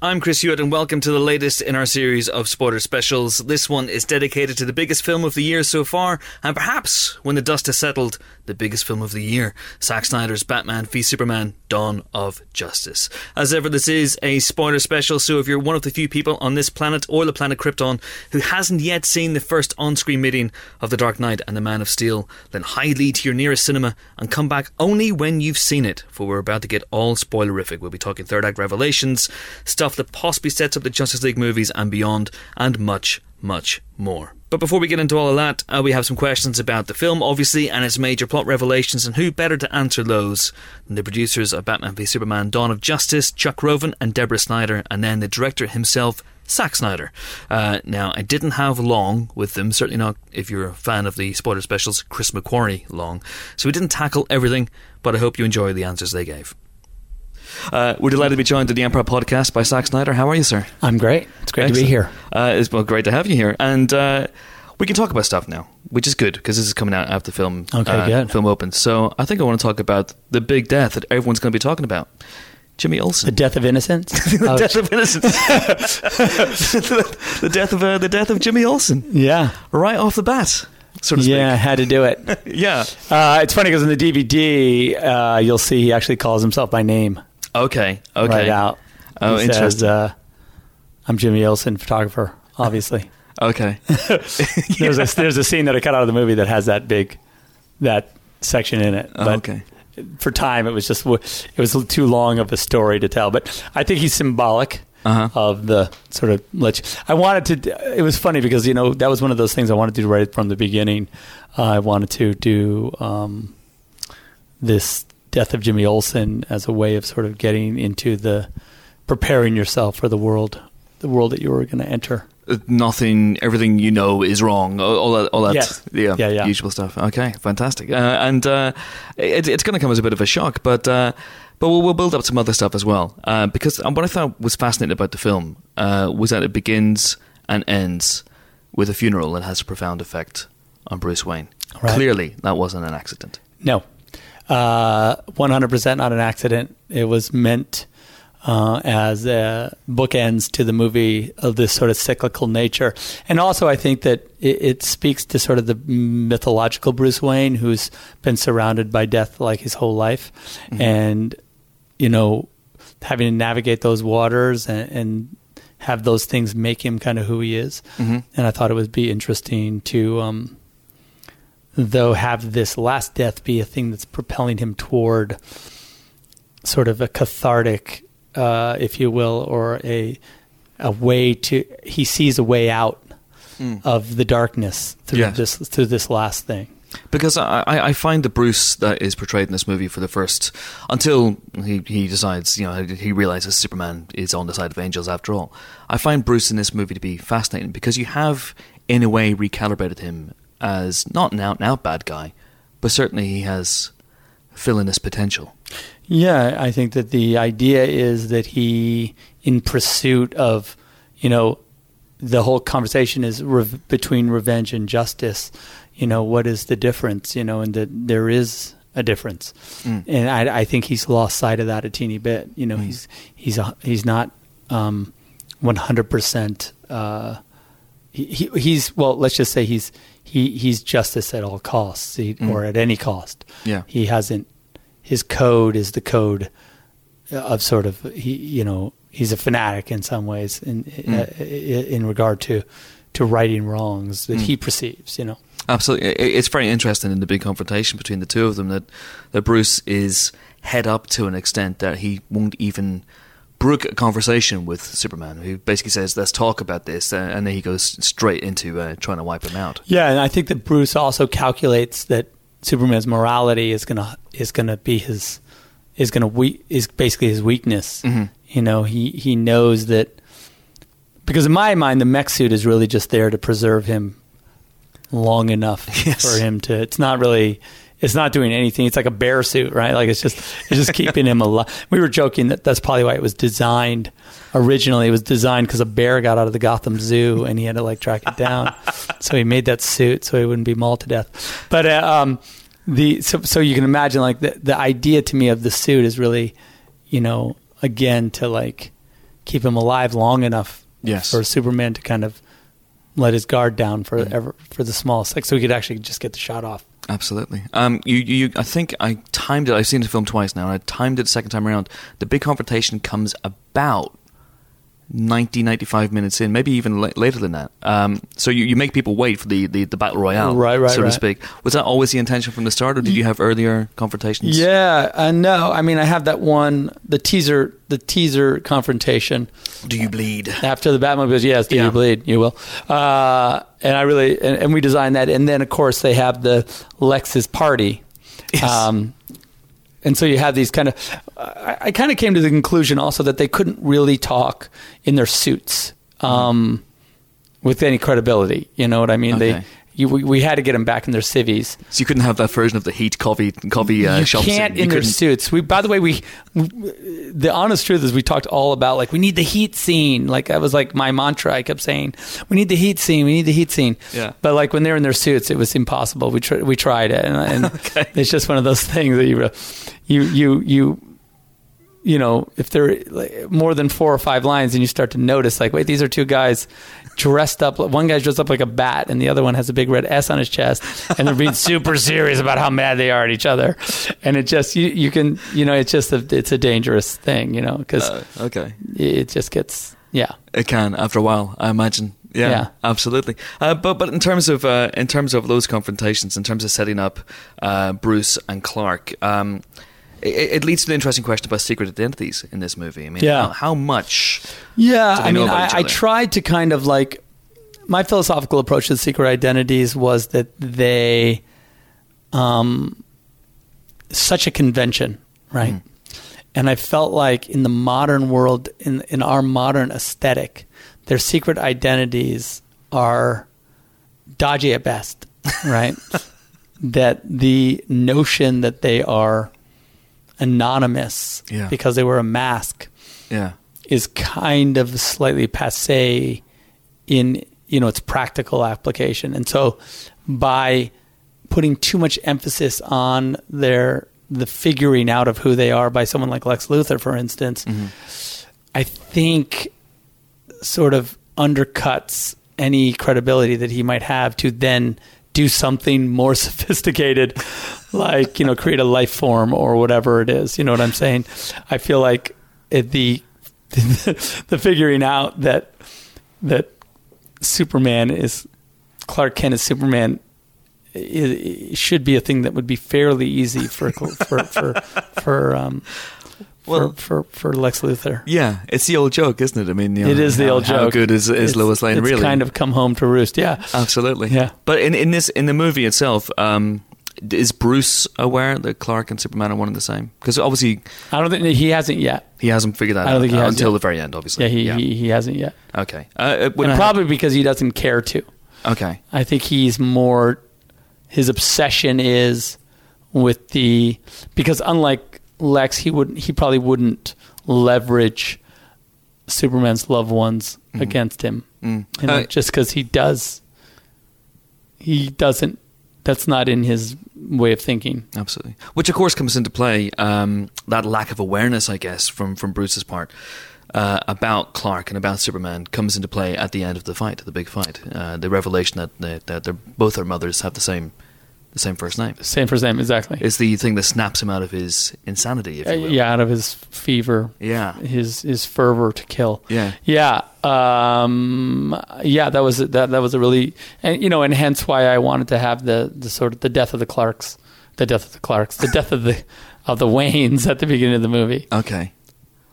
I'm Chris Hewitt, and welcome to the latest in our series of spoiler specials. This one is dedicated to the biggest film of the year so far, and perhaps, when the dust has settled, the biggest film of the year Zack Snyder's Batman v Superman Dawn of Justice. As ever, this is a spoiler special, so if you're one of the few people on this planet or the planet Krypton who hasn't yet seen the first on screen meeting of The Dark Knight and The Man of Steel, then hurriedly to your nearest cinema and come back only when you've seen it, for we're about to get all spoilerific. We'll be talking third act revelations, stuff that possibly sets up the Justice League movies and beyond, and much, much more. But before we get into all of that, uh, we have some questions about the film, obviously, and its major plot revelations, and who better to answer those than the producers of Batman v Superman Dawn of Justice, Chuck Roven and Deborah Snyder, and then the director himself, Zack Snyder. Uh, now, I didn't have long with them, certainly not if you're a fan of the spoiler specials, Chris McQuarrie long. So we didn't tackle everything, but I hope you enjoy the answers they gave. Uh, we're delighted to be joined to the Empire podcast by Zack Snyder. How are you, sir? I'm great. It's great Excellent. to be here. Uh, it's well, great to have you here, and uh, we can talk about stuff now, which is good because this is coming out after the film. Okay, uh, good. Film opens, so I think I want to talk about the big death that everyone's going to be talking about. Jimmy Olsen. The death of innocence. the Oh, death of innocence. the, the death of uh, the death of Jimmy Olsen, yeah. right off the bat, so to speak. Yeah, had to do it. Yeah. Uh, it's funny because in the DVD, uh, you'll see he actually calls himself by name Okay. Okay. right out. Oh, he says, interesting. uh, "I'm Jimmy Olsen, photographer." Obviously, Okay. there's a there's a scene that I cut out of the movie that has that big that section in it. Oh, But okay. for time, it was just it was too long of a story to tell. But I think he's symbolic. Uh-huh. of the sort of let you, I wanted to. It was funny because you know that was one of those things I wanted to do right from the beginning. Uh, I wanted to do um, this death of Jimmy Olsen as a way of sort of getting into the preparing yourself for the world, the world that you were going to enter. Uh, Nothing, everything you know is wrong. All, that, all that, Yes. yeah, Yeah, yeah. usual stuff. Okay, fantastic. Uh, and uh, it, it's going to come as a bit of a shock, but uh, but we'll, we'll build up some other stuff as well. Uh, because um, what I thought was fascinating about the film uh, was that it begins and ends with a funeral that has a profound effect on Bruce Wayne. Right. Clearly, that wasn't an accident. No, uh, one hundred percent not an accident. It was meant uh, as uh, bookends to the movie of this sort of cyclical nature, and also I think that it, it speaks to sort of the mythological Bruce Wayne, who's been surrounded by death like his whole life, and you know, having to navigate those waters and. and have those things make him kind of who he is, Mhm. and I thought it would be interesting to um, though have this last death be a thing that's propelling him toward sort of a cathartic, uh, if you will, or a a way to he sees a way out of the darkness through Yes. this through this last thing. Because I, I I find the Bruce that is portrayed in this movie for the first until he, he decides, you know, he realizes Superman is on the side of angels after all. I find Bruce in this movie to be fascinating because you have, in a way, recalibrated him as not an out and out bad guy, but certainly he has villainous potential. Yeah, I think that the idea is that he, in pursuit of, you know, the whole conversation is rev- between revenge and justice. You know, what is the difference? You know, and that there is a difference, Mm. and I, I think he's lost sight of that a teeny bit. You know, mm. he's he's a, he's not um, one hundred percent. Uh, He, he he's well. Let's just say he's he he's justice at all costs, he, mm. or at any cost. Yeah. he hasn't his code is the code of sort of he you know he's a fanatic in some ways in mm. uh, in regard to to righting wrongs that he mm. perceives you know. Absolutely, it's very interesting in the big confrontation between the two of them that that Bruce is head up to an extent that he won't even brook a conversation with Superman, who basically says, "Let's talk about this," uh, and then he goes straight into uh, trying to wipe him out. yeah and i think that bruce also calculates that superman's morality is gonna is gonna be his is gonna we is basically his weakness Mhm. you know he he knows that because in my mind the mech suit is really just there to preserve him long enough Yes. for him to it's not really it's not doing anything. It's like a bear suit right? Like it's just it's just keeping him alive. We were joking that that's probably why it was designed originally. It was designed because a bear got out of the gotham zoo and he had to like track it down. So he made that suit so he wouldn't be mauled to death. But uh, um the so, so you can imagine like the the idea to me of the suit is really you know again to like keep him alive long enough Yes. for Superman to kind of let his guard down for Mm. ever for the smallest, like so he could actually just get the shot off. Absolutely. Um, you, you, I think I timed it. I've seen the film twice now, and I timed it the second time around. The big confrontation comes about 90, 95 minutes in, maybe even la- later than that. Um, so you, you make people wait for the, the, the battle royale, Right, right, so to speak. Was that always the intention from the start, or did you have earlier confrontations? Yeah, uh, no, I mean I have that one the teaser the teaser confrontation Do you bleed? after the Batman goes yes do Yeah. you bleed you will uh, and I really and, and we designed that and then of course they have the Lex's party Yes. um, and so you have these kind of I, I kind of came to the conclusion also that they couldn't really talk in their suits um, with any credibility you know what I mean Okay. they you, we, we had to get them back in their civvies So you couldn't have that version of the heat coffee coffee uh, you shop can't. You in their suits. We, by the way, we, the honest truth is, we talked all about like we need the heat scene. Like that was like my mantra. I kept saying, we need the heat scene. We need the heat scene. Yeah. But like when they're in their suits, it was impossible. We tr- we tried it, and, and Okay. it's just one of those things that you, you, you, you. You know, if they're like, more than four or five lines, and you start to notice, like, wait, these are two guys dressed up. One guy's dressed up like a bat, and the other one has a big red S on his chest, and they're being super serious about how mad they are at each other. And it just you you can you know it's just a it's a dangerous thing, you know, because Uh, okay. it just gets yeah. It can after a while, I imagine. Yeah, Yeah. absolutely. Uh, but but in terms of uh, in terms of those confrontations, in terms of setting up uh, Bruce and Clark, um, it, it leads to an interesting question about secret identities in this movie. I mean, Yeah. how, how much? Yeah, I mean, I, I tried to kind of like my philosophical approach to the secret identities was that they, um, such a convention, right? Mhm. And I felt like in the modern world, in in our modern aesthetic, their secret identities are dodgy at best, right? that the notion that they are anonymous Yeah. because they wear a mask Yeah, is kind of slightly passe in you know its practical application. And so by putting too much emphasis on their the figuring out of who they are by someone like Lex Luthor for instance mm-hmm. I think sort of undercuts any credibility that he might have to then do something more sophisticated like you know create a life form or whatever it is you know what i'm saying i feel like it, the the figuring out that that superman is clark kent is superman i- i- should be a thing that would be fairly easy for for for for um Well- for, for for Lex Luthor. yeah. It's the old joke, isn't it? I mean, you know, It is the how- old How joke. good is, is It's- Lois Lane? it's really, kind of come home to roost. Yeah. absolutely. Yeah. But in in this in the movie itself, um, is Bruce aware that Clark and Superman are one and the same? Because obviously I don't think he hasn't yet. he hasn't figured that I don't out think he uh, has until yet. the very end. Obviously, Yeah, he, He, he hasn't yet. Okay. Uh, I- probably because he doesn't care to. okay. I think he's more his obsession is with the because unlike Lex, he would he probably wouldn't leverage Superman's loved ones against him, Mm. you know, Uh, just because he does. He doesn't. That's not in his way of thinking. Absolutely. Which, of course, comes into play um, that lack of awareness, I guess, from from Bruce's part uh, about Clark and about Superman comes into play at the end of the fight, the big fight. Uh, the revelation that they, that both their mothers have the same the same first name. Same first name, exactly. It's the thing that snaps him out of his insanity, if Uh, you will. yeah, out of his fever, Yeah. his his fervor to kill. Yeah. Yeah, um, yeah, that was that that was a really and you know, and hence why I wanted to have the the sort of the death of the Clarks, the death of the Clarks, the death of the of the Waynes at the beginning of the movie, Okay.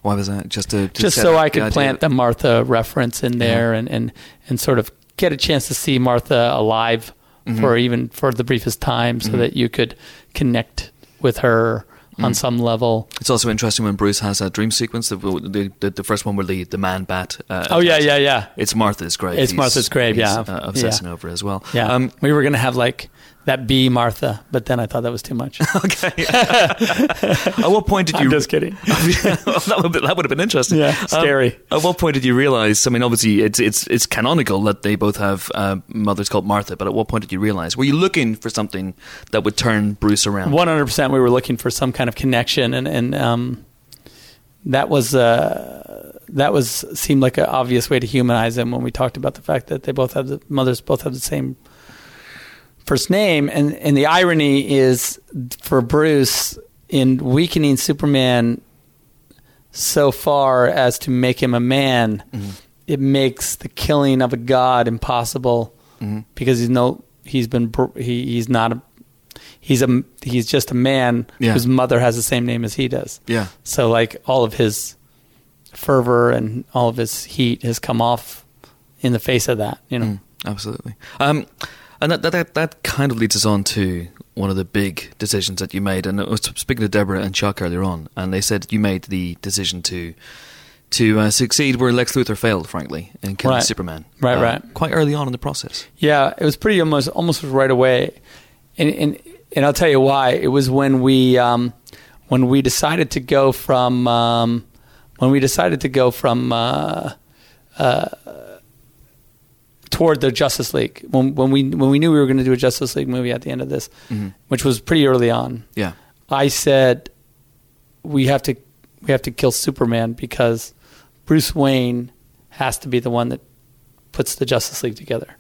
Why was that? Just to, to just so I could idea plant the Martha reference in there and and and sort of get a chance to see Martha alive Mm-hmm. for even for the briefest time, so that you could connect with her Mm. on some level. It's also interesting when Bruce has that dream sequence, the the, the, the first one where the, the man bat. Uh, Oh yeah, yeah, yeah. It's Martha's grave. It's He's- Martha's grave, yeah. uh, obsessing over as well. Yeah, Um, we were gonna have like that be Martha, but then I thought that was too much. okay. At what point did you? I'm just kidding. that, would be, that would have been interesting. Yeah, Um, scary. at what point did you realize? I mean, obviously, it's it's it's canonical that they both have uh, mothers called Martha. But at what point did you realize? Were you looking for something that would turn Bruce around? One hundred percent. We were looking for some kind of connection, and and um, that was uh, that was seemed like an obvious way to humanize him when we talked about the fact that they both have the mothers both have the same first name, and and the irony is for Bruce in weakening Superman so far as to make him a man, Mm-hmm. it makes the killing of a god impossible Mm-hmm. because he's no he's been he, he's not a he's a he's just a man Yeah. whose mother has the same name as he does. Yeah. So like all of his fervor and all of his heat has come off in the face of that, you know. Mm, absolutely. Um, and that, that that kind of leads us on to one of the big decisions that you made. And I was speaking to Deborah and Chuck earlier on, and they said you made the decision to to uh, succeed where Lex Luthor failed, frankly, in killing Right. Superman. Right, uh, right. Quite early on in the process. Yeah, it was pretty almost almost right away, and and and I'll tell you why. It was when we um, when we decided to go from um, when we decided to go from uh, uh, toward the Justice League when when we when we knew we were going to do a Justice League movie at the end of this, Mhm. which was pretty early on. Yeah. I said we have to we have to kill Superman because Bruce Wayne has to be the one that puts the Justice League together.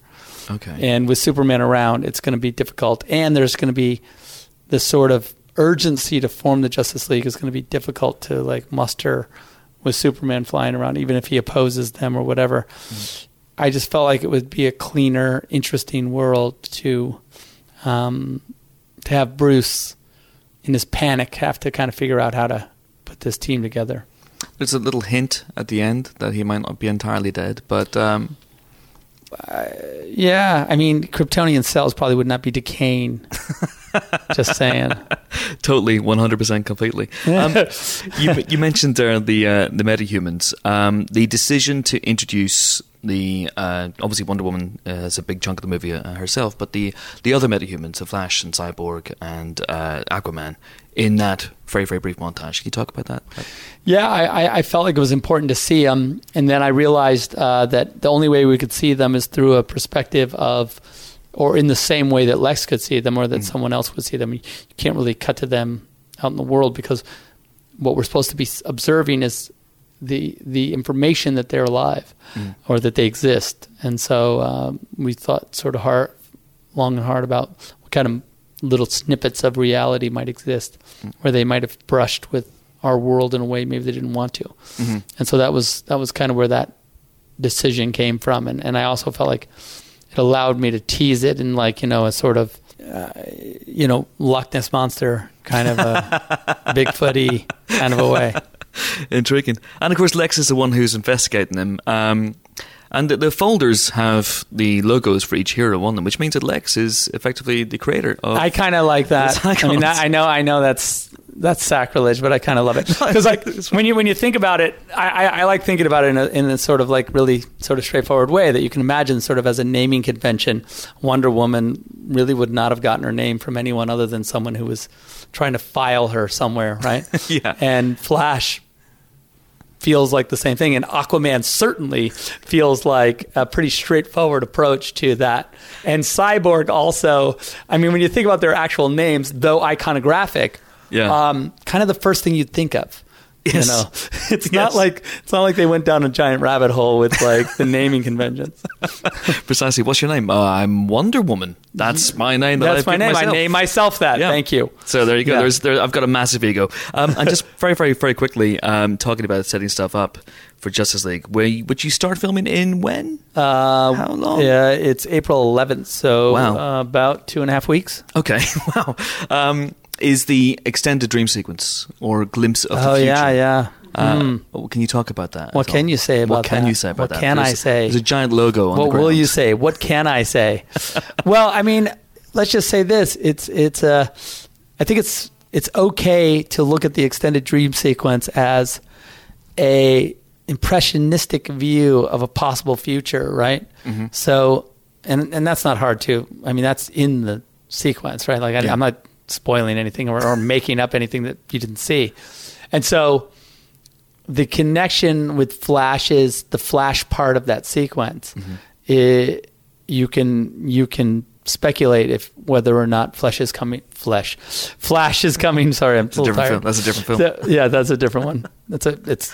Okay. And with Superman around, it's going to be difficult. And there's going to be the sort of urgency to form the Justice League is going to be difficult to like muster with Superman flying around, even if he opposes them or whatever. I just felt like it would be a cleaner, interesting world to um, to have Bruce in his panic have to kind of figure out how to put this team together. There's a little hint at the end that he might not be entirely dead, but um, Yeah, I mean, Kryptonian cells probably would not be decaying. just saying. totally, 100% completely. Um, you, you mentioned there the uh, the metahumans. Um, the decision to introduce the uh, obviously Wonder Woman uh, is a big chunk of the movie uh, herself, but the the other metahumans, the Flash and Cyborg and uh, Aquaman, in that very very brief montage. Can you talk about that? Yeah, I, I- felt like it was important to see them, and then I realized uh, that the only way we could see them is through a perspective of, or in the same way that Lex could see them, or that someone else would see them. You can't really cut to them out in the world because what we're supposed to be observing is the the information that they're alive or that they exist, and so um, we thought sort of hard, long and hard about what kind of little snippets of reality might exist, where they might have brushed with our world in a way maybe they didn't want to, and so that was that was kind of where that decision came from, and and I also felt like it allowed me to tease it in like you know a sort of uh, you know Loch Ness monster kind of a Bigfooty kind of a way. Intriguing. And of course, Lex is the one who's investigating them. Um, and the, the folders have the logos for each hero on them, which means that Lex is effectively the creator of. I kind of like that. I mean, that. I know, I know that's that's sacrilege, but I kind of love it because like when you when you think about it, I, I, I like thinking about it in a, in a sort of like really sort of straightforward way that you can imagine, sort of as a naming convention. Wonder Woman really would not have gotten her name from anyone other than someone who was trying to file her somewhere, right? Yeah. And Flash feels like the same thing. And Aquaman certainly feels like a pretty straightforward approach to that. And Cyborg also, I mean, when you think about their actual names, though iconographic, Yeah. um, kind of the first thing you'd think of. Yes. You know, it's not like it's not like they went down a giant rabbit hole with like the naming conventions. Precisely. What's your name? Uh, I'm Wonder Woman. That's my name. That That's I've my name. Myself. I name myself that. Yeah. Thank you. So there you go. Yeah. There's there. I've got a massive ego. Um, and just very, very, very quickly, um, talking about setting stuff up for Justice League. Where you, would you start filming in when? Uh, How long? Yeah, it's April 11th, so Wow. uh, about two and a half weeks. Okay. Wow. Um, is the extended dream sequence or glimpse of the oh future? yeah, yeah. Uh, Mm. oh, Can you talk about that? What can all? you say about What can that? you say about What that? can I say? There's a giant logo on What the will you say? What can I say? well, I mean, let's just say this: it's it's uh, I think it's it's okay to look at the extended dream sequence as a impressionistic view of a possible future, right? Mm-hmm. So, and and that's not hard to. I mean, that's in the sequence, right? Like I, Yeah. I'm not spoiling anything or, or making up anything that you didn't see, and so the connection with Flash is the Flash part of that sequence. Mm-hmm. It, you can you can speculate if whether or not Flesh is coming. Flesh, Flash is coming. Sorry, I'm It's a different film. That's a different film. yeah, that's a different one. That's a it's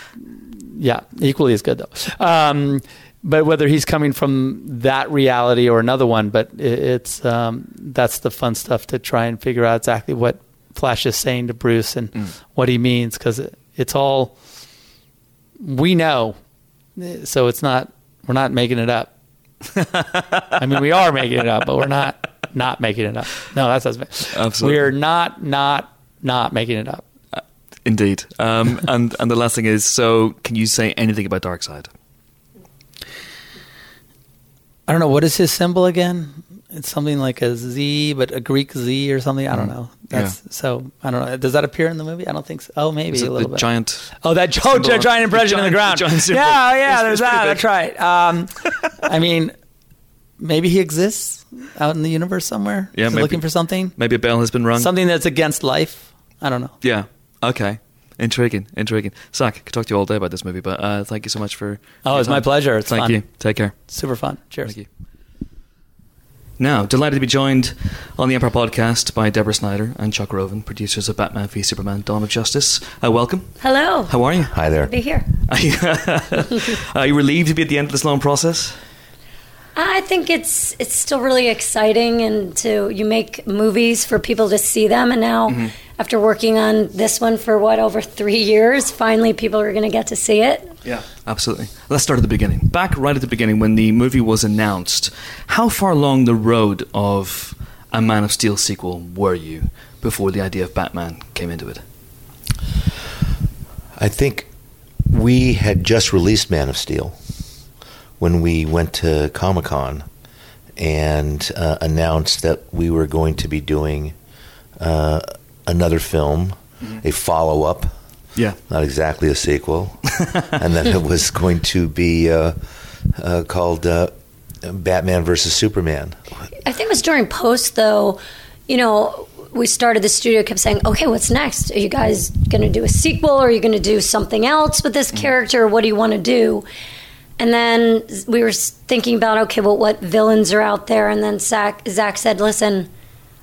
yeah, equally as good though. Um, but whether he's coming from that reality or another one, but it, it's um, that's the fun stuff to try and figure out exactly what Flash is saying to Bruce and Mm. what he means because it, it's all we know. So it's not we're not making it up. I mean, we are making it up, but we're not not making it up. No, that's that's Absolutely. we're not not not making it up. Indeed. Um, and and the last thing is, so can you say anything about Darkseid? I don't know what is his symbol again. It's something like a Z, but a Greek Z or something. I don't know. That's so. I don't know. Does that appear in the movie? I don't think so. Oh, maybe Is a little the bit. giant? oh, that oh, giant impression on the ground. the giant symbol. yeah, yeah, It's- there's it's that. That's right. Um, I mean, maybe he exists out in the universe somewhere. Yeah, maybe. looking for something. Maybe a bell has been rung. Something that's against life. I don't know. Yeah. Okay. Intriguing. Intriguing. Zack, I could talk to you all day about this movie, but uh, thank you so much for. Oh, your it's my pleasure. It's Thank fun. you. Take care. Super fun. Cheers. Thank you. Now, delighted to be joined on the Empire podcast by Deborah Snyder and Chuck Roven, producers of Batman v Superman: Dawn of Justice. Uh, welcome. Hello. How are you? Hi there. Good to be here. Are you, are you relieved to be at the end of this long process? I think it's it's still really exciting, and to you make movies for people to see them, and now Mm-hmm. After working on this one for what over three years, finally people are going to get to see it. Yeah, absolutely. Let's start at the beginning. Back right at the beginning, when the movie was announced, how far along the road of a Man of Steel sequel were you before the idea of Batman came into it? I think we had just released Man of Steel when we went to Comic Con and uh, announced that we were going to be doing uh, another film, a follow up, Yeah. not exactly a sequel, and then it was going to be uh, uh, called uh, Batman versus Superman. I think it was during post though, you know, we started the studio kept saying, "Okay, what's next? Are you guys going to do a sequel? Or are you going to do something else with this character? What do you want to do?" And then we were thinking about, okay, well, what villains are out there? And then Zack, Zack said, "Listen,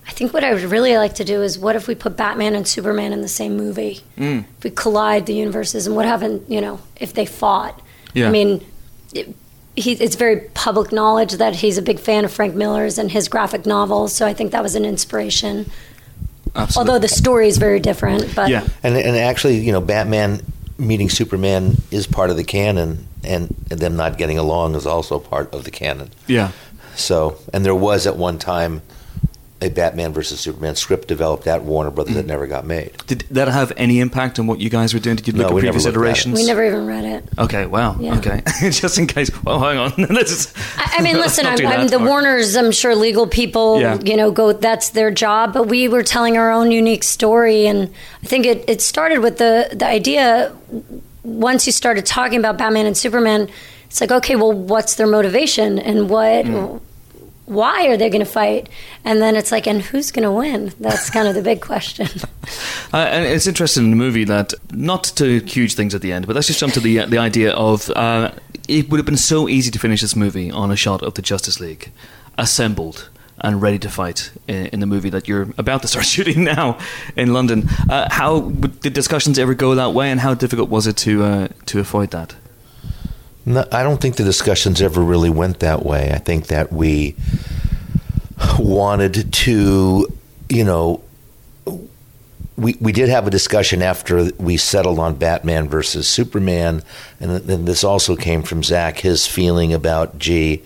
I think what I would really like to do is, what if we put Batman and Superman in the same movie? Mm. If we collide the universes, and what happened? You know, if they fought? Yeah. I mean." It, he, it's very public knowledge that he's a big fan of Frank Miller's and his graphic novels, so I think that was an inspiration. Absolutely. Although the story is very different, but yeah. And and actually, you know, Batman meeting Superman is part of the canon, and, and them not getting along is also part of the canon. Yeah. So, and there was at one time a Batman versus Superman script developed at Warner Brothers Mm. that never got made. Did that have any impact on what you guys were doing? Did you look No, at we never previous looked at iterations? we never even read it. Okay, wow. Yeah. Okay. Just in case. Well, hang on. Let's just- I, I mean, listen, I'm, I'm the part. Warners. I'm sure legal people, Yeah. you know, go. That's their job. But we were telling our own unique story, and I think it, it started with the the idea. Once you started talking about Batman and Superman, it's like, okay, well, what's their motivation, and what, Mm. Why are they going to fight? And then it's like, and who's going to win? That's kind of the big question. Uh, and it's interesting in the movie that not to huge things at the end, but let's just jump to the the idea of uh, it would have been so easy to finish this movie on a shot of the Justice League assembled and ready to fight in, in the movie that you're about to start shooting now in London. Uh, how did discussions ever go that way, and how difficult was it to uh, to avoid that? No, I don't think the discussions ever really went that way. I think that we wanted to, you know, we we did have a discussion after we settled on Batman versus Superman, and then this also came from Zack. His feeling about, gee,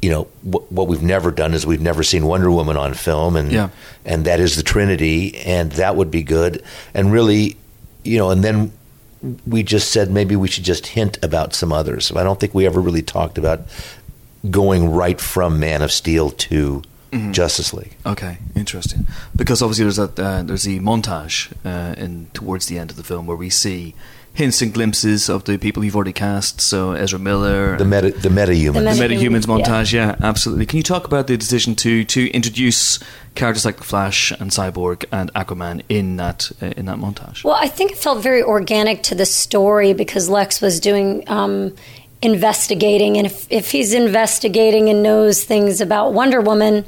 you know, what, what we've never done is we've never seen Wonder Woman on film, and Yeah. and that is the Trinity, and that would be good, and really, you know, and then we just said maybe we should just hint about some others. I don't think we ever really talked about going right from Man of Steel to Justice League. Okay, interesting. Because obviously there's a uh, there's the montage uh, in towards the end of the film where we see hints and glimpses of the people you've already cast. So Ezra Miller, The meta, the meta human. The the meta- metahumans Yeah. montage. Yeah. absolutely. Can you talk about the decision to to introduce characters like the Flash and Cyborg and Aquaman in that uh, in that montage? Well, I think it felt very organic to the story because Lex was doing um, investigating, and if, if he's investigating and knows things about Wonder Woman,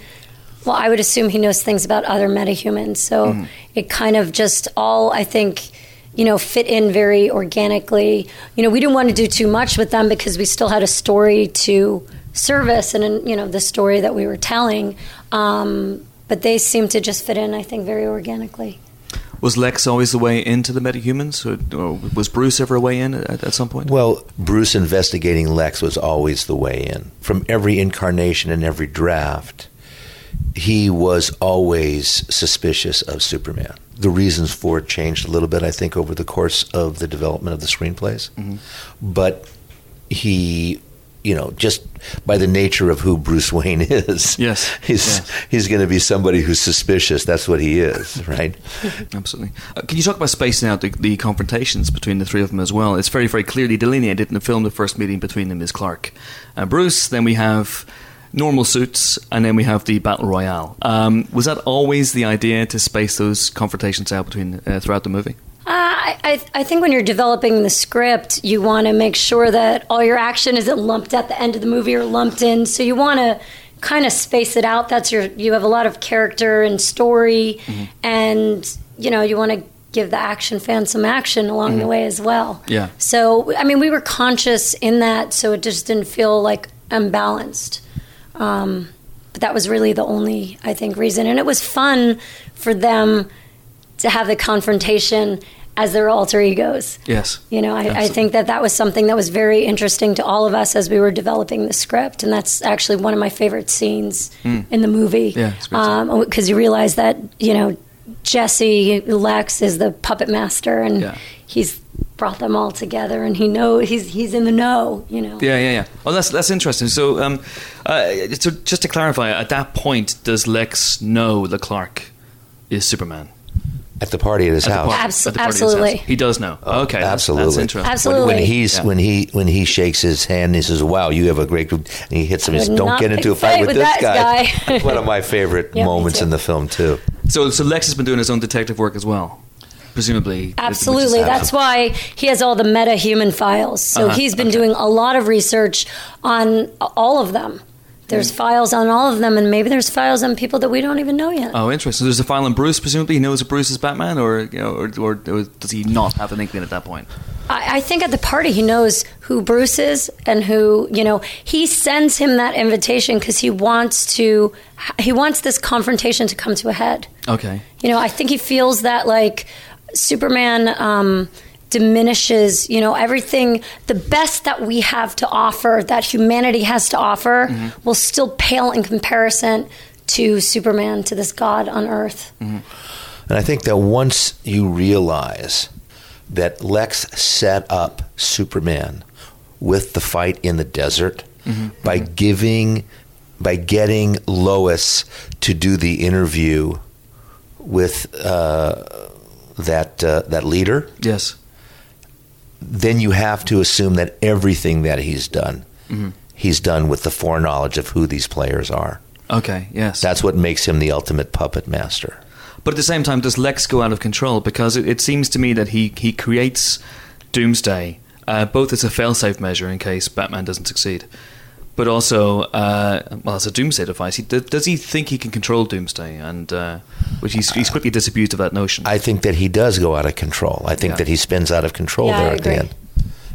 well, I would assume he knows things about other metahumans. So it kind of just all I think you know, fit in very organically. You know, we didn't want to do too much with them because we still had a story to service and, you know, the story that we were telling. Um, but they seem to just fit in, I think, very organically. Was Lex always the way into the metahumans, or, or was Bruce ever a way in at, at some point? Well, Bruce investigating Lex was always the way in. From every incarnation and every draft, he was always suspicious of Superman. The reasons for it changed a little bit, I think, over the course of the development of the screenplays. Mm-hmm. But he, you know, just by the nature of who Bruce Wayne is, Yes. he's Yes. he's going to be somebody who's suspicious. That's what he is, right? Absolutely. Uh, can you talk about spacing out the, the confrontations between the three of them as well? It's very, very clearly delineated in the film. The first meeting between them is Clark and Bruce. Then we have normal suits, and then we have the battle royale. Um, was that always the idea to space those confrontations out between uh, throughout the movie? Uh, I, I, I think when you're developing the script, you want to make sure that all your action isn't lumped at the end of the movie or lumped in. So you want to kind of space it out. That's your you have a lot of character and story, and you know you want to give the action fan some action along the way as well. Yeah. So I mean, we were conscious in that, so it just didn't feel like unbalanced. Um, but that was really the only, I think, reason. And it was fun for them to have the confrontation as their alter egos. Yes. You know, I, I think that that was something that was very interesting to all of us as we were developing the script, and that's actually one of my favorite scenes in the movie. Yeah, it's great scene. because you realize that you know Jesse Lex is the puppet master, and Yeah. he's brought them all together, and he know he's he's in the know. You know. Yeah, yeah, yeah. Well, that's that's interesting. So, um, uh, so just to clarify, at that point, does Lex know that Clark is Superman? At the party at his At house. party- Abso- at the party at house. absolutely. He does know. okay, absolutely. That's, interesting. Absolutely. When, when he's Yeah. when he when he shakes his hand, and he says, "Wow, you have a great group," and he hits him. He says, "Don't get into a a fight fight with, with this that guy." guy. One of my favorite Yeah, moments in the film too. So, so Lex has been doing his own detective work as well, presumably. Absolutely. That's why he has all the meta human files. So Uh-huh, he's been okay. doing a lot of research on all of them. There's files on all of them, and maybe there's files on people that we don't even know yet. Oh, interesting. So there's a file on Bruce. Presumably, he knows that Bruce is Batman, or you know, or, or, or does he not have an inkling at that point? I, I think at the party he knows who Bruce is and who you know. He sends him that invitation because he wants to. He wants this confrontation to come to a head. Okay. You know, I think he feels that like Superman um, diminishes, you know, everything, the best that we have to offer, that humanity has to offer, will still pale in comparison to Superman, to this God on earth. And I think that once you realize that Lex set up Superman with the fight in the desert by giving, by getting Lois to do the interview with uh, that uh, that leader, Yes. Then you have to assume that everything that he's done, he's done with the foreknowledge of who these players are. Okay. Yes. That's what makes him the ultimate puppet master. But at the same time, does Lex go out of control? Because it, it seems to me that he, he creates Doomsday, uh, both as a failsafe measure in case Batman doesn't succeed, but also, uh, well, as a Doomsday device. He, d- does he think he can control Doomsday? And uh, which he's, he's quickly disabused of that notion. I think that he does go out of control. I think Yeah. that he spins out of control Yeah, there I at the end.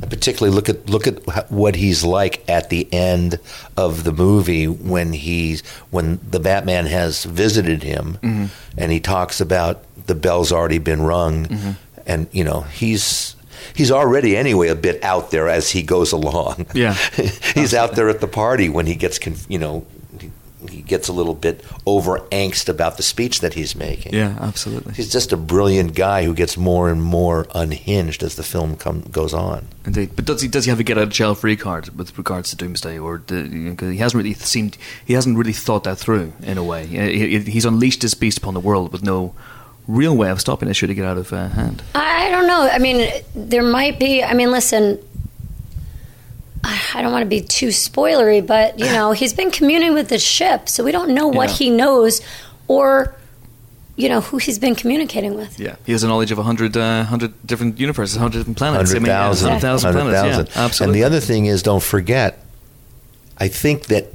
And particularly look at look at what he's like at the end of the movie when he's when the Batman has visited him Mm-hmm. and he talks about the bell's already been rung Mm-hmm. and you know he's he's already anyway a bit out there as he goes along. Yeah. he's out there at the party when he gets conf- you know he, gets a little bit over angst about the speech that he's making. yeah, absolutely. He's just a brilliant guy who gets more and more unhinged as the film come, goes on. Indeed, but does he does he have a get out of jail free card with regards to Doomsday, or do, you know, he hasn't really seemed he hasn't really thought that through in a way. He- he's unleashed his beast upon the world with no real way of stopping it should it get out of uh, hand. I don't know. I mean, there might be. I mean, listen. I don't want to be too spoilery, but you know, he's been communing with the ship, so we don't know what Yeah. he knows, or you know, who he's been communicating with. Yeah, he has a knowledge of a hundred uh, hundred different universes, hundred different planets, I mean, yeah, thousand, 100,000 hundred planets. Yeah, absolutely. And the other thing is, don't forget. I think that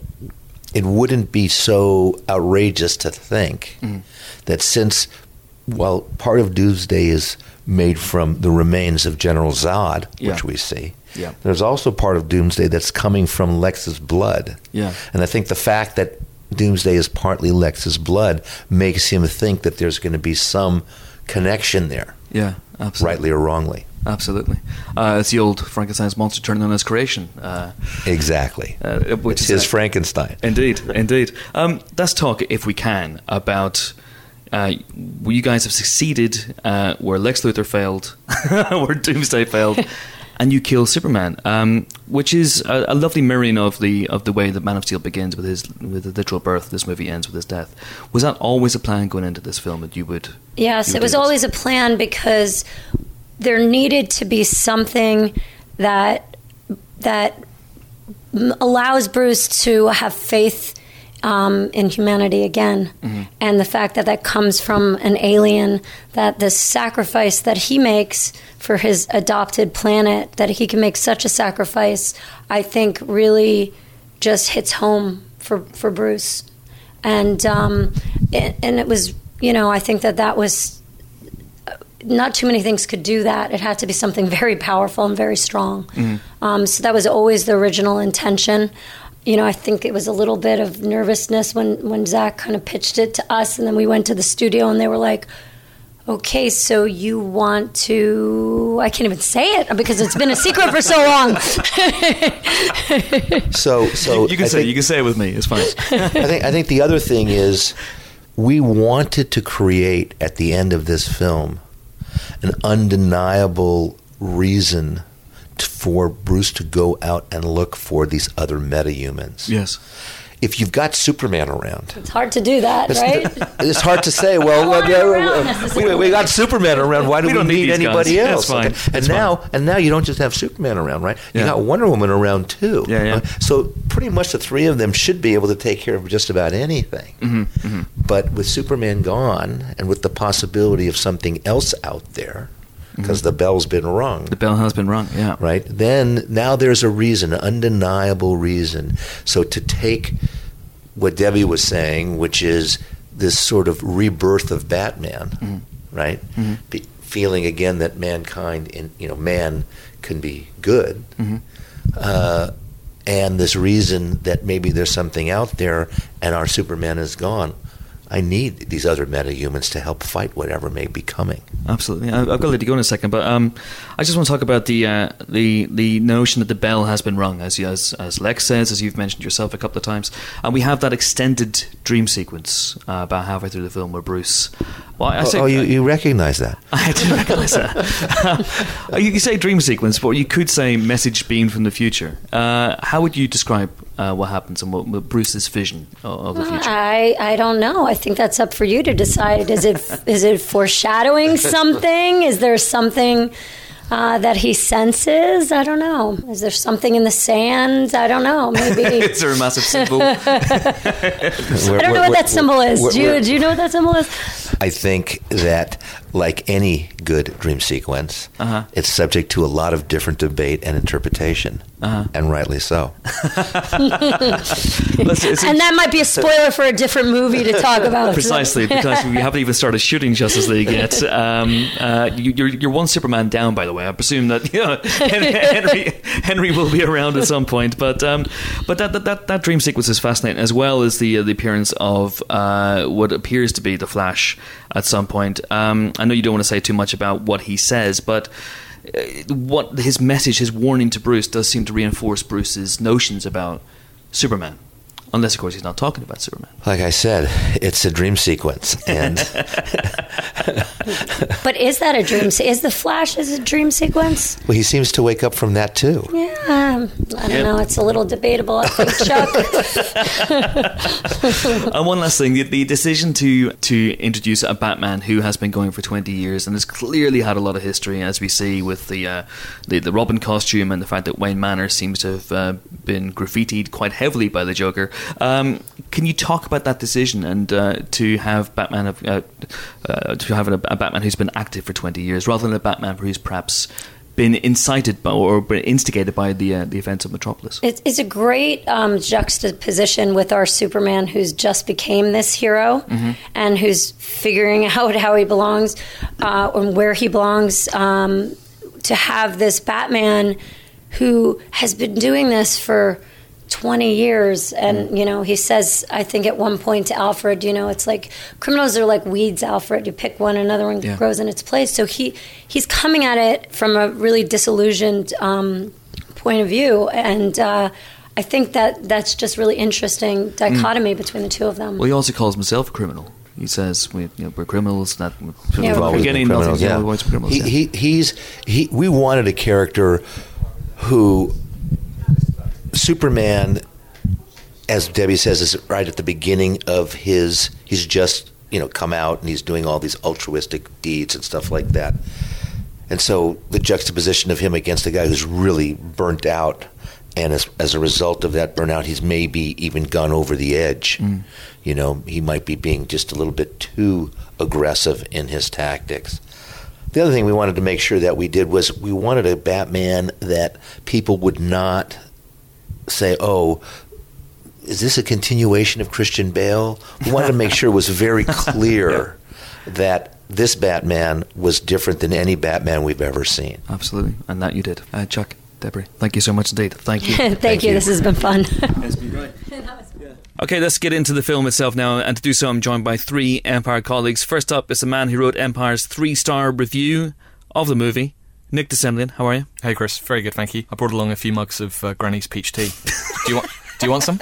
it wouldn't be so outrageous to think Mm-hmm. that since, well, part of Doomsday is made from the remains of General Zod, Yeah. which we see. Yeah. There's also part of Doomsday that's coming from Lex's blood. Yeah. And I think the fact that Doomsday is partly Lex's blood makes him think that there's going to be some connection there, Yeah, absolutely. rightly or wrongly. Absolutely. Uh, it's the old Frankenstein's monster turning on his creation. Uh, Exactly. uh, which it's is his Frankenstein. Indeed, indeed. Um, let's talk, if we can, about uh, you guys have succeeded, uh, where Lex Luthor failed, where Doomsday failed, and you kill Superman, um, which is a, a lovely mirroring of the of the way that Man of Steel begins with his with the literal birth. This movie ends with his death. Was that always a plan going into this film that you would? Yes, you it was always a plan because there needed to be something that that allows Bruce to have faith um, in humanity again, and the fact that that comes from an alien, that the sacrifice that he makes for his adopted planet, that he can make such a sacrifice, I think really just hits home for for Bruce, and um, and, and it was you know I think that that was not too many things could do that. It had to be something very powerful and very strong. Um, so that was always the original intention. You know, I think it was a little bit of nervousness when when Zack kind of pitched it to us, and then we went to the studio, and they were like. Okay, so you want to? I can't even say it because it's been a secret for so long. So, so You can I say think- you can say it with me. It's fine. I think I think the other thing is we wanted to create at the end of this film an undeniable reason t- for Bruce to go out and look for these other metahumans. yes. If you've got Superman around, it's hard to do that, right? it's hard to say. Well, Aren't well, we, we got Superman around. Why do We we, don't need need, anybody guys. else? That's fine. And That's now, and now you don't just have Superman around, right? You Yeah. got Wonder Woman around too. Yeah, yeah. Uh, So pretty much the three of them should be able to take care of just about anything. Mm-hmm, But with Superman gone, and with the possibility of something else out there, because the bell's been rung, The bell has been rung. Yeah. right? Then now there's a reason, an undeniable reason. So to take what Debbie was saying, which is this sort of rebirth of Batman, mm-hmm. right? Mm-hmm. Be, feeling again that mankind, in you know, man can be good, mm-hmm. uh, and this reason that maybe there's something out there, and our Superman is gone. I need these other metahumans to help fight whatever may be coming. Absolutely. I've got to let you go in a second, but um, I just want to talk about the uh, the the notion that the bell has been rung, as as as Lex says, as you've mentioned yourself a couple of times, and we have that extended dream sequence uh, about halfway through the film where Bruce. Well, I say, oh, you, you recognize that? I didn't recognize that. Uh, you can say dream sequence, but you could say message beamed from the future. Uh, how would you describe uh, what happens and what, what Bruce's vision of, of the future? I, I don't know. I think that's up for you to decide. Is it is it foreshadowing something? Is there something uh, that he senses? I don't know. Is there something in the sand? I don't know. Maybe. Is there a massive symbol? I don't know what that symbol is. Do you, do you know what that symbol is? I think that, like any good dream sequence, Uh-huh. it's subject to a lot of different debate and interpretation, Uh-huh. and rightly so. And that might be a spoiler for a different movie to talk about. Precisely, because we haven't even started shooting Justice League yet. Um, uh, you, you're, you're one Superman down, by the way. I presume that you know, Henry, Henry will be around at some point. But um, but that, that, that, that dream sequence is fascinating, as well as the uh, the appearance of uh, what appears to be the Flash at some point. Um, I know you don't want to say too much about what he says, but. Uh, What his message, his warning to Bruce, does seem to reinforce Bruce's notions about Superman, unless, of course, he's not talking about Superman. Like I said, it's a dream sequence, and But is that a dream? se- Is the Flash is a dream sequence? well, he seems to wake up from that too. Yeah, um, I don't Yeah. know. It's a little debatable. I think Chuck. and one last thing: the, the decision to to introduce a Batman who has been going for twenty years and has clearly had a lot of history, as we see with the uh, the, the Robin costume and the fact that Wayne Manor seems to have uh, been graffitied quite heavily by the Joker. Um, can you talk about that decision and uh, to have Batman uh, uh, to have a, a Batman who's been active for twenty years rather than a Batman who's perhaps been incited by or been instigated by the uh, the events of Metropolis. It's, it's a great um, juxtaposition with our Superman, who's just became this hero and who's figuring out how he belongs uh, and where he belongs. Um, to have this Batman who has been doing this for 20 years and you know he says i think at one point to alfred you know it's like criminals are like weeds alfred you pick one another one Yeah. grows in its place so he he's coming at it from a really disillusioned um, point of view and uh, i think that that's just really interesting dichotomy between the two of them Well, he also calls himself a criminal. He says we, you know, we're criminals. That Yeah, we're the always been criminals, nothing. yeah. We've always criminals. He, yeah. he, he's he. We wanted a character who Superman, as Debbie says, is right at the beginning of his. He's just you know come out and he's doing all these altruistic deeds and stuff like that. And so the juxtaposition of him against a guy who's really burnt out, and as, as a result of that burnout, he's maybe even gone over the edge. Hmm. You know, he might be being just a little bit too aggressive in his tactics. The other thing we wanted to make sure that we did was we wanted a Batman that people would not say, oh, is this a continuation of Christian Bale? We wanted to make sure it was very clear that this Batman was different than any Batman we've ever seen. Absolutely, and that you did, uh, Chuck. Debbie, thank you so much indeed. Thank you. thank, Thank you. you. this has been fun It's been great. Okay, let's get into the film itself now. And to do so, I'm joined by three Empire colleagues. First up is the man who wrote Empire's three star review of the movie, Nick de Semlyen. How are you? Hey Chris, very good, thank you. I brought along a few mugs of uh, Granny's peach tea. Do you want? Do you want some?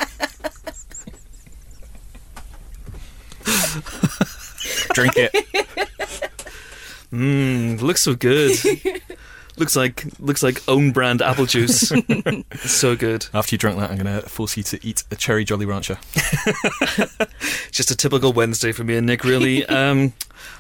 Drink it. Mmm, looks so good. looks like looks like own brand apple juice. so good. After you drink that, I'm going to force you to eat a cherry Jolly Rancher. Just a typical Wednesday for me and Nick, really. Um,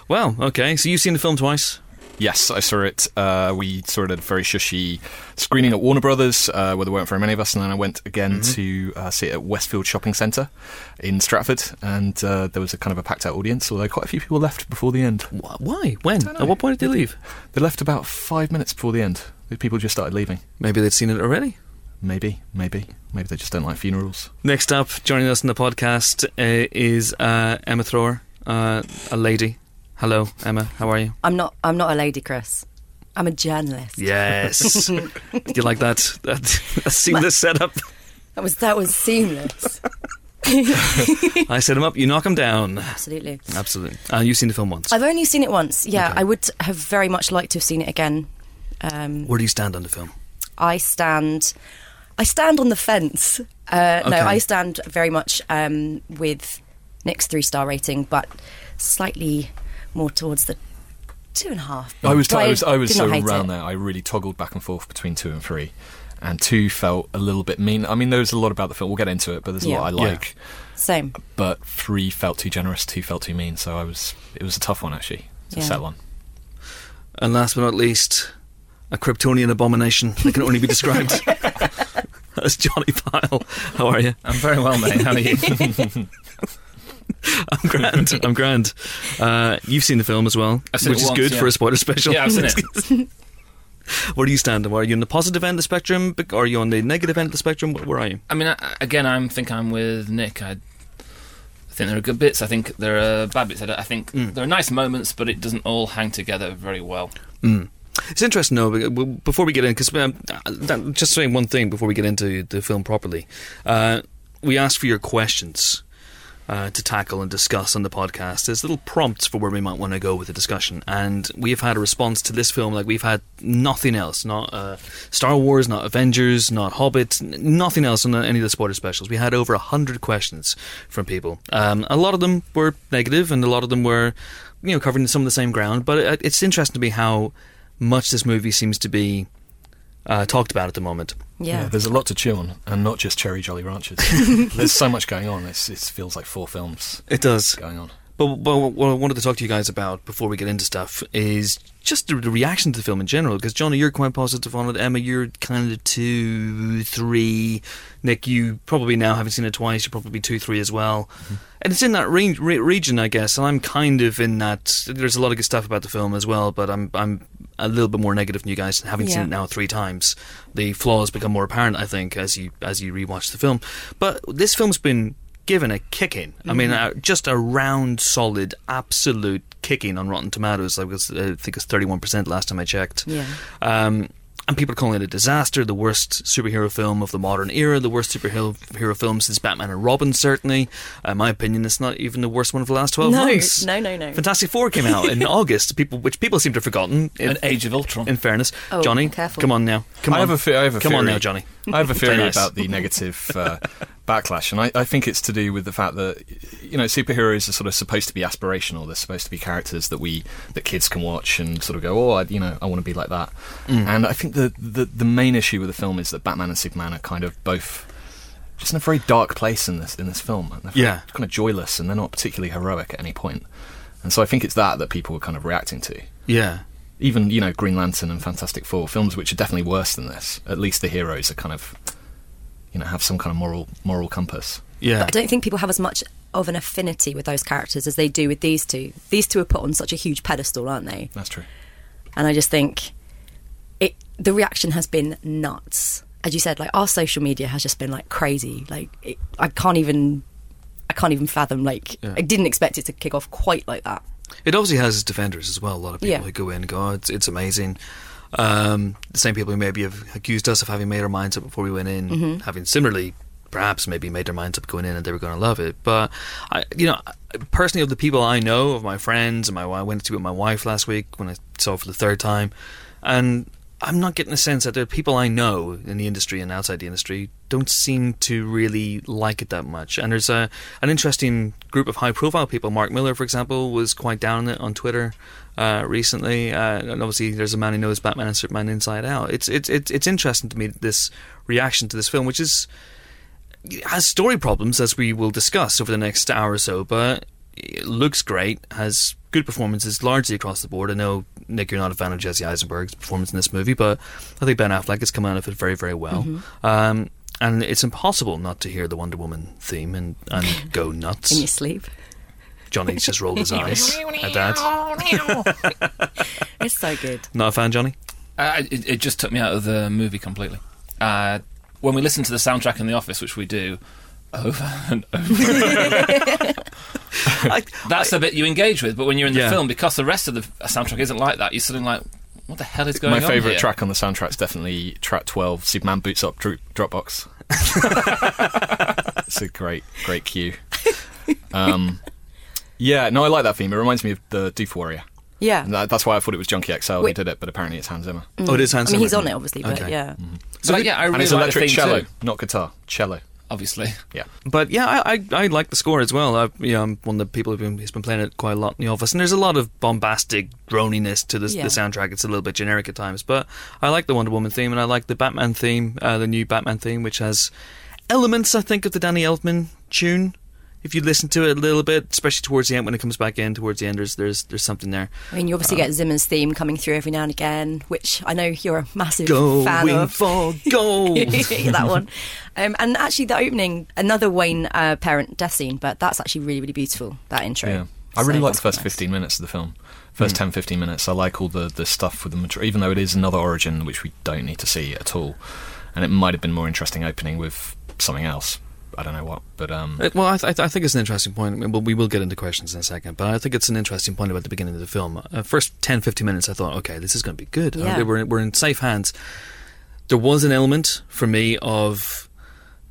well, okay. So you've seen the film twice. Yes, I saw it. Uh, we saw it at a very shushy screening at Warner Brothers, uh, where there weren't very many of us, and then I went again to uh, see it at Westfield Shopping Centre in Stratford, and uh, there was a kind of a packed out audience, although quite a few people left before the end. Why? When? At what point did they leave? They left about five minutes before the end. The People just started leaving. Maybe they'd seen it already. Maybe, maybe, maybe they just don't like funerals. Next up, joining us in the podcast uh, is uh, Emma Thrower, uh, a lady. Hello, Emma. How are you? I'm not. I'm not a lady, Chris. I'm a journalist. Yes. Do you like that? That, that seamless setup. That was that was seamless. I set him up. You knock him down. Absolutely. Absolutely. Uh, you've seen the film once. I've only seen it once. Yeah, Okay. I would have very much liked to have seen it again. Um, Where do you stand on the film? I stand. I stand on the fence. Uh, Okay. No, I stand very much um, with Nick's three star rating, but slightly more towards the two and a half. I was, But I was, I was so around it. there. I really toggled back and forth between two and three, and two felt a little bit mean. I mean, there's a lot about the film. We'll get into it, but there's a Yeah. lot I Yeah. like. Same. But three felt too generous. Two felt too mean. So I was. It was a tough one actually to Yeah. settle on. And last but not least, a Kryptonian abomination that can only be described as Johnny Pile. How are you? I'm very well, mate. How are you? I'm grand. I'm grand. Uh, you've seen the film as well, I've seen which is once, good yeah. for a spoiler special. yeah, I've seen it. Where do you stand? Are you on the positive end of the spectrum? Or are you on the negative end of the spectrum? Where are you? I mean, I, again, I'm think I'm with Nick. I, I think there are good bits. I think there are bad bits. I, I think Mm. there are nice moments, but it doesn't all hang together very well. Mm. It's interesting, though, before we get in, because um, just saying one thing before we get into the film properly. Uh, we asked for your questions uh, to tackle and discuss on the podcast. There's little prompts for where we might want to go with the discussion, and we've had a response to this film like we've had nothing else. Not uh, Star Wars, not Avengers, not Hobbit, nothing else on any of the spoiler specials. We had over a hundred questions from people. Um, a lot of them were negative, and a lot of them were, you know, covering some of the same ground. But it, it's interesting to me how much this movie seems to be uh, talked about at the moment. Yeah. there's a lot to chew on, and not just cherry Jolly Ranchers. there's so much going on. It's, it feels like four films It does. going on. But, but what I wanted to talk to you guys about before we get into stuff is just the, the reaction to the film in general. Because Johnny, you're quite positive on it. Emma, you're kind of two, three. Nick, you probably now having seen it twice, you're probably two, three as well. And it's in that range, re- region, I guess. And I'm kind of in that. There's a lot of good stuff about the film as well, but I'm I'm a little bit more negative than you guys, having seen it now three times. The flaws become more apparent, I think, as you as you rewatch the film. But this film's been given a kicking. I mean, Mm-hmm. uh, just a round, solid, absolute kicking on Rotten Tomatoes. I was, I think it's thirty-one percent last time I checked. Yeah. Um, and people are calling it a disaster, the worst superhero film of the modern era, the worst superhero film since Batman and Robin, certainly. Uh, in my opinion, it's not even the worst one of the last 12 No, months. no, no, no. Fantastic Four came out in August, people, which people seem to have forgotten. in- An Age of Ultron. In fairness. Oh, Johnny, careful. come on now. Come I on. have a, fe- I have a come theory. on now, Johnny. I have a theory nice. about the negative uh, backlash, and I, I think it's to do with the fact that you know superheroes are sort of supposed to be aspirational. They're supposed to be characters that we that kids can watch and sort of go, oh, I, you know, I want to be like that. Mm. And I think the, the the main issue with the film is that Batman and Superman are kind of both just in a very dark place in this in this film. And they're Yeah. kind of joyless, and they're not particularly heroic at any point. And so I think it's that that people are kind of reacting to Yeah. even you know Green Lantern and Fantastic Four films, which are definitely worse than this. At least the heroes are kind of, you know, have some kind of moral moral compass. Yeah. But I don't think people have as much of an affinity with those characters as they do with these two. These two are put on such a huge pedestal, aren't they? That's true. And I just think it. The reaction has been nuts. As you said, like our social media has just been like crazy. Like it, I can't even, I can't even fathom. Like Yeah. I didn't expect it to kick off quite like that. It obviously has its defenders as well. A lot of people Yeah. who go in and go, oh, it's, it's amazing. Um, the same people who maybe have accused us of having made our minds up before we went in, Mm-hmm. having similarly perhaps maybe made their minds up going in and they were going to love it. But I, you know, personally, of the people I know, of my friends, and my I went to with my wife last week when I saw it for the third time, and I'm not getting the sense that the people I know in the industry and outside the industry don't seem to really like it that much. And there's a an interesting group of high profile people. Mark Millar, for example, was quite down on it on Twitter uh, recently. Uh, and obviously, there's a man who knows Batman and Superman inside out. It's it's it's it's interesting to me this reaction to this film, which is has story problems as we will discuss over the next hour or so, but it looks great, has good performances largely across the board. I know Nick, you're not a fan of Jesse Eisenberg's performance in this movie, but I think Ben Affleck has come out of it very, very well. Um, and it's impossible not to hear the Wonder Woman theme and, and go nuts. In your sleep, Johnny's just rolled his eyes at that. it's so good. Not a fan, Johnny? Uh, it, it just took me out of the movie completely. Uh, when we listen to the soundtrack in the office, which we do over and over, I, that's the bit you engage with. But when you're in the Yeah. film, because the rest of the soundtrack isn't like that, you're sort of like, what the hell is going My on? My favourite here? track on the soundtrack is definitely track twelve. Superman boots up Dro- Dropbox. it's a great, great cue. Um, yeah, no, I like that theme. It reminds me of the Doof Warrior. Yeah. That, that's why I thought it was Junkie XL who did it, but apparently it's Hans Zimmer. oh, it is Hans I mean, he's on it, obviously, but Okay. yeah. So yeah, I and really it's like electric the theme cello, too, not guitar. Cello. Obviously. Yeah. But yeah, I, I I like the score as well. I, you know, I'm one of the people who've been, who's been playing it quite a lot in the office, and there's a lot of bombastic droniness to this, Yeah. the soundtrack. It's a little bit generic at times, but I like the Wonder Woman theme, and I like the Batman theme, uh, the new Batman theme, which has elements, I think, of the Danny Elfman tune. If you listen to it a little bit, especially towards the end when it comes back in, towards the end, there's there's, there's something there. I mean, you obviously get Zimmer's theme coming through every now and again, which I know you're a massive fan of. for gold. that one. Um, and actually, the opening, another Wayne uh, parent death scene, but that's actually really, really beautiful, that intro. Yeah. I really So like the first nice. 15 minutes of the film. First 10, 15 minutes. I like all the, the stuff with the mature, even though it is another origin which we don't need to see at all. And it might have been more interesting opening with something else. I don't know what, but um, Uh, Well, I, th- I think it's an interesting point. I mean, well, we will get into questions in a second, but I think it's an interesting point about the beginning of the film. Uh, first 10, 15 minutes, I thought, okay, this is going to be good. Yeah. Uh, we're, we're in safe hands. There was an element for me of,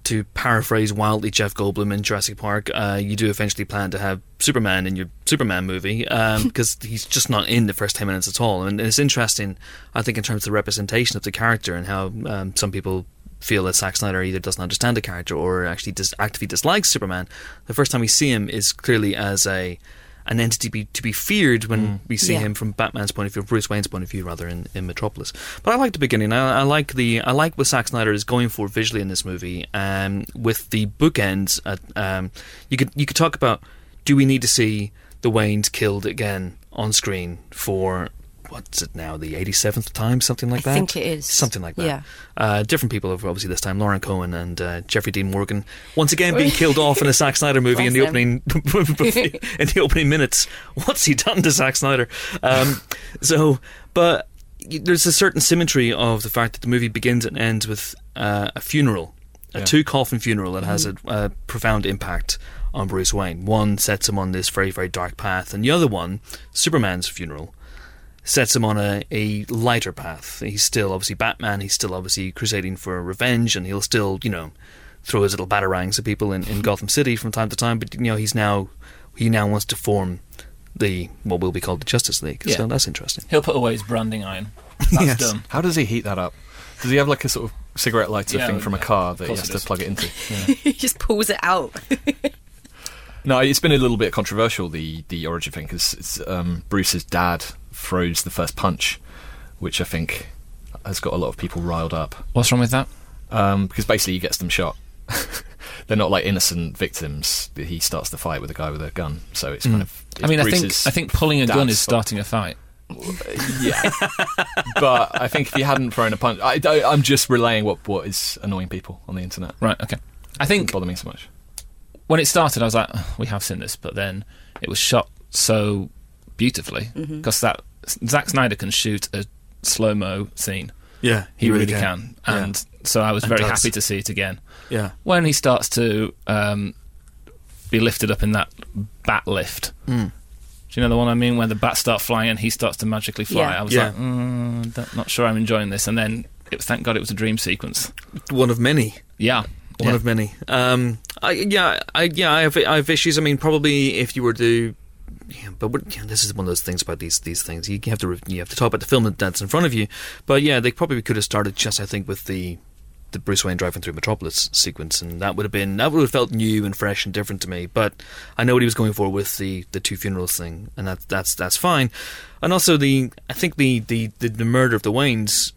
to paraphrase wildly Jeff Goldblum in Jurassic Park, uh, you do eventually plan to have Superman in your Superman movie because he's just not in the first 10 minutes at all. And it's interesting, I think, in terms of the representation of the character and how um, some people feel that Zack Snyder either doesn't understand the character or actually dis- actively dislikes Superman. The first time we see him is clearly as a an entity be, to be feared when we see Yeah. him from Batman's point of view, Bruce Wayne's point of view, rather in, in Metropolis. But I like the beginning. I, I like the I like what Zack Snyder is going for visually in this movie. Um, with the bookends, at, um, you could you could talk about do we need to see the Waynes killed again on screen for what's it now the 87th time something like that? I think it is. something like that Yeah. uh, different people have obviously this time Lauren Cohan and uh, Jeffrey Dean Morgan once again being killed off in a Zack Snyder movie in the opening in the opening minutes what's he done to Zack Snyder um, so but there's a certain symmetry of the fact that the movie begins and ends with uh, a funeral, a Yeah. two coffin funeral that has a, a profound impact on Bruce Wayne. One sets him on this very very dark path, and the other one, Superman's funeral, sets him on a, a lighter path. He's still obviously Batman. He's still obviously crusading for revenge, and he'll still you know throw his little batarangs at people in, in Gotham City from time to time. But you know he's now he now wants to form the what will be called the Justice League. Yeah. So that's interesting. He'll put away his branding iron. That's Yes. done. How does he heat that up? Does he have like a sort of cigarette lighter Yeah, thing from a car that he has to plug it into? he just pulls it out. No, it's been a little bit controversial the the origin thing because um, Bruce's dad throws the first punch, which I think has got a lot of people riled up What's wrong with that? um, because basically he gets them shot. They're not like innocent victims. He starts the fight with a guy with a gun, so it's kind of. I mean, I think I think pulling a gun is starting a fight. Yeah, but I think if he hadn't thrown a punch, I, I'm just relaying what what is annoying people on the internet. Right. Okay. I think bother me so much. when it started, I was like, "Ugh, we have seen this, but then it was shot so beautifully because that Zack Snyder can shoot a slow mo scene. Yeah, He, really, can, and so I was And very does. happy to see it again. Yeah. When he starts to um, be lifted up in that bat lift. Mm. Do you know the one I mean? When the bats start flying and he starts to magically fly. Yeah. I was Yeah. like, mm, don't- not sure I'm enjoying this. And then, it, thank God, it was a dream sequence. One of many. Yeah, One Yeah. of many. Um, I, yeah, I, yeah, I have, I have issues. I mean, probably if you were to, yeah, but what, yeah, this is one of those things about these these things. You have to you have to talk about the film that's in front of you. But yeah, they probably could have started just, I think, with the the Bruce Wayne driving through Metropolis sequence, and that would have been that would have felt new and fresh and different to me. But I know what he was going for with the the two funerals thing, and that that's that's fine. And also the I think the the the, the murder of the Waynes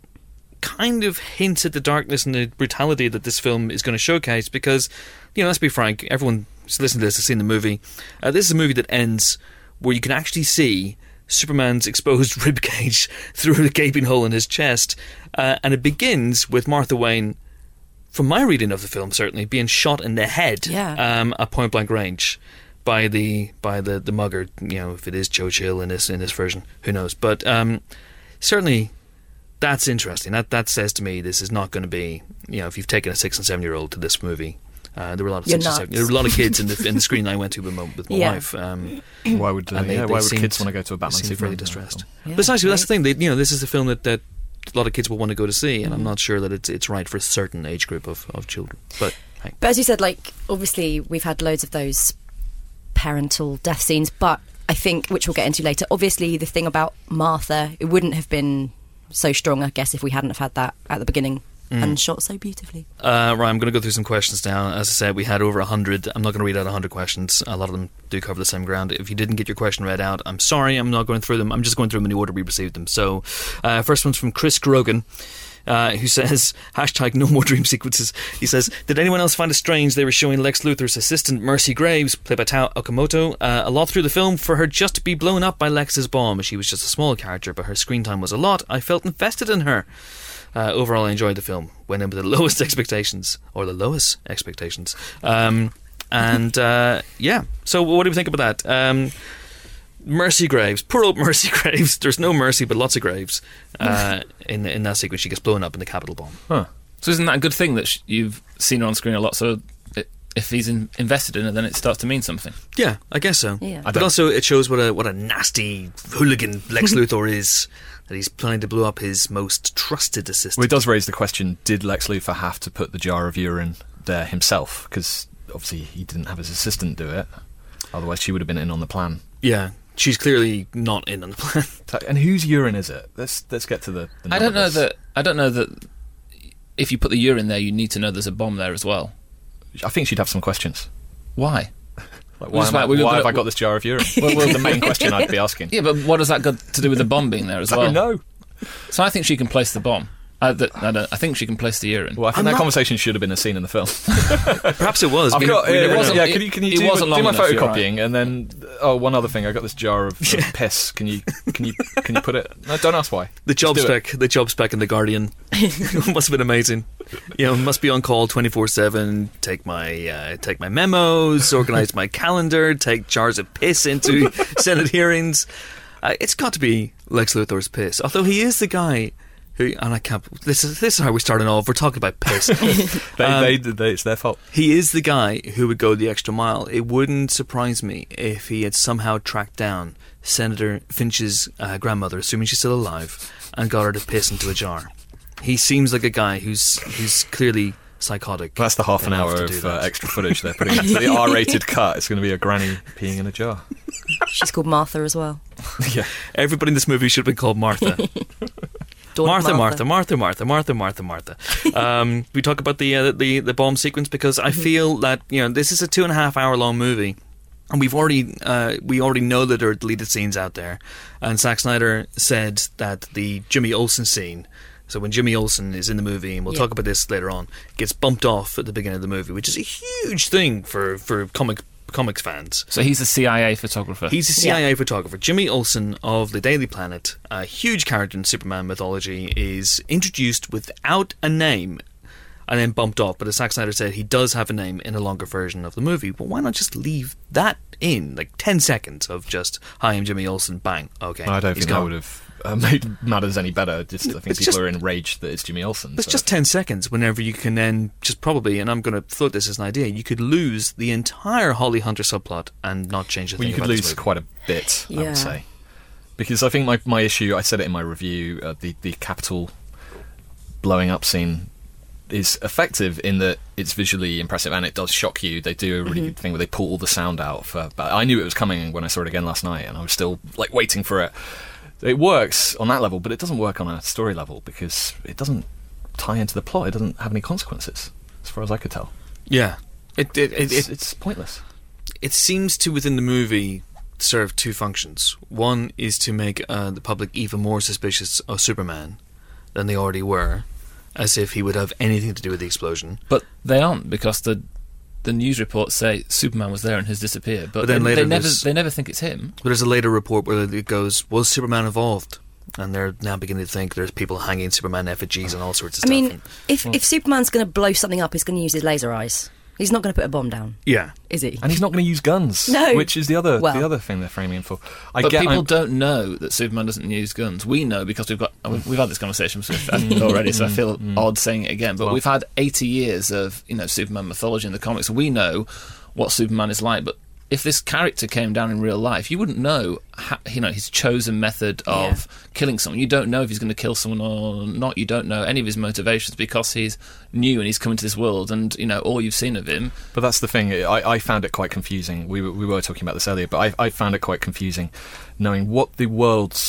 kind of hints at the darkness and the brutality that this film is going to showcase because, you know, let's be frank, everyone listening to this I've seen the movie. Uh, this is a movie that ends where you can actually see Superman's exposed ribcage through the gaping hole in his chest, uh, and it begins with Martha Wayne. From my reading of the film, certainly being shot in the head Yeah. um, at point blank range by the by the, the mugger. You know, if it is Joe Chill in this in this version, who knows? But um, certainly that's interesting. That that says to me this is not going to be you know if you've taken a six and seven year old to this movie. Uh, there were a lot of You're six nuts. there were a lot of kids in the in the screen I went to with my, with my Yeah. wife. Um, Why would uh, they- yeah, they why would seemed- kids want to go to a Batman seemed Superman really distressed. Yeah, but actually, that's the thing. They, you know, this is a film that, that a lot of kids will want to go to see, Mm. and I'm not sure that it's it's right for a certain age group of, of children. But hey, But as you said, like obviously we've had loads of those parental death scenes, but I think which we'll get into later. Obviously, the thing about Martha, it wouldn't have been so strong, I guess, if we hadn't have had that at the beginning and shot so beautifully. Uh, right, I'm going to go through some questions now. As I said, we had over 100. I'm not going to read out 100 questions. A lot of them do cover the same ground. If you didn't get your question read out, I'm sorry. I'm not going through them. I'm just going through them in the order we received them. So, uh, first one's from Chris Grogan. Uh, who says hashtag no more dream sequences? He says, did anyone else find it strange they were showing Lex Luthor's assistant Mercy Graves, played by Tao Okamoto, uh, a lot through the film for her just to be blown up by Lex's bomb? She was just a small character, but her screen time was a lot. I felt invested in her. Uh, overall, I enjoyed the film. Went in with the lowest expectations, or the lowest expectations. Um, and uh, yeah, so what do we think about that? Um, Mercy Graves, poor old Mercy Graves. There's no mercy, but lots of graves. Uh, in in that sequence, she gets blown up in the Capitol bomb. Huh. So isn't that a good thing that sh- you've seen her on screen a lot? So i if he's in- invested in it, then it starts to mean something. Yeah, I guess so. Yeah. I But don't- also, it shows what a what a nasty hooligan Lex Luthor is. That he's planning to blow up his most trusted assistant. Well, it does raise the question: Did Lex Luthor have to put the jar of urine there himself? Because obviously he didn't have his assistant do it. Otherwise, she would have been in on the plan. yeah, she's clearly not in on the plan. And whose urine is it? Let's let's get to the. the I don't know that. I don't know that. If you put the urine there, you need to know there's a bomb there as well. I think she'd have some questions. Why? Like, why am I- why have I got this jar of urine? well, well, the main question I'd be asking. Yeah, but what has that got to do with the bomb being there as well? I know. So I think she can place the bomb. I, th- I, don't, I think she can place the urine. Well, I think I'm that not- conversation should have been a scene in the film. Perhaps it was. I've got. uh, never wasn't- yeah, can you can you it do, wasn't do my enough, you're photocopying and then oh one other thing I got this jar of, of piss. Can you can you can you put it? No, don't ask why. The job Just spec, the job spec in the Guardian, must have been amazing. You know, must be on call twenty four seven. Take my uh, take my memos, organize my calendar, take jars of piss into Senate hearings. Uh, it's got to be Lex Luthor's piss. Although he is the guy who, and I can't. This is this is how we're starting off. We're talking about piss. They, Um, they, they, it's their fault. he is the guy who would go the extra mile. It wouldn't surprise me if he had somehow tracked down Senator Finch's uh, grandmother, assuming she's still alive, and got her to piss into a jar. He seems like a guy who's who's clearly psychotic. That's the half an hour to of do uh, extra footage they're putting into the R-rated cut. It's going to be a granny peeing in a jar. She's called Martha as well. yeah. Everybody in this movie should have been called Martha. Martha, Martha, Martha, Martha, Martha, Martha, Martha. Um, we talk about the uh, the the bomb sequence because I feel that you know this is a two and a half hour long movie, and we've already uh, we already know that there are deleted scenes out there, and Zack Snyder said that the Jimmy Olsen scene. So when Jimmy Olsen is in the movie, and we'll Yeah. talk about this later on, gets bumped off at the beginning of the movie, which is a huge thing for for comic comics fans. So he's a CIA photographer. He's a CIA photographer. Jimmy Olsen of the Daily Planet, a huge character in Superman mythology, is introduced without a name and then bumped off. But as Zack Snyder said, he does have a name in a longer version of the movie. But why not just leave that in? Like 10 seconds of just, hi, I'm Jimmy Olsen, bang, okay. I don't he's think that gone. would have uh, made matters any better. Just I think It's people just- are enraged that it's Jimmy Olsen. It's so- just 10 seconds whenever you can then just probably, and I'm going to float this as an idea, you could lose the entire Holly Hunter subplot and not change a well, thing you could about lose quite a bit. I would say because I think my my issue. I said it in my review. Uh, the the capital blowing up scene is effective in that it's visually impressive and it does shock you. They do a really good thing where they pull all the sound out. For, but I knew it was coming when I saw it again last night, and I was still like waiting for it. It works on that level, but it doesn't work on a story level because it doesn't tie into the plot. It doesn't have any consequences, as far as I could tell. Yeah. It, it, it, It's, it, it's pointless. it seems to within the movie serve two functions. One is to make uh, the public even more suspicious of Superman than they already were, as if he would have anything to do with the explosion. But they aren't because the the news reports say Superman was there and has disappeared. But, But then they, later they never they never think it's him. But there's a later report where it goes, "Was Superman involved?" And they're now beginning to think there's people hanging Superman effigies and all sorts of I stuff. I mean, And- if if Superman's going to blow something up, he's going to use his laser eyes. He's not going to put a bomb down, yeah, is he? And he's not going to use guns, No. which is the other Well. the other thing they're framing him for. I But get people I'm- don't know that Superman doesn't use guns. We know because we've got we've, we've had this conversation mm. already, so I mm. feel mm. odd saying it again. But Well- we've had eighty years of you know Superman mythology in the comics. We know what Superman is like, but. If this character came down in real life, you wouldn't know, ha- you know, his chosen method of killing someone. You don't know if he's going to kill someone or not. You don't know any of his motivations because he's new and he's come into this world, and you know all you've seen of him. But that's the thing. I, I found it quite confusing. We were, we were talking about this earlier, but I, I found it quite confusing knowing what the world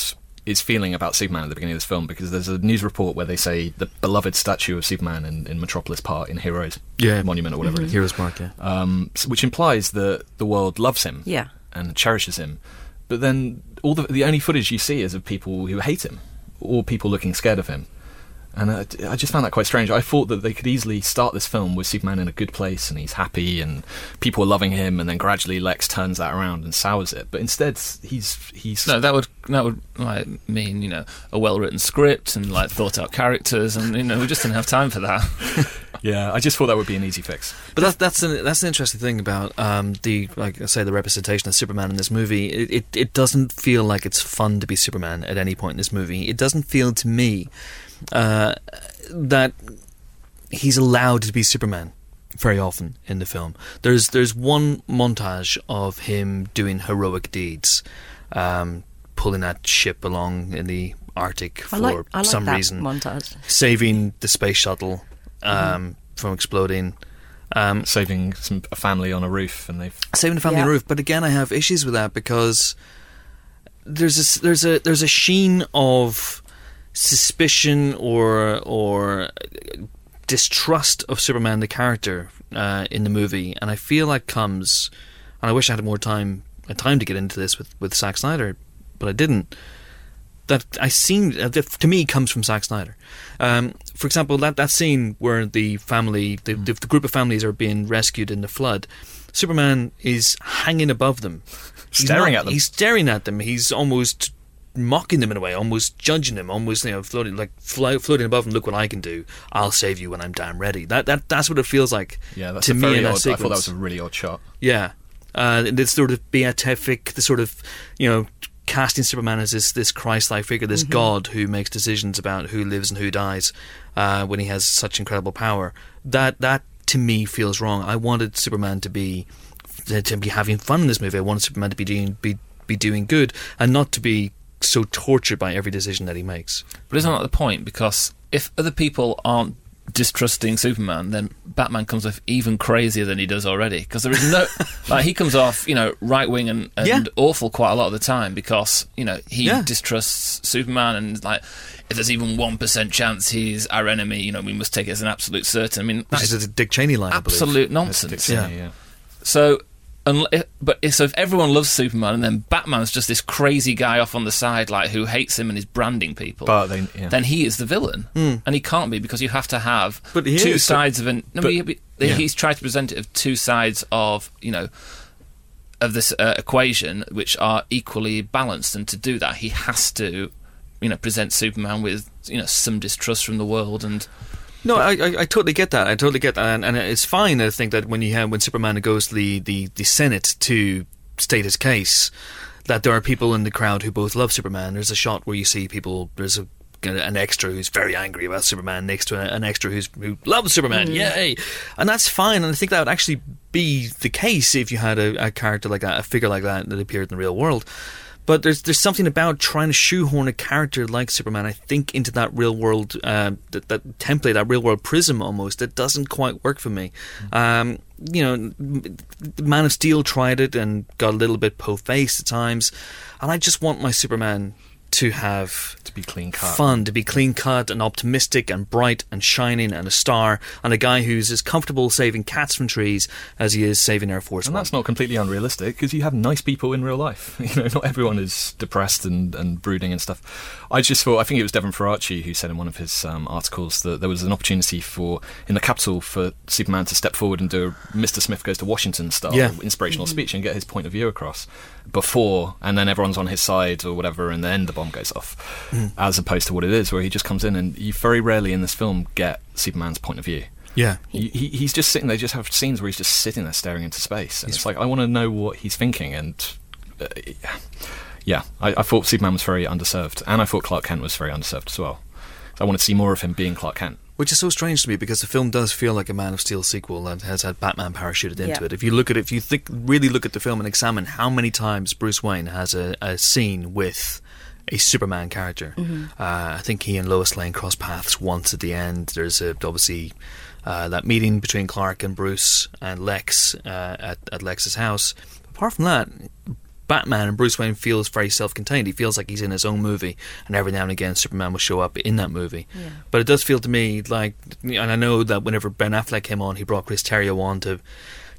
is feeling about Superman at the beginning of this film because there's a news report where they say the beloved statue of Superman in, in Metropolis Park in Heroes Yeah. Monument or whatever it is, Heroes Mark. Yeah, um, which implies that the world loves him Yeah. and cherishes him. But then all the the only footage you see is of people who hate him or people looking scared of him. And I, I just found that quite strange. I thought that they could easily start this film with Superman in a good place and he's happy and people are loving him, and then gradually Lex turns that around and sours it. But instead, he's he's No, that would that would like, mean you know a well written script and like thought out characters, and you know we just didn't have time for that. yeah. I just thought that would be an easy fix. But that's that's an, that's an interesting thing about um, the like I say the representation of Superman in this movie. It, it it doesn't feel like it's fun to be Superman at any point in this movie. It doesn't feel to me uh, that he's allowed to be Superman very often in the film. There's there's one montage of him doing heroic deeds, um, pulling that ship along in the Arctic for I like I like some that reason montage. saving the space shuttle um, from exploding, um, Saving some, a family on a roof, and they've saving the family Yeah. On a roof. But again, I have issues with that because there's a, s- there's a there's a sheen of suspicion or or distrust of Superman the character uh, in the movie, and I feel like comes. And I wish I had more time uh, time to get into this with with Zack Snyder, but I didn't. That I seen uh, that to me comes from Zack Snyder. Um, for example, that, that scene where the family, the, the, the group of families are being rescued in the flood, Superman is hanging above them, He's Staring not- at them. He's staring at them. He's almost mocking them in a way, almost judging them, almost you know floating like fly, floating above them. Look what I can do! I'll save you when I'm damn ready. That that that's what it feels like. yeah. That's to me in that odd. I thought that was a really odd shot. Yeah. Uh, this sort of beatific, the sort of, you know, casting Superman as this this Christ-like figure, this God who makes decisions about who lives and who dies uh, when he has such incredible power. That that to me feels wrong. I wanted Superman to be to be having fun in this movie. I wanted Superman to be doing be be doing good and not to be so tortured by every decision that he makes. But isn't that the point? Because if other people aren't distrusting Superman, then Batman comes off even crazier than he does already. Because there is no, like, he comes off, you know, right wing and, and Yeah. awful quite a lot of the time because, you know, he Yeah. distrusts Superman and, like, if there's even 1% chance he's our enemy, you know, we must take it as an absolute certain. I mean, Which that's is a Dick Cheney line, absolute nonsense. Cheney, yeah. So, unle- but so if everyone loves Superman and then Batman's just this crazy guy off on the side, like who hates him and is branding people, But they, yeah. then he is the villain, and he can't be because you have to have But two is, but- sides of an. No, but- but, he- yeah. he's tried to present it of two sides of you know of this uh, equation which are equally balanced, and to do that, he has to you know present Superman with you know some distrust from the world and. No, I, I, I totally get that. I totally get that, and, and it's fine. I think that when you have when Superman goes to the, the, the Senate to state his case, that there are people in the crowd who both love Superman. There's a shot where you see people. There's a an extra who's very angry about Superman next to an extra who's who loves Superman. Mm. Yay! And that's fine. And I think that would actually be the case if you had a, a character like that, a figure like that that appeared in the real world. But there's there's something about trying to shoehorn a character like Superman, I think, into that real world uh, that, that template, that real world prism almost that doesn't quite work for me. Um, you know, Man of Steel tried it and got a little bit po-faced at times, and I just want my Superman to have to be clean cut. fun, to be clean cut and optimistic and bright and shining and a star, and a guy who's as comfortable saving cats from trees as he is saving Air Force And One. that's not completely unrealistic because you have nice people in real life. You know, not everyone is depressed and, and brooding and stuff. I just thought, I think it was Devin Faraci who said in one of his um, articles that there was an opportunity for, in the capital for Superman to step forward and do a Mr. Smith Goes to Washington style Yeah. inspirational speech and get his point of view across before, and then everyone's on his side or whatever, and then the bomb goes off, as opposed to what it is, where he just comes in and you very rarely in this film get Superman's point of view. yeah. He, he, he's just sitting there. Just have scenes where he's just sitting there staring into space, and it's like I want to know what he's thinking. And uh, yeah, I, I thought Superman was very underserved, and I thought Clark Kent was very underserved as well. I want to see more of him being Clark Kent. Which is so strange to me because the film does feel like a Man of Steel sequel that has had Batman parachuted into Yeah. it. If you look at it, if you think really look at the film and examine how many times Bruce Wayne has a, a scene with a Superman character, Mm-hmm. uh, I think he and Lois Lane cross paths once at the end. There's a, obviously uh, that meeting between Clark and Bruce and Lex uh, at, at Lex's house. Apart from that, Batman and Bruce Wayne feels very self-contained. He feels like he's in his own movie, and every now and again Superman will show up in that movie. But it does feel to me like, and I know that whenever Ben Affleck came on, he brought Chris Terrio on to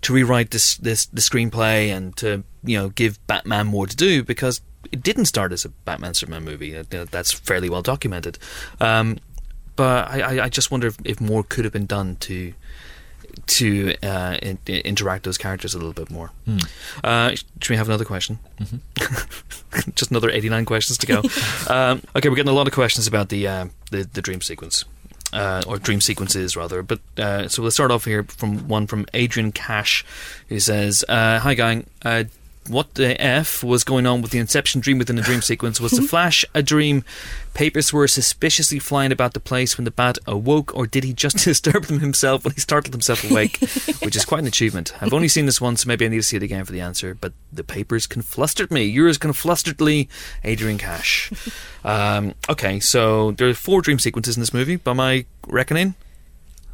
to rewrite this this the screenplay and to you know give Batman more to do because it didn't start as a Batman Superman movie. That's fairly well documented. Um, but I, I- I just wonder if, if more could have been done to to uh, in, interact those characters a little bit more. Uh, should we have another question? Just another eighty-nine questions to go. um, okay, we're getting a lot of questions about the uh, the, the dream sequence. Uh, or dream sequences rather, but uh, so we'll start off here from one from Adrian Cash, who says, uh, "Hi, gang. What the f was going on with the Inception dream within the dream sequence? Was the Flash a dream? Papers were suspiciously flying about the place when the bat awoke, or did he just disturb them himself when he startled himself awake? Which is quite an achievement. I've only seen this once, so maybe I need to see it again for the answer. But the papers conflustered me. Yours conflusteredly, Adrian Cash. Um, okay, so there are four dream sequences in this movie, by my reckoning.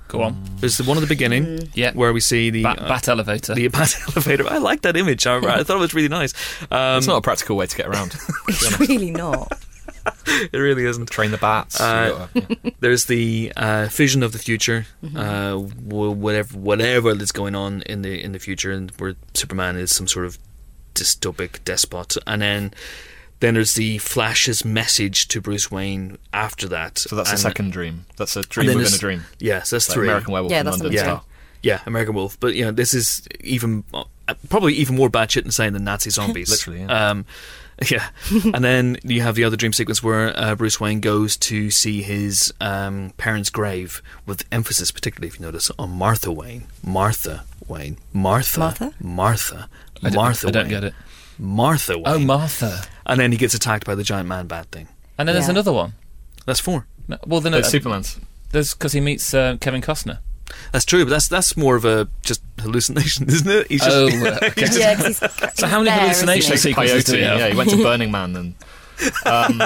Go on. There's the one at the beginning, Yeah. where we see the Bat, uh, bat elevator. the bat elevator. I like that image. I, I thought it was really nice. Um, It's not a practical way to get around. It's really not. it really isn't. Train the bats. Uh, gotta- yeah. There's the uh, vision of the future, uh, wh- whatever whatever that's going on in the in the future, and where Superman is some sort of dystopic despot, and then then there's the Flash's message to Bruce Wayne after that. So that's the and- second dream. That's a dream within a there's- dream. Yes, that's Like three. American Werewolf Yeah, in London one. yeah, style. yeah, American Wolf. But you know, this is even uh, probably even more batshit insane than Nazi zombies. Literally, yeah. Um, yeah. and then you have the other dream sequence where uh, Bruce Wayne goes to see his um, parents' grave, with emphasis, particularly if you notice, on Martha Wayne. Martha Wayne. Martha. Martha? Martha. I don't, Martha. I don't Wayne. get it. Martha Oh, Martha. and then he gets attacked by the giant man bat thing. And then there's Yeah. another one. That's four. No, Well, then uh, It's Superman's. there's because he meets uh, Kevin Costner. That's true, but that's that's more of a just hallucination, isn't it? He's just, Oh, uh, okay. Yeah, 'cause he's So how many there, hallucination isn't he? sequences do Coyote. we have? Yeah, he went to Burning Man, and um,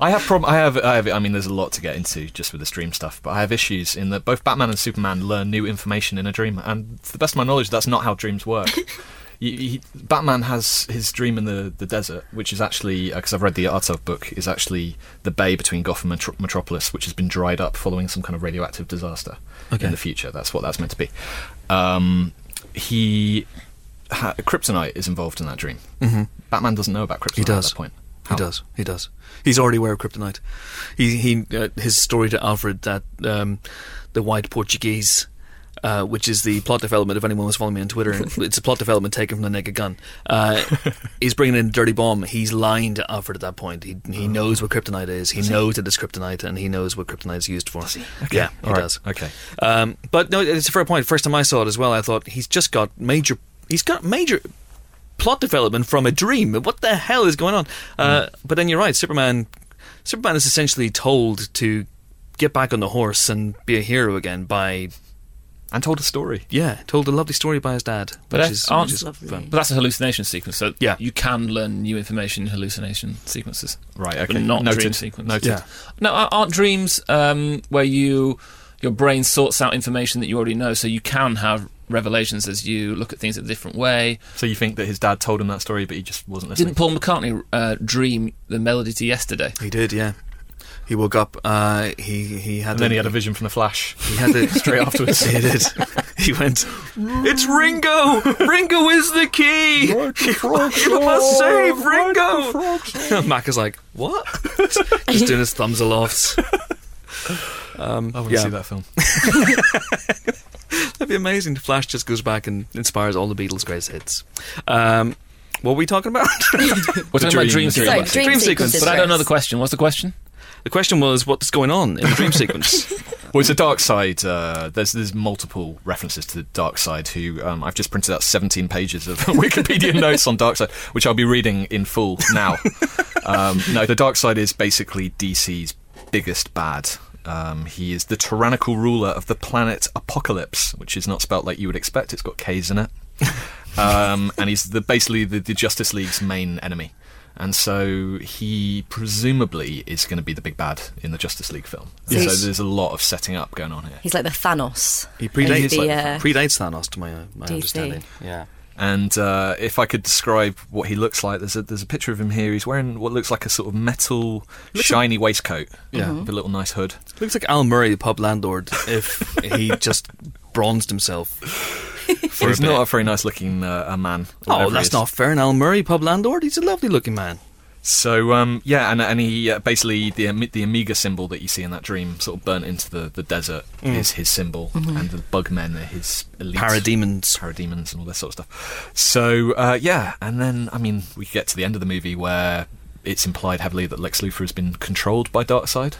I have problem. I have, I have. I mean, there's a lot to get into just with the dream stuff, but I have issues in that both Batman and Superman learn new information in a dream, and to the best of my knowledge, that's not how dreams work. You, he, Batman has his dream in the, the desert, which is actually because I've read the Artov book, is actually the bay between Gotham and Metro- Metropolis, which has been dried up following some kind of radioactive disaster Okay. in the future. That's what that's meant to be. Um, he ha- kryptonite is involved in that dream. Mm-hmm. Batman doesn't know about kryptonite He does. at that point. He does. He does. He's already aware of kryptonite. He he uh, his story to Alfred that um, the white Portuguese. Uh, which is the plot development. If anyone was following me on Twitter, it's a plot development taken from the Naked Gun. Uh, he's bringing in a dirty bomb. He's lying to Alfred at that point. He Oh. he knows what kryptonite is. He knows that it's kryptonite, and he knows what kryptonite is used for. Yeah, he All right. does. Okay. Um, but no, it's a fair point. First time I saw it as well, I thought he's just got major. He's got major plot development from a dream. What the hell is going on? Uh, but then you're right. Superman. Superman is essentially told to get back on the horse and be a hero again by And told a story. yeah, told a lovely story by his dad, But which that's- is, aren't- which is Lovely. But that's a hallucination sequence, so Yeah. you can learn new information in hallucination sequences. Right. But Okay. not Noted. dream sequence. Noted. Yeah. No, aren't dreams um, where you your brain sorts out information that you already know, so you can have revelations as you look at things in a different way. So you think that his dad told him that story, but he just wasn't listening? Didn't Paul McCartney uh, dream the melody to yesterday? He did, yeah. He woke up. Uh, he he had. and then the- he had a vision from the Flash. He had it Straight afterwards. He did. He went. It's Ringo. Ringo is the key. you must save Ringo. Mac is like, what? Just doing his thumbs aloft. Um, I want yeah, to see that film. that'd be amazing. The Flash just goes back and inspires all the Beatles' greatest hits. Um, what were we talking about? We're talking about dream dream sequence. So, dream, Dream sequences. sequence. But I don't know the question. What's the question? The question was, what's going on in the dream sequence? Well, it's a Darkseid. Uh, there's there's multiple references to the Darkseid. Who um, I've just printed out 17 pages of Wikipedia notes on Darkseid, which I'll be reading in full now. um, no, the Darkseid is basically DC's biggest bad. Um, he is the tyrannical ruler of the planet Apokolips, which is not spelt like you would expect. It's got K's in it, um, and he's the basically the, the Justice League's main enemy. And so he presumably is going to be the big bad in the Justice League film. Yes. So there's a lot of setting up going on here. He's like the Thanos. He predates, the, uh, predates Thanos, to my, uh, my DC. understanding. Yeah. And uh, if I could describe what he looks like, there's a there's a picture of him here. He's wearing what looks like a sort of metal, shiny waistcoat, Yeah. with a little nice hood. Looks like Al Murray, the pub landlord, if he just bronzed himself. For He's a not a very nice looking uh, a man. Oh, that's not fair. An Al Murray pub landlord. He's a lovely looking man. So um, yeah, and and he uh, basically the the Omega symbol that you see in that dream, sort of burnt into the, the desert, is his symbol, and the Bugmen are his elite Parademons. parademons and all this sort of stuff. So uh, yeah, and then I mean we get to the end of the movie where it's implied heavily that Lex Luthor has been controlled by Darkseid.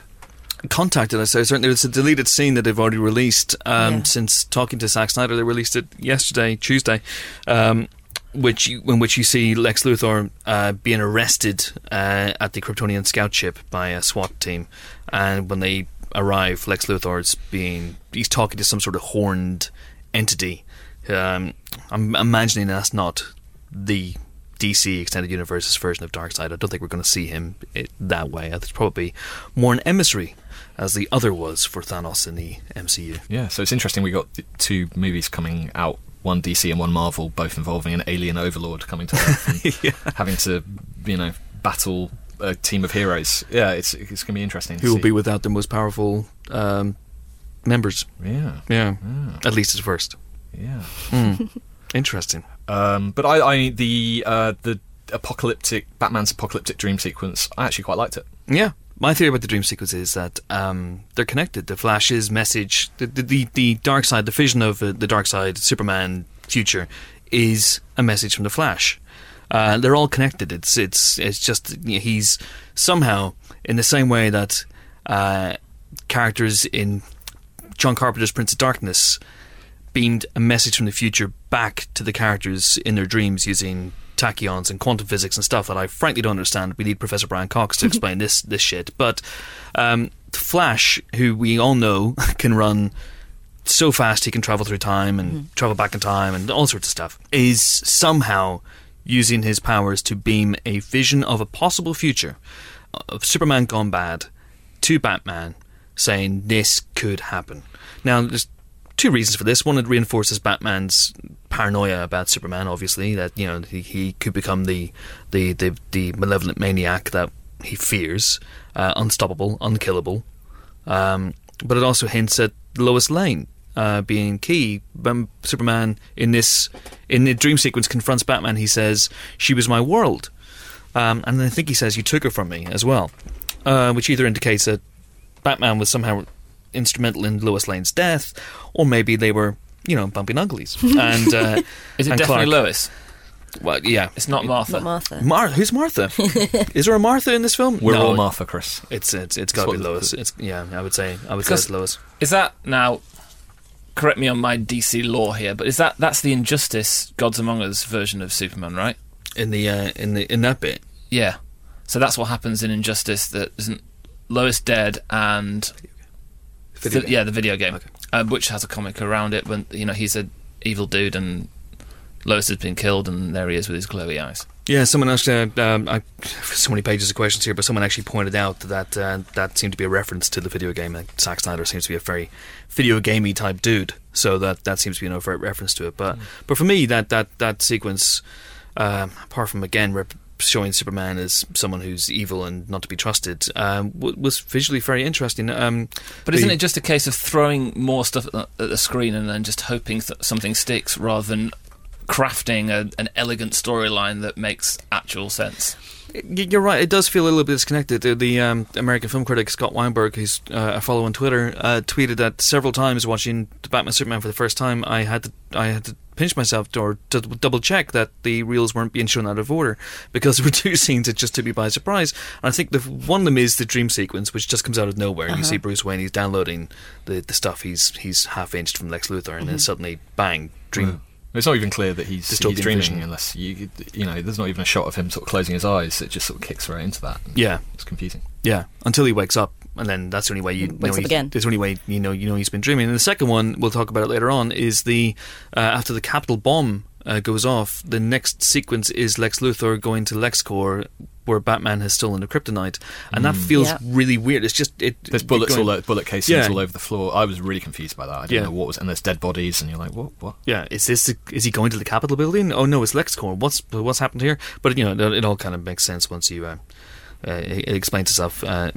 Contacted us. So certainly it's a deleted scene that they've already released. Um, Yeah. Since talking to Zack Snyder, they released it yesterday, Tuesday. Um, which you, in which you see Lex Luthor uh, being arrested uh, at the Kryptonian scout ship by a SWAT team, and when they arrive, Lex Luthor is being he's talking to some sort of horned entity. Um, I'm imagining that's not the DC extended universe's version of Darkseid. I don't think we're going to see him it, that way. It's probably more an emissary, as the other was for Thanos in the MCU. Yeah, so it's interesting. We got two movies coming out, one DC and one Marvel, both involving an alien overlord coming to Earth and having to, you know, battle a team of heroes. Yeah, it's it's going to be interesting. Who will see. be without the most powerful um, members? Yeah, Yeah, Ah. at least at first. yeah. Hmm. Interesting. Um, but I, I the uh, the apocalyptic Batman's apocalyptic dream sequence, I actually quite liked it. Yeah. My theory about the dream sequence is that um, they're connected. The Flash's message, the the, the, the Darkseid, the vision of uh, the Darkseid, Superman future, is a message from the Flash. Uh, they're all connected. It's it's it's just you know, he's somehow in the same way that uh, characters in John Carpenter's Prince of Darkness beamed a message from the future back to the characters in their dreams using tachyons and quantum physics and stuff that I frankly don't understand. We need Professor Brian Cox to explain this this shit. But um, Flash, who we all know can run so fast he can travel through time and travel back in time and all sorts of stuff, is somehow using his powers to beam a vision of a possible future of Superman gone bad to Batman, saying this could happen. Now, there's two reasons for this. One, it reinforces Batman's paranoia about Superman. Obviously, that you know he, he could become the, the the the malevolent maniac that he fears, uh, unstoppable, unkillable. Um, but it also hints at Lois Lane uh, being key. When Superman in this in the dream sequence confronts Batman, he says, "She was my world," um, and I think he says, "You took her from me" as well, uh, which either indicates that Batman was somehow instrumental in Lois Lane's death, or maybe they were, you know, bumping uglies. And uh, Is it and definitely Clark- Lois? Well, yeah. It's not Martha. Not Martha. Mar- who's Martha? Is there a Martha in this film? We're No, all Martha, Chris. It's it's it's got to be the- Lois. It's yeah. I would say I would say it's Lois. Is that now? Correct me on my DC law here, but is that that's the Injustice Gods Among Us version of Superman, right? in the uh, in the in that bit. Yeah. So that's what happens in Injustice. That isn't Lois dead and Video the- yeah, the video game, Okay. um, which has a comic around it. When you know he's an evil dude and Lois has been killed, and there he is with his glowy eyes. Yeah, someone actually, uh, um, I, so many pages of questions here, but someone actually pointed out that uh, that seemed to be a reference to the video game. Like Zack Snyder seems to be a very video gamey type dude, so that that seems to be an overt reference to it. But but for me, that that that sequence, um, apart from again rep- showing Superman as someone who's evil and not to be trusted, um, w- was visually very interesting. Um, But isn't it just a case of throwing more stuff at the, at the screen and then just hoping that something sticks rather than crafting a, an elegant storyline that makes actual sense? You're right. It does feel a little bit disconnected. The, the um, American film critic Scott Weinberg, who's uh, I follow on Twitter, uh, tweeted that several times watching the Batman Superman for the first time, I had to I had to pinch myself or to double check that the reels weren't being shown out of order because there were two scenes that just took me by surprise. And I think the one of them is the dream sequence, which just comes out of nowhere. You uh-huh. see Bruce Wayne, he's downloading the, the stuff he's he's half inched from Lex Luthor, and then mm-hmm. suddenly, bang, dream. It's not even clear that he's, he's dreaming vision. unless you you know. There's not even a shot of him sort of closing his eyes. It just sort of kicks right into that. Yeah, It's confusing. Yeah, until he wakes up, and then that's the only way you Wakes know. up again. There's only way you know you know he's been dreaming. And the second one, we'll talk about it later on, is the uh, after the Capitol bomb uh, goes off. The next sequence is Lex Luthor going to LexCorp, where Batman has stolen the kryptonite, and that feels Yeah. really weird. It's just it. There's bullets going- all o- bullet casings Yeah. all over the floor. I was really confused by that. I didn't Yeah. know what was, and there's dead bodies, and you're like, what? What? Yeah, is this the, is he going to the Capitol building? Oh no, it's LexCorp. What's what's happened here? But you know, it, it all kind of makes sense once you uh, uh, it explains itself uh,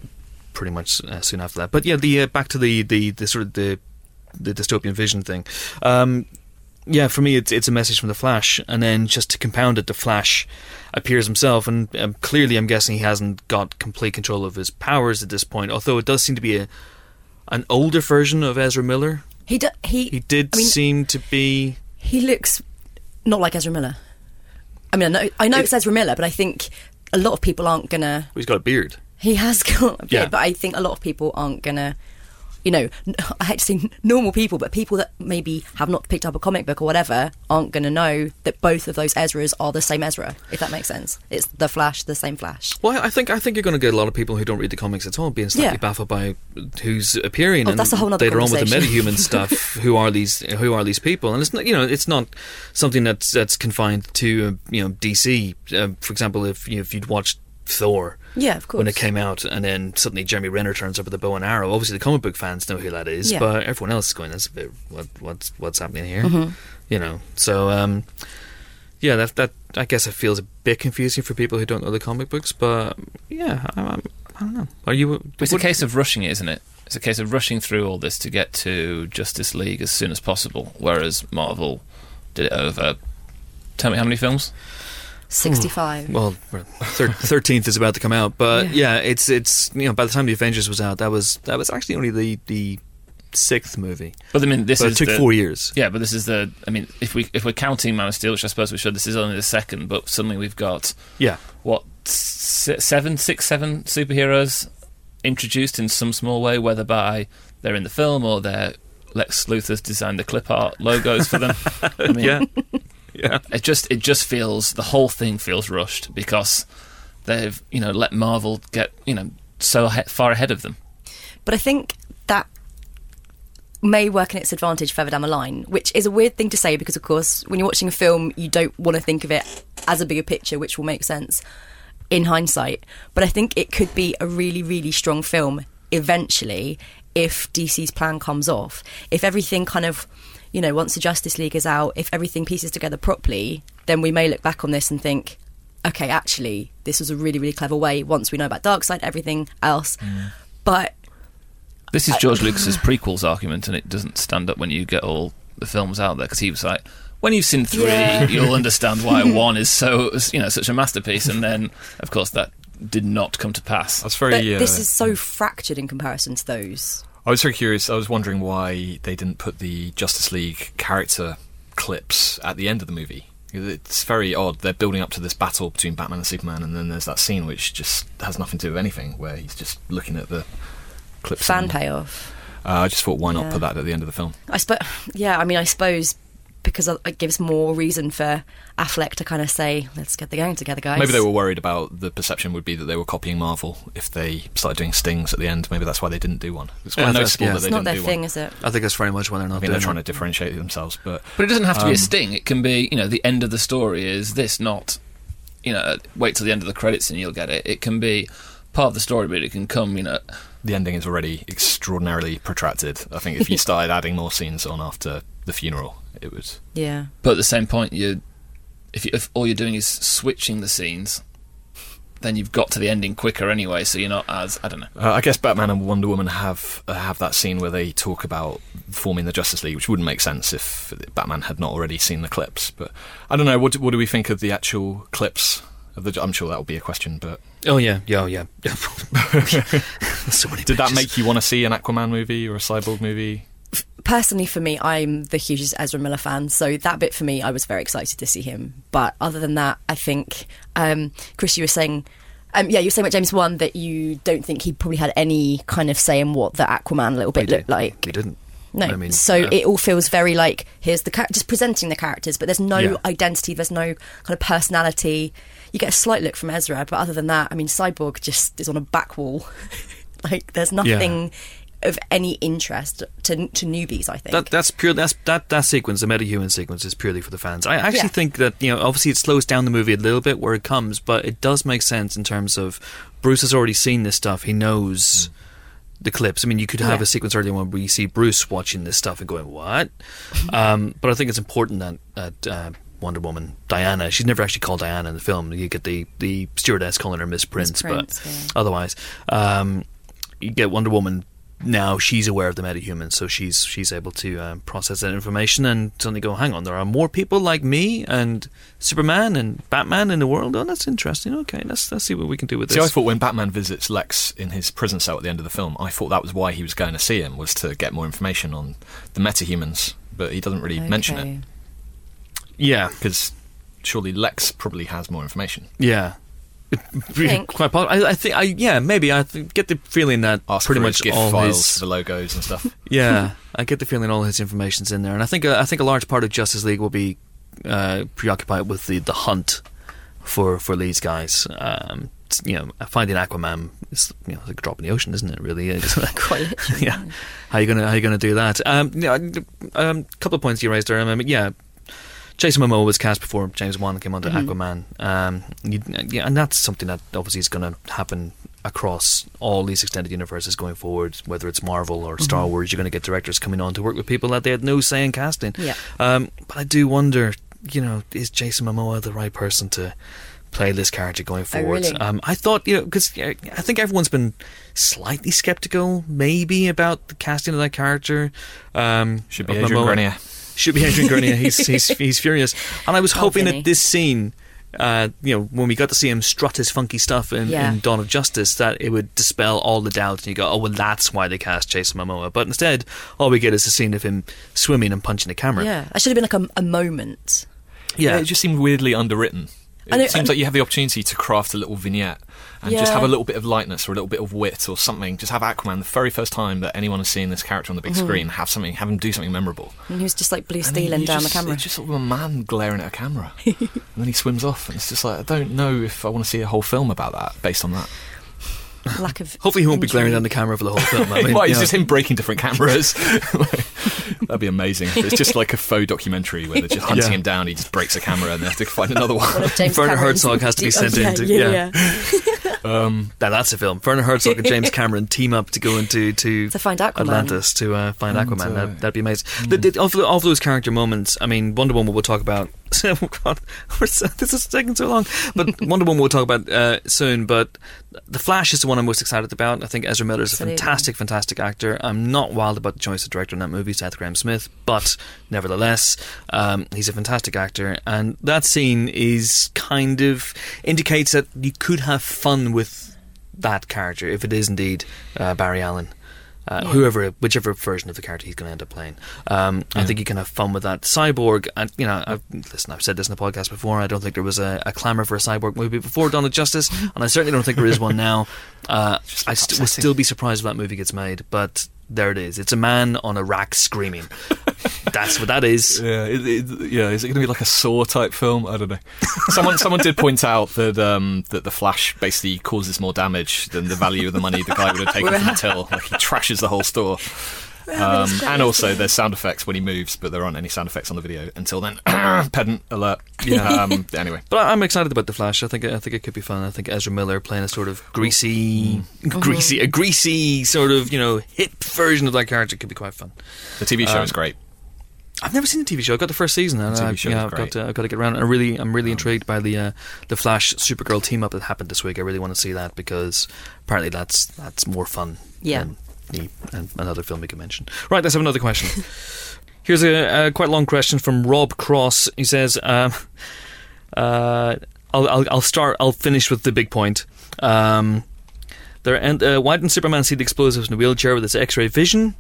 pretty much uh, soon after that. But yeah, the uh, back to the, the, the sort of the the dystopian vision thing. Um, yeah, for me, it's it's a message from the Flash, and then just to compound it, the Flash appears himself, and um, clearly, I'm guessing he hasn't got complete control of his powers at this point. Although it does seem to be a an older version of Ezra Miller. He do, he He did I mean, seem to be. he looks not like Ezra Miller. I mean, I know, I know It- it's Ezra Miller, but I think a lot of people aren't gonna. He's got a beard. He has got a bit, Yeah. but I think a lot of people aren't gonna. You know, I hate to say normal people, but people that maybe have not picked up a comic book or whatever aren't going to know that both of those Ezras are the same Ezra. If that makes sense, it's the Flash, the same Flash. Well, I think I think you're going to get a lot of people who don't read the comics at all being slightly Yeah. baffled by who's appearing. Oh, and that's a whole nother later on with the metahuman stuff. Who are these? Who are these people? And it's not you know it's not something that's that's confined to uh, you know DC. Uh, for example, if you know, if you'd watched Thor. Yeah, of course. When it came out, and then suddenly Jeremy Renner turns up with a bow and arrow. Obviously, the comic book fans know who that is, Yeah. but everyone else is going, "That's a bit what what's what's happening here?" Mm-hmm. You know. So, um, yeah, that that I guess it feels a bit confusing for people who don't know the comic books, but yeah, I, I, I don't know. Are you? It's a case of rushing it, isn't it? It's a case of rushing through all this to get to Justice League as soon as possible, whereas Marvel did it over. Tell me how many films? Sixty-five. Hmm. Well, thirteenth is about to come out, but Yeah. yeah. it's it's you know by the time the Avengers was out, that was that was actually only the the sixth movie, But I mean, this but is it took the- four years. Yeah, but this is the. I mean, if we if we're counting Man of Steel, which I suppose we should, this is only the second. But suddenly we've got Yeah, what seven, six, seven superheroes introduced in some small way, whether by they're in the film or they're Lex Luthor's designed the clip art logos for them. I mean, yeah, Yeah. It just it just feels the whole thing feels rushed because they've you know let Marvel get you know so far ahead of them. But I think that may work in its advantage further down the line, which is a weird thing to say because, of course, when you're watching a film, you don't want to think of it as a bigger picture, which will make sense in hindsight. But I think it could be a really, really strong film eventually if DC's plan comes off. If everything kind of, you know, once the Justice League is out, if everything pieces together properly, then we may look back on this and think, okay, actually, this was a really, really clever way once we know about Darkseid, everything else. But This is George Lucas's prequels argument, and it doesn't stand up when you get all the films out there because he was like, when you've seen three, Yeah. you'll understand why one is so you know such a masterpiece, and then of course that did not come to pass. That's very. but uh, this is so fractured in comparison to those. I was very curious. I was wondering why they didn't put the Justice League character clips at the end of the movie. It's very odd. They're building up to this battle between Batman and Superman, and then there's that scene which just has nothing to do with anything, where he's just looking at the clips. Fan and- payoff. Uh, I just thought, why not Yeah. put that at the end of the film? I suppose, yeah. I mean, I suppose because it gives more reason for Affleck to kind of say, "Let's get the gang together, guys." Maybe they were worried about the perception would be that they were copying Marvel if they started doing stings at the end. Maybe that's why they didn't do one. It's quite Yeah, noticeable yeah. that It's they not didn't their do thing, one. is it? I think that's very much when they're not I think doing they're trying to differentiate themselves, but But it doesn't have to be Um, a sting. It can be, you know, the end of the story is this, not, you know, wait till the end of the credits and you'll get it. It can be part of the story, but it can come, you know, the ending is already extraordinarily protracted. I think if you started adding more scenes on after the funeral, it was. Yeah. but at the same point, you, if, you, if all you're doing is switching the scenes, then you've got to the ending quicker anyway. So you're not as I don't know. Uh, I guess Batman and Wonder Woman have uh, have that scene where they talk about forming the Justice League, which wouldn't make sense if Batman had not already seen the clips. But I don't know. What, do- what do we think of the actual clips? Of the, I'm sure that will be a question, but Oh yeah, yeah, oh, yeah. so many. did that make you want to see an Aquaman movie or a Cyborg movie? Personally, for me, I'm the hugest Ezra Miller fan, so that bit for me, I was very excited to see him. But other than that, I think, um, Chris, you were saying, um, yeah, you were saying about James Wan that you don't think he probably had any kind of say in what the Aquaman little bit looked like. He didn't. No, I mean, so yeah. it all feels very like here's the char- just presenting the characters, but there's no Yeah. identity, there's no kind of personality. You get a slight look from Ezra, but other than that, I mean, Cyborg just is on a back wall. like there's nothing of any interest to to newbies. I think. That that's pure. That's that that sequence, the metahuman sequence, is purely for the fans. I actually Yeah. think that you know, obviously, it slows down the movie a little bit where it comes, but it does make sense in terms of Bruce has already seen this stuff. He knows the clips. I mean, you could have Yeah. a sequence earlier on where we see Bruce watching this stuff and going, "What?" um, but I think it's important that that. Uh, Wonder Woman, Diana. She's never actually called Diana in the film. You get the, the stewardess calling her Miss Prince, Prince, but yeah. otherwise, um, you get Wonder Woman now. She's aware of the metahumans, so she's she's able to um, process that information and suddenly go, "Hang on, there are more people like me and Superman and Batman in the world. Oh, that's interesting. Okay, let's let's see what we can do with this. See, I thought when Batman visits Lex in his prison cell at the end of the film, I thought that was why he was going to see him, was to get more information on the metahumans, but he doesn't really mention it. Yeah, because surely Lex probably has more information. yeah. Think. Quite possible. I, I think. I yeah. Maybe I th- get the feeling that Ask pretty much his all files, his the logos and stuff. Yeah, I get the feeling all his information's in there, and I think uh, I think a large part of Justice League will be uh, preoccupied with the, the hunt for for these guys. Um, you know, finding Aquaman is you know like a drop in the ocean, isn't it? Really, It's like- Quite literally, yeah. How you gonna how you gonna do that? Um, yeah, a um, couple of points you raised there. I mean, yeah. Jason Momoa was cast before James Wan came onto Aquaman, um, you, yeah, and that's something that obviously is going to happen across all these extended universes going forward. Whether it's Marvel or Star Wars, you're going to get directors coming on to work with people that they had no say in casting. Yeah. Um, but I do wonder, you know, is Jason Momoa the right person to play this character going forward? really? Um, I thought, you know, because I think everyone's been slightly skeptical, maybe about the casting of that character. Um, Should be of Adrian Momoa. Grenier. Should be Adrian Grenier. He's, he's he's furious, and I was Oh, hoping Vinny. that this scene. Uh, you know, when we got to see him strut his funky stuff in, Yeah. in Dawn of Justice, that it would dispel all the doubts, and you go, "Oh, well, that's why they cast Jason Momoa." But instead, all we get is a scene of him swimming and punching the camera. Yeah, that should have been like a, a moment. yeah. it just seemed weirdly underwritten. It And it- seems like you have the opportunity to craft a little vignette and just have a little bit of lightness or a little bit of wit or something. Just have Aquaman the very first time that anyone has seen this character on the big Mm-hmm. screen. Have something, have him do something memorable. And he was just like blue stealing down just- the camera. It's just sort of a man glaring at a camera, and then he swims off, and it's just like I don't know if I want to see a whole film about that based on that. Lack of. Hopefully, he won't be glaring down the camera for the whole film. I mean, Well, it's you just him breaking different cameras. That'd be amazing. It's just like a faux documentary where they're just hunting Yeah. him down. He just breaks a camera, and they have to find another one. One Werner Cameron's- Herzog has to be Oh, sent yeah, in to- yeah, yeah. yeah. Um, Now that's a film. Werner Herzog and James Cameron team up to go into to, To find Aquaman. Atlantis to uh, find And, Aquaman. uh, that, that'd be amazing. The, the, of, of those character moments, I mean, Wonder Woman we'll talk about. oh God, so, this is taking so long. But Wonder Woman we'll talk about uh, soon. But the Flash is the one I'm most excited about. I think Ezra Miller is a fantastic, fantastic actor. I'm not wild about the choice of director in that movie, Seth Grahame-Smith, but nevertheless, um, he's a fantastic actor. And that scene is kind of indicates that you could have fun with that character if it is indeed uh, Barry Allen. Uh, Whoever, whichever version of the character he's going to end up playing, um, I think you can have fun with that. Cyborg, and you know, I've, listen, I've said this in the podcast before. I don't think there was a, a clamor for a cyborg movie before Dawn of Justice, and I certainly don't think there is one now. Uh, I st- will still be surprised if that movie gets made, but there it is. It's a man on a rack screaming. That's what that is. Yeah, it, it, yeah. Is it going to be like a Saw type film? I don't know. Someone, someone did point out that um, that the Flash basically causes more damage than the value of the money the guy would have taken from the till. Like he trashes the whole store. Um, and also, there's sound effects when he moves, but there aren't any sound effects on the video until then. Pedant alert. Yeah. Um, anyway, But I- I'm excited about the Flash. I think I think it could be fun. I think Ezra Miller playing a sort of greasy, greasy, a greasy sort of you know hip version of that character could be quite fun. the TV show Um, is great. I've never seen the TV show. I got the first season, and The TV I, show yeah, is I've got great. to, I've got to get around. I really, I'm really intrigued by the uh, the Flash Supergirl team up that happened this week. I really want to see that because apparently that's that's more fun. Yeah. than the, and another film we can mention. Right, let's have another question. Here's a, a quite long question from Rob Cross. He says, um, uh, I'll, I'll, "I'll start. I'll finish with the big point." Um, there, and uh, why didn't Superman see the explosives in a wheelchair with his X-ray vision?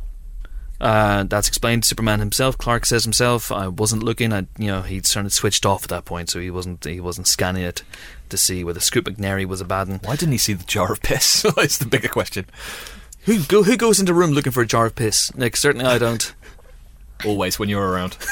Uh, that's explained Superman himself. Clark says himself, "I wasn't looking. I, you know, he'd sort of switched off at that point, so he wasn't. He wasn't scanning it to see whether Scoot McNairy was a bad one. Why didn't he see the jar of piss? That's the bigger question. Who go, Who goes into a room looking for a jar of piss? Nick, certainly I don't. Always when you're around.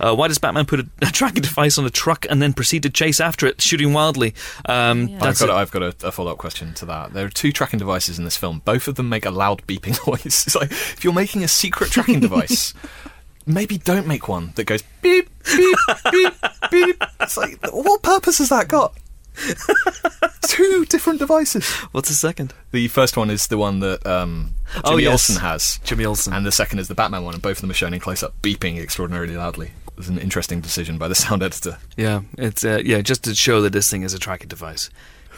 Uh, why does Batman put a, a tracking device on a truck and then proceed to chase after it, shooting wildly? Um, Yeah. I've got, it. a, I've got a, a follow up question to that. There are two tracking devices in this film. Both of them make a loud beeping noise. It's like if you're making a secret tracking device, maybe don't make one that goes beep beep beep beep. It's like what purpose has that got? two different devices. What's the second? The first one is the one that um, Jimmy Oh, yes. Olsen has, Jimmy Olsen. and the second is the Batman one, and both of them are shown in close up, beeping extraordinarily loudly. It was an interesting decision by the sound editor. Yeah, it's uh, yeah, just to show that this thing is a tracking device.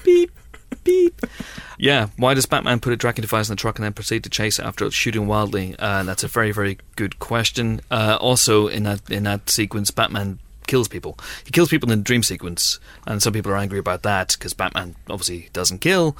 Beep, beep. Yeah, why does Batman put a tracking device in the truck and then proceed to chase it after it's shooting wildly? Uh, that's a very, very good question. Uh, also, in that in that sequence, Batman kills people. He kills people in the dream sequence, and some people are angry about that because Batman obviously doesn't kill.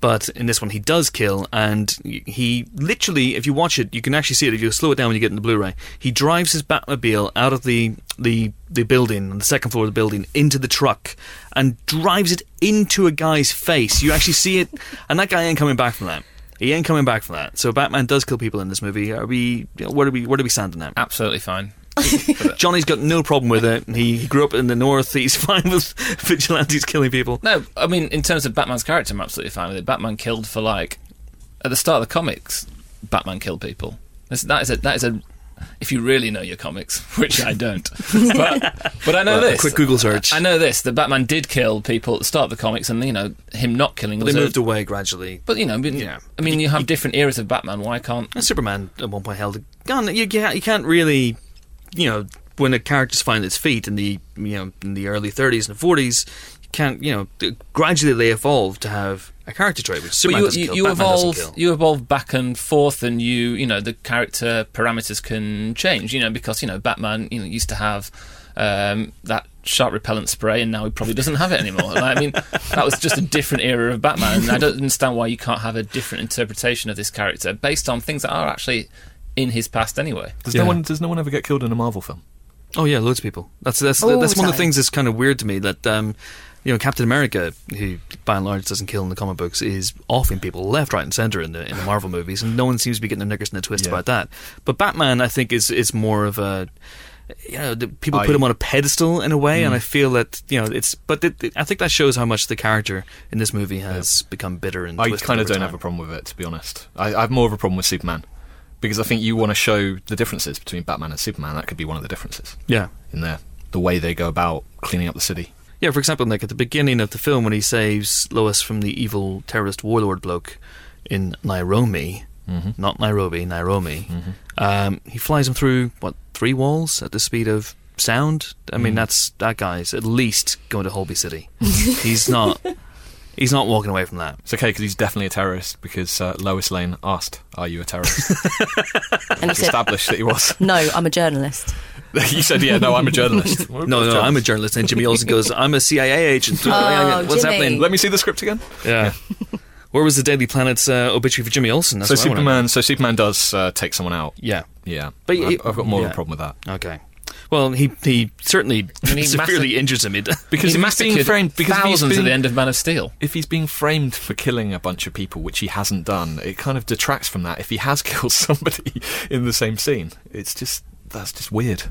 But in this one, he does kill, and he literally, if you watch it, you can actually see it. If you slow it down when you get in the Blu-ray, he drives his Batmobile out of the the the building, on the second floor of the building, into the truck, and drives it into a guy's face. You actually see it, and that guy ain't coming back from that. He ain't coming back from that. So Batman does kill people in this movie. Are we? Where do we? Where do we stand on that? Absolutely fine. Johnny's got no problem with it. He, grew up in the north. He's fine with vigilantes killing people. No, I mean in terms of Batman's character, I'm absolutely fine with it. Batman killed for like at the start of the comics. Batman killed people. That's, that is a that is a. If you really know your comics, which I don't, but, but I know Well, a this. quick Google search. I know this. The Batman did kill people at the start of the comics, and you know him not killing. They Was a- moved away gradually. But you know, but- Yeah. I mean, you have different eras of Batman. Why can't? And Superman at one point held a gun. You, you, you can't really, you know, when a character's find its feet in the you know in the early 30s and 40s, you can't you know gradually they evolve to have a character trait. Which But Superman you, doesn't you, kill. you evolve, you evolve back and forth, and you, you know, the character parameters can change. You know, because you know, Batman, you know, used to have um, that shark repellent spray, and now he probably doesn't have it anymore. And I mean, that was just a different era of Batman. And I don't understand why you can't have a different interpretation of this character based on things that are actually in his past anyway. Does Yeah. no one does no one ever get killed in a Marvel film? Oh yeah, loads of people. That's that's All that's the one of the things that's kind of weird to me. That um, you know, Captain America, who by and large doesn't kill in the comic books, is offing people left, right, and center in the in the Marvel movies, and no one seems to be getting their knickers in a twist Yeah. about that. But Batman, I think, is is more of a you know, the, people I- put him on a pedestal in a way, Mm. and I feel that you know it's. But it, it- I think that shows how much the character in this movie has become bitter and. I kind of don't time. have a problem with it, to be honest. I, I have more of a problem with Superman because I think you want to show the differences between Batman and Superman. That could be one of the differences Yeah, in there, the way they go about cleaning up the city. Yeah, for example, like at the beginning of the film when he saves Lois from the evil terrorist warlord bloke in Nairobi, Mhm. not Nairobi, Nairobi, um, he flies him through what three walls at the speed of sound. I mean, that's that guy's at least going to Holby City. he's not. He's not walking away from that. It's okay because he's definitely a terrorist because uh, Lois Lane asked, "Are you a terrorist?" And he Established that he was. "No, I'm a journalist." you said, "Yeah, no, I'm a journalist." No, no, I'm a journalist. And Jimmy Olsen goes, "I'm a CIA agent." Oh, What's Jimmy. happening? Let me see the script again. Yeah. Where was the Daily Planet's uh, obituary for Jimmy Olsen? That's so what I wanna know. Superman, so Superman does uh, take someone out. Yeah. Yeah, But I've, he- I've got more of a problem with that Okay. Well, he he certainly mean, he severely massa- injures him. It, because he if he's being framed because if he's thousands at the end of Man of Steel. if he's being framed for killing a bunch of people, which he hasn't done, it kind of detracts from that. If he has killed somebody in the same scene, it's just that's just weird.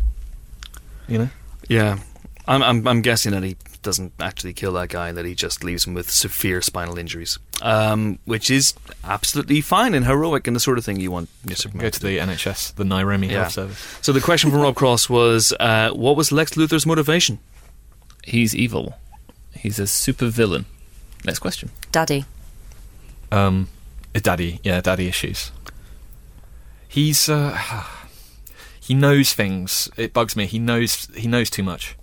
You know? yeah, I'm, I'm I'm guessing that he doesn't actually kill that guy. That he just leaves him with severe spinal injuries, um, which is absolutely fine and heroic and the sort of thing you want your Superman Go to the NHS, the Nairobi Yeah. Health Service. So the question from Rob Cross was, uh, what was Lex Luthor's motivation? He's evil. He's a super villain. Next question. Daddy. Um, daddy, yeah, daddy issues. He's uh, he knows things. It bugs me. He knows he knows too much.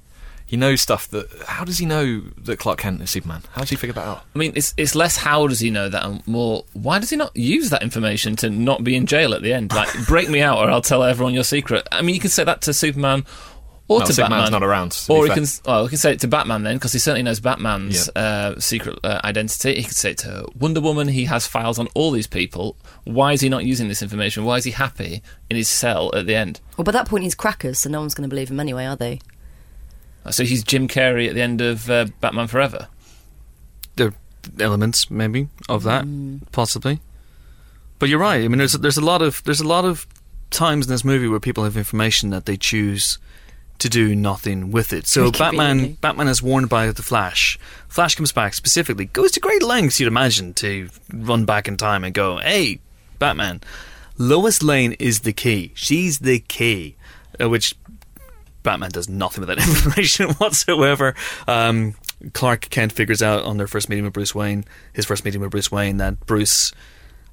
He knows stuff that. How does he know that Clark Kent is Superman? How does he figure that out? I mean, it's it's less how does he know that, and more why does he not use that information to not be in jail at the end? Like, break me out, or I'll tell everyone your secret. I mean, you can say that to Superman or Well, to Superman's Batman. not around. to Or be he fair. can, well, we can say it to Batman then, because he certainly knows Batman's uh, secret uh, identity. He could say it to Wonder Woman. He has files on all these people. Why is he not using this information? Why is he happy in his cell at the end? Well, by that point, he's crackers, so no one's going to believe him anyway, are they? So he's Jim Carrey at the end of uh, Batman Forever. There are elements maybe of that, possibly. But you're right. I mean, there's there's a lot of there's a lot of times in this movie where people have information that they choose to do nothing with it. So Batman. Batman is warned by the Flash. Flash comes back specifically, goes to great lengths you'd imagine to run back in time and go, "Hey, Batman, Lois Lane is the key. She's the key." Uh, which Batman does nothing with that information whatsoever. Um, Clark Kent figures out on their first meeting with Bruce Wayne, his first meeting with Bruce Wayne, that Bruce.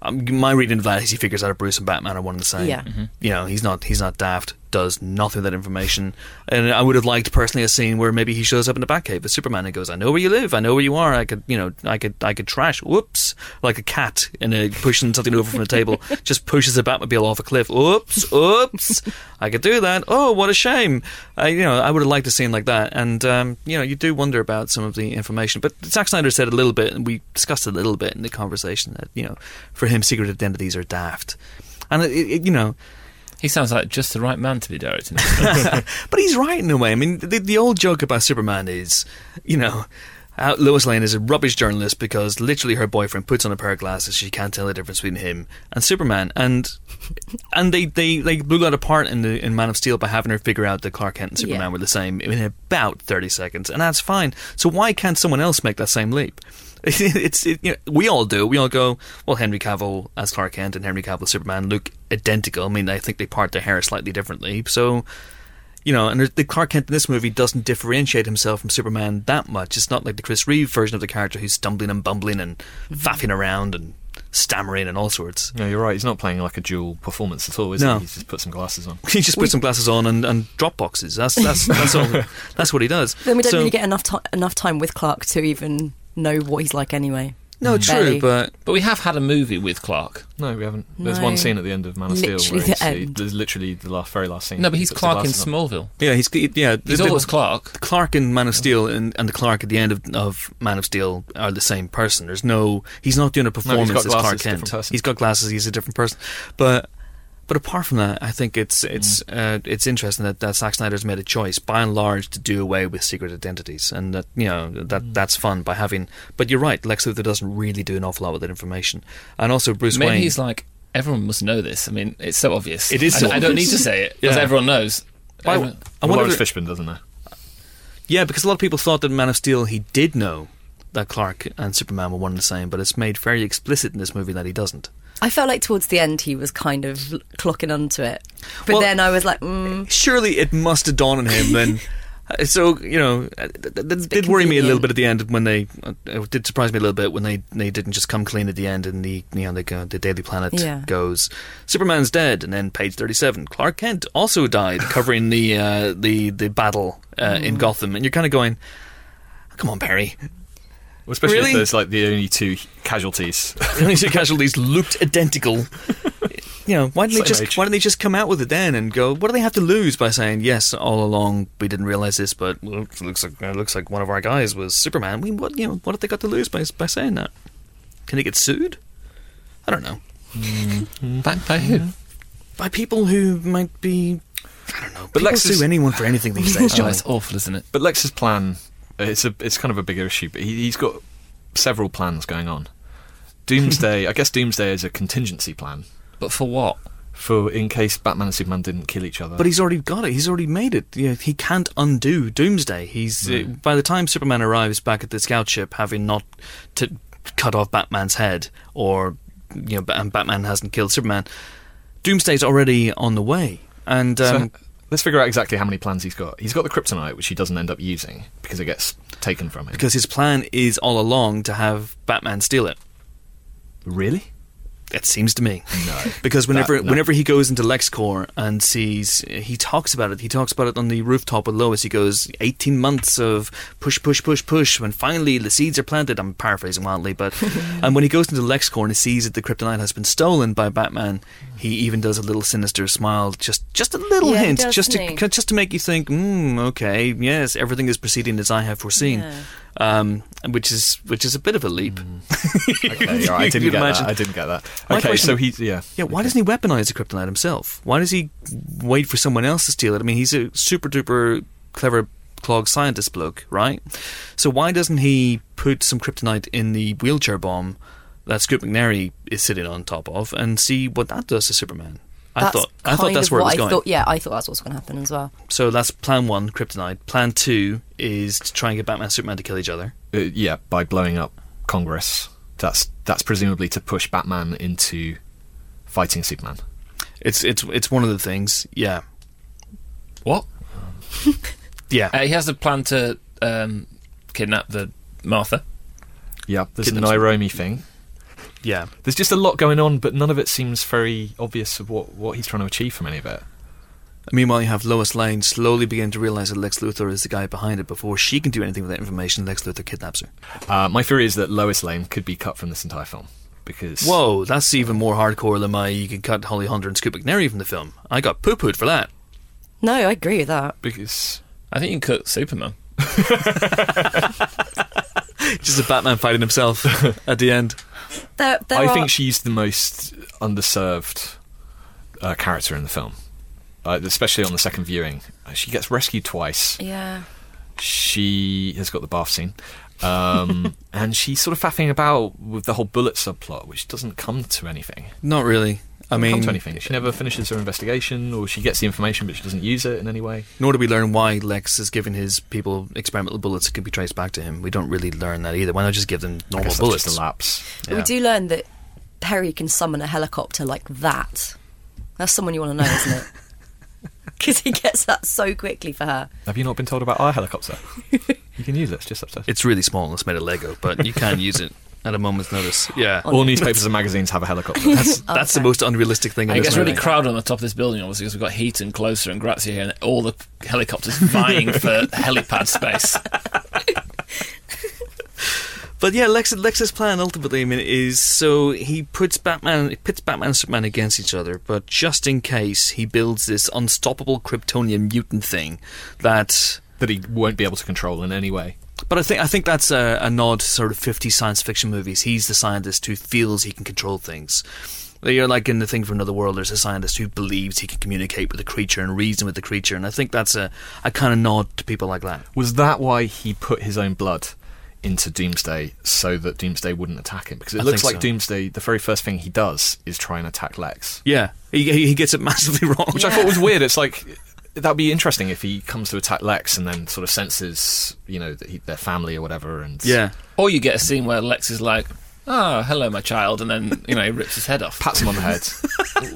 Um, my reading of that is he figures out that Bruce and Batman are one and the same. Yeah. You know, he's not he's not daft. Does nothing with that information. And I would have liked personally a scene where maybe he shows up in the Batcave with Superman and goes, "I know where you live. I know where you are. I could, you know, I could, I could trash. Whoops!" Like a cat in a pushing something over from a table, just pushes a Batmobile off a cliff. Oops! Oops! I could do that. Oh, what a shame. I, you know, I would have liked a scene like that. And um, you know, you do wonder about some of the information. But Zack Snyder said a little bit, and we discussed it a little bit in the conversation that you know, for him, secret identities are daft. And it, it, you know, He sounds like just the right man to be directing. but he's right in a way. I mean, the, the old joke about Superman is, you know, uh, Lois Lane is a rubbish journalist because literally her boyfriend puts on a pair of glasses. She can't tell the difference between him and Superman, and and they they they blew that apart in the in Man of Steel by having her figure out that Clark Kent and Superman Yeah. were the same in about thirty seconds, and that's fine. So why can't someone else make that same leap? It's it, you know, we all do. We all go. Well, Henry Cavill as Clark Kent and Henry Cavill as Superman look identical. I mean, I think they part their hair slightly differently. So you know, and the Clark Kent in this movie doesn't differentiate himself from Superman that much. It's not like the Chris Reeve version of the character who's stumbling and bumbling and mm-hmm. faffing around and stammering and all sorts. No, you're right. He's not playing like a dual performance at all, is No. he? He's just put some glasses on. He just puts some glasses on and, and drop boxes. That's that's that's all. That's what he does. Then we don't So- really get enough ti enough time with Clark to even know what he's like anyway. No mm. true, Barely. but but we have had a movie with Clark. No, we haven't. There's No. one scene at the end of Man of Steel. Literally where the it's end. There's literally the last, very last scene. No, but He he's puts the Clark in glasses on. Smallville. yeah, he's yeah. He's the- the- always Clark. Clark in Man of Steel and, and the Clark at the end of, of Man of Steel are the same person. There's no, he's not doing a performance got as Clark glasses, Kent. person. He's got glasses. He's a different person. But But apart from that, I think it's it's uh, it's interesting that, that Zack Snyder's made a choice, by and large, to do away with secret identities, and that you know that that's fun by having. But you're right, Lex Luthor doesn't really do an awful lot with that information, and also Bruce Maybe Wayne. he's like everyone must know this. I mean, it's so obvious. It is I, so I don't need to say it because Yeah. everyone knows. I, Everyone- I wonder. Lawrence if- Fishburne, doesn't there? yeah, because a lot of people thought that Man of Steel he did know that Clark and Superman were one and the same, but it's made very explicit in this movie that he doesn't. I felt like towards the end he was kind of clocking onto it, but Well- then I was like, mm, surely it must have dawned on him then. Uh, So you know, uh, th- th- that did worry me a little bit at the end when they. Uh, it did surprise me a little bit when they, they didn't just come clean at the end and the you know they go, the Daily Planet Yeah. goes Superman's dead and then page thirty seven Clark Kent also died covering the uh, the the battle uh, Mm. in Gotham and you're kind of going, come on Perry, Well, especially Really? if there's like the only two casualties. the only two casualties looked identical. You know, why didn't they just age. why didn't they just come out with it then and go? What do they have to lose by saying yes? All along, we didn't realize this, but it looks like it looks like one of our guys was Superman. We what you know what have they got to lose by by saying that? Can they get sued? I don't know mm-hmm. by, by who? by people who might be. I don't know. But But Lex sue anyone for anything these days, Oh, it's awful, isn't it? But Lex's plan, it's a it's kind of a bigger issue. But he, he's got several plans going on. Doomsday, I guess Doomsday is a contingency plan But for what? for in case Batman and Superman didn't kill each other. But he's already got it. He's already made it. Yeah, he can't undo Doomsday. He's uh, by the time Superman arrives back at the scout ship, having not to cut off Batman's head, or you know, and Batman hasn't killed Superman. Doomsday's already on the way, and So, um, let's figure out exactly how many plans he's got. He's got the kryptonite, which he doesn't end up using because it gets taken from him. because his plan is all along to have Batman steal it. really? It seems to me. No. Because whenever That- no. whenever he goes into LexCorp and sees, he talks about it. He talks about it on the rooftop with Lois. He goes, 18 months of push, push, push, push. When finally the seeds are planted. I'm paraphrasing wildly, but and when he goes into LexCorp and he sees that the kryptonite has been stolen by Batman, he even does a little sinister smile, just just a little Yeah, hint, does, just to he? just to make you think, mm, okay, yes, everything is proceeding as I have foreseen. Yeah. Um, which is which is a bit of a leap. Okay, all right, I didn't get imagine. that. I didn't get that. My Okay, question- so he's yeah. Yeah, why doesn't he weaponize the kryptonite himself? Why does he wait for someone else to steal it? I mean, he's a super duper clever clog scientist bloke, right? So why doesn't he put some kryptonite in the wheelchair bomb that Scoot McNairy is sitting on top of and see what that does to Superman? I thought I thought that's where it what was I going. Thought, yeah, I thought that's what's going to happen as well. So that's plan one, kryptonite. Plan two is to try and get Batman and Superman to kill each other. Uh, yeah, by blowing up Congress. That's that's presumably to push Batman into fighting Superman. It's it's it's one of the things. Yeah, What? yeah. Uh, he has a plan to um, kidnap the Martha. Yeah, there's the Kidnaps- Nairobi thing. Yeah. There's just a lot going on, but none of it seems very obvious of what, what he's trying to achieve from any of it. Meanwhile, you have Lois Lane slowly begin to realize that Lex Luthor is the guy behind it. Before she can do anything with that information, Lex Luthor kidnaps her. Uh, my theory is that Lois Lane could be cut from this entire film because Whoa, that's even more hardcore than my you can cut Holly Hunter and Scoot McNairy from the film. I got poo pooed for that. No, I agree with that. because I think you can cut Superman. Just a Batman fighting himself at the end. There, there I are, think she's the most underserved uh, character in the film, uh, especially on the second viewing. Uh, She gets rescued twice. Yeah. She has got the bath scene. Um, and she's sort of faffing about with the whole bullet subplot, which doesn't come to anything. Not really. I mean, to anything. She never finishes her investigation, or she gets the information but she doesn't use it in any way. nor do we learn why Lex has given his people experimental bullets that can be traced back to him. We don't really learn that either. Why not just give them I normal guess that's bullets? just a lapse. Yeah. We do learn that Perry can summon a helicopter like that. That's someone you want to know, isn't it? Because he gets that so quickly for her. Have you not been told about our helicopter? you can use it. It's just upstairs. It's really small it's made of Lego, but you can use it at a moment's notice. Yeah. All newspapers and magazines have a helicopter. That's, that's the most unrealistic thing in And it gets really crowded on the top of this building, obviously, because we've got Heaton, Closer, and Grazia here, and all the helicopters vying for helipad space. But yeah, Lex, Lex's plan ultimately, I mean, is so he puts Batman, he pits Batman and Superman against each other, but just in case, he builds this unstoppable Kryptonian mutant thing that. that he won't be able to control in any way. But I think I think that's a, a nod to sort of 50 science fiction movies. He's the scientist who feels he can control things. You're like in the thing from another world. There's a scientist who believes he can communicate with the creature and reason with the creature, and I think that's a, a kind of nod to people like that. Was that why he put his own blood into Doomsday so that Doomsday wouldn't attack him? Because it I looks like so. Doomsday, the very first thing he does is try and attack Lex. Yeah, he he he gets it massively wrong. Which I thought was weird. It's like, that'd be interesting if he comes to attack Lex and then sort of senses, you know, that he, their family or whatever. And yeah, Or you get a scene where Lex is like, "Oh, hello, my child," and then you know he rips his head off. pats him on the head.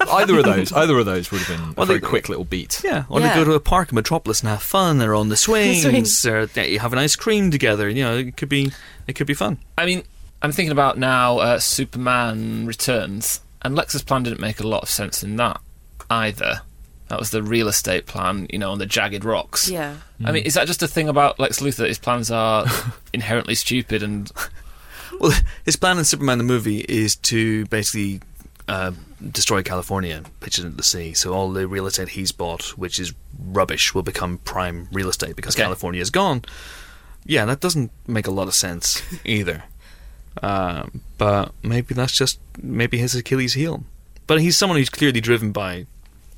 either of those, either of those would have been Well, a very they- quick little beat. yeah. Or Yeah. they go to a park in Metropolis and have fun. They're on the swings, swings. or they have an ice cream together. You know, it could be it could be fun. I mean, I'm thinking about now uh, Superman Returns, and Lex's plan didn't make a lot of sense in that either. That was the real estate plan, you know, on the jagged rocks. Yeah. I mean, is that just a thing about Lex Luthor? His plans are inherently stupid, and Well, his plan in Superman the movie is to basically uh, destroy California, pitch it into the sea. So all the real estate he's bought, which is rubbish, will become prime real estate because Okay. California is gone. Yeah, that doesn't make a lot of sense either. Um, but maybe that's just maybe his Achilles heel. But he's someone who's clearly driven by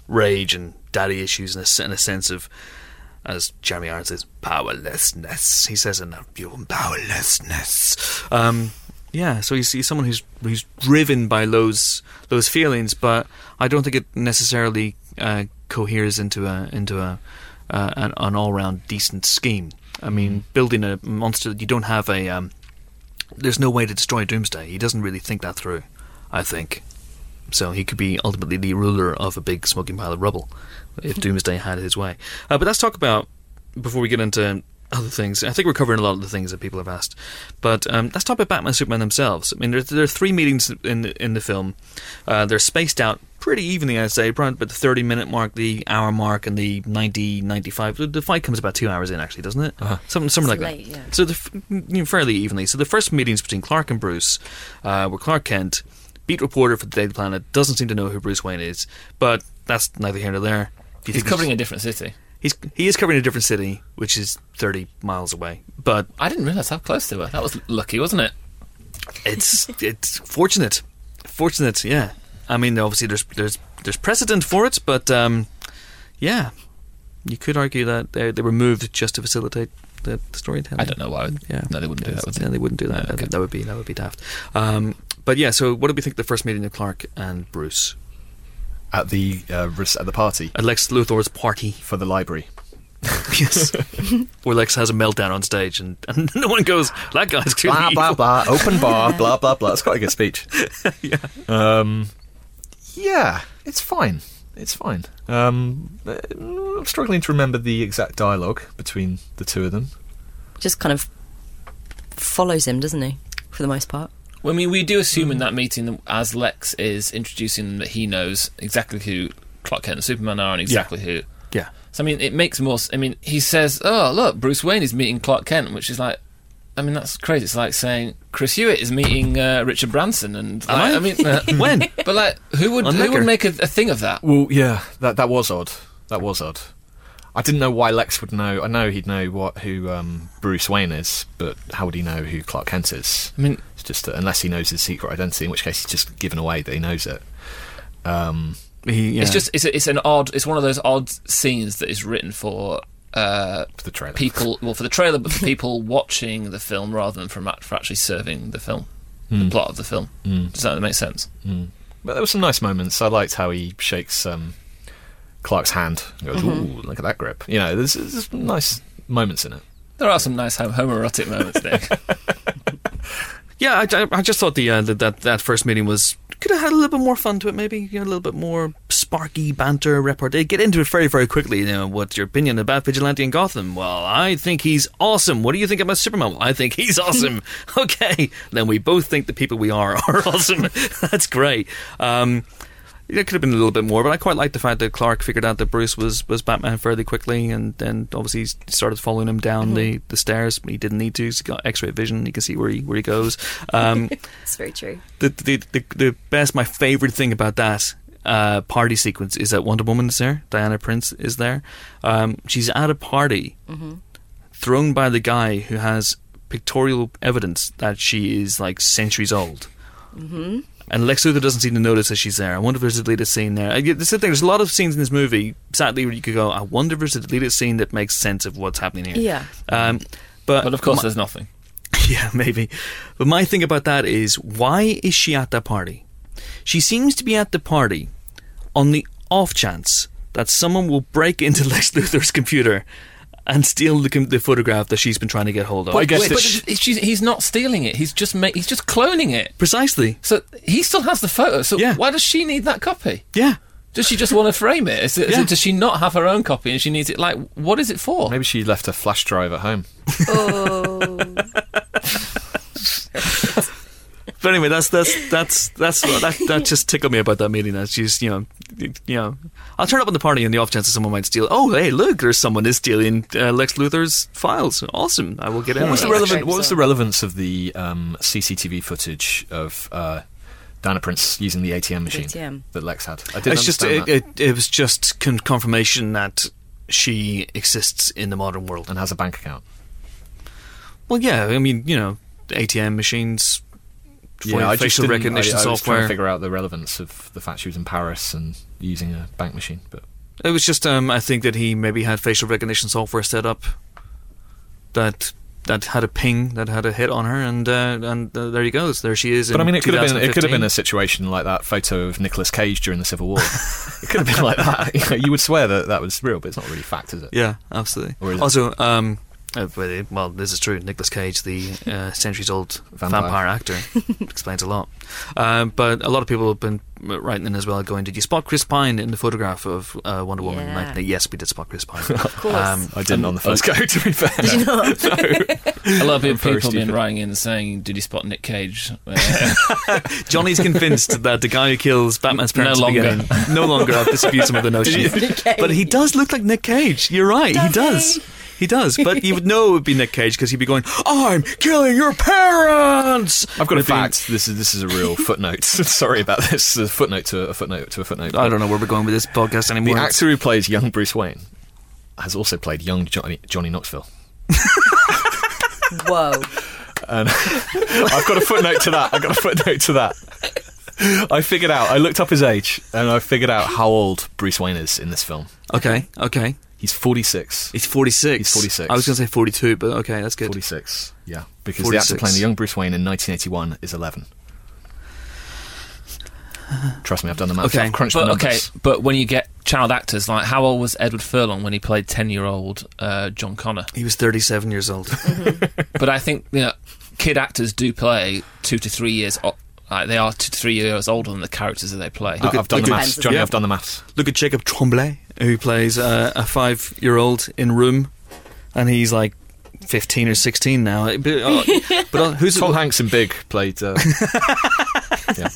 rage and daddy issues and a, and a sense of, as Jeremy Irons says, powerlessness. He says in that beautiful powerlessness. Um, yeah, so he's, he's someone who's who's driven by those those feelings, but I don't think it necessarily uh, coheres into a into a uh, an, an all round decent scheme. I mean, building a monster, that you don't have a. Um, there's no way to destroy Doomsday. He doesn't really think that through. I think. So he could be ultimately the ruler of a big smoking pile of rubble if Doomsday had his way. Uh, but let's talk about before we get into other things. I think we're covering a lot of the things that people have asked. But um, let's talk about Batman and Superman themselves. I mean, there, there are three meetings in the, in the film. Uh, they're spaced out pretty evenly, I'd say, around about the 30 minute mark, the hour mark, and the 90, 95. The- The fight comes about two hours in, actually, doesn't it? Uh-huh. Something, something It's like late, that. yeah. So they're you know, fairly evenly. So the first meetings between Clark and Bruce, uh, where Clark Kent, beat reporter for the Daily Planet, doesn't seem to know who Bruce Wayne is, but that's neither here nor there. He's covering a different city. He's he is covering a different city, which is thirty miles away. But I didn't realise how close they were. That was lucky, wasn't it? it's it's fortunate, fortunate. Yeah, I mean, obviously there's there's there's precedent for it, but um, yeah, you could argue that they, they were moved just to facilitate the, storytelling. I don't know why. Would, Yeah, no, they wouldn't do that. Would Yeah, they? they wouldn't do that. No, okay. That would be that would be daft. Um, but yeah, so what did we think of the first meeting of Clark and Bruce At the uh, res- at the party at Lex Luthor's party? for the library. yes, where Lex has a meltdown on stage, and, and no one goes, "That guy's clearly blah blah evil." blah. Open bar. blah blah blah. It's quite a good speech. yeah. Um, yeah, it's fine. It's fine. Um, I'm struggling to remember the exact dialogue between the two of them. Just kind of follows him, doesn't he? For the most part. Well, I mean, we do assume in that meeting, that as Lex is introducing them, that he knows exactly who Clark Kent and Superman are and exactly who. Yeah. So, I mean, it makes more. I mean, he says, "Oh, look, Bruce Wayne is meeting Clark Kent," which is like, I mean, that's crazy. It's like saying Chris Hewitt is meeting uh, Richard Branson, and like, I? I mean, uh, when? but like, who would who would make a, a thing of that? Well, yeah, that that was odd. That was odd. I didn't know why Lex would know. I know he'd know what who um, Bruce Wayne is, but how would he know who Clark Kent is? I mean, just that unless he knows his secret identity, in which case he's just given away that he knows it. Um, He, yeah. it's just it's a, it's an odd. It's one of those odd scenes that is written for. Uh, for the trailer. people well for the trailer but for people watching the film rather than for, for actually serving the film the plot of the film does that make sense But there were some nice moments. I liked how he shakes um, Clark's hand and goes, "Ooh, look at that grip." You know, there's, there's nice moments in it. There are some nice hom- homoerotic moments Nick Yeah, I, I, I just thought the, uh, the that that first meeting was could have had a little bit more fun to it. Maybe you know, a little bit more sparky banter, repartee. Get into it very very quickly. You know, what's your opinion about Vigilante in Gotham? Well, I think he's awesome. What do you think about Superman? Well, I think he's awesome. okay, then we both think the people we are are awesome. That's great. Um, it could have been a little bit more, but I quite like the fact that Clark figured out that Bruce was, was Batman fairly quickly, and then obviously he started following him down the, the stairs. He didn't need to; he's got X-ray vision. He can see where he where he goes. Um, It's very true. the, the the the best, my favorite thing about that uh, party sequence is that Wonder Woman is there. Diana Prince is there. Um, she's at a party thrown by the guy who has pictorial evidence that she is like centuries old. Mm-hmm. And Lex Luthor doesn't seem to notice that she's there. I wonder if there's a deleted scene there. I, this is the thing. There's a lot of scenes in this movie, sadly, where you could go, I wonder if there's a deleted scene that makes sense of what's happening here. Yeah. Um, but, But of course, my- there's nothing. yeah, maybe. But my thing about that is, why is she at that party? She seems to be at the party on the off chance that someone will break into Lex Luthor's computer and steal the, the photograph that she's been trying to get hold of. I guess Wait, but sh- she's, he's not stealing it. He's just ma- he's just cloning it. Precisely. So he still has the photo. So Yeah. why does she need that copy? Yeah. Does she just want to frame it? Is it, is Yeah. it- does she not have her own copy and she needs it? Like, what is it for? maybe she left a flash drive at home. Oh. But anyway, that's that's that's that's that that just tickled me about that meeting. That she's you know you know I'll turn up on the party on the off chance that someone might steal. Oh hey look, there's someone is stealing uh, Lex Luthor's files. Awesome, I will get in. What's on the that. relevant? What was the relevance of the um, CCTV footage of uh, Diana Prince using the ATM machine ATM. that Lex had? I didn't It's just understand it, that. it, it was just con- confirmation that she exists in the modern world. and has a bank account. Well, yeah, I mean you know ATM machines. Yeah, I just facial recognition I, I was trying software. to figure out the relevance of the fact she was in Paris and using a bank machine. But It was just, um, I think that he maybe had facial recognition software set up that that had a ping that had a hit on her, and uh, and uh, there he goes. There she is. but I mean, it could have been it could have been a situation like that photo of Nicolas Cage during the Civil War. it could have been like that. You, know, you would swear that that was real, but it's not really fact, is it? yeah, absolutely. Or is it? Also, um, uh, but well, this is true. Nicolas Cage, the uh, centuries-old Vampire. vampire, actor, explains a lot. Um, but a lot of people have been writing in as well, going, "Did you spot Chris Pine in the photograph of uh, Wonder Woman?" Yeah. Like, yes, we did spot Chris Pine. Of course. Um, I didn't on the first go. To be fair, Did you not? A lot of people, people have been writing in saying, "Did you spot Nick Cage?" Uh, Johnny's convinced that the guy who kills Batman's parents No at the longer. beginning no longer disputes him with the notion. but he does look like Nick Cage. You're right. he does. He does. But you would know it would be Nick Cage because he'd be going, "I'm killing your parents." I've got a It'd fact. This is this is a real footnote. Sorry about this. A footnote to a footnote to a footnote. I don't know where we're going with this podcast anymore. The actor who plays young Bruce Wayne has also played young Johnny, Johnny Knoxville. Whoa. And I've got a footnote to that. I've got a footnote to that. I figured out. I looked up his age, and I figured out how old Bruce Wayne is in this film. okay, okay. He's forty-six. He's 46. He's 46. I was going to say 42, but okay, that's good. Forty-six. Yeah, because the actor playing the young Bruce Wayne in 1981 is 11. Trust me, I've done the maths. Okay, I've crunched the but numbers. okay, but when you get child actors, like how old was Edward Furlong when he played ten-year-old uh, John Connor? He was 37 years old. But I think you know, kid actors do play two to three years. O- like they are two to three years older than the characters that they play. I- I've done the at- maths, Johnny. Yeah. I've done the maths. Look at Jacob Tremblay, who plays uh, a five-year-old in Room, and he's like 15 or 16 now. But, uh, but uh, who's Tom Hanks in Big played. Uh, yeah.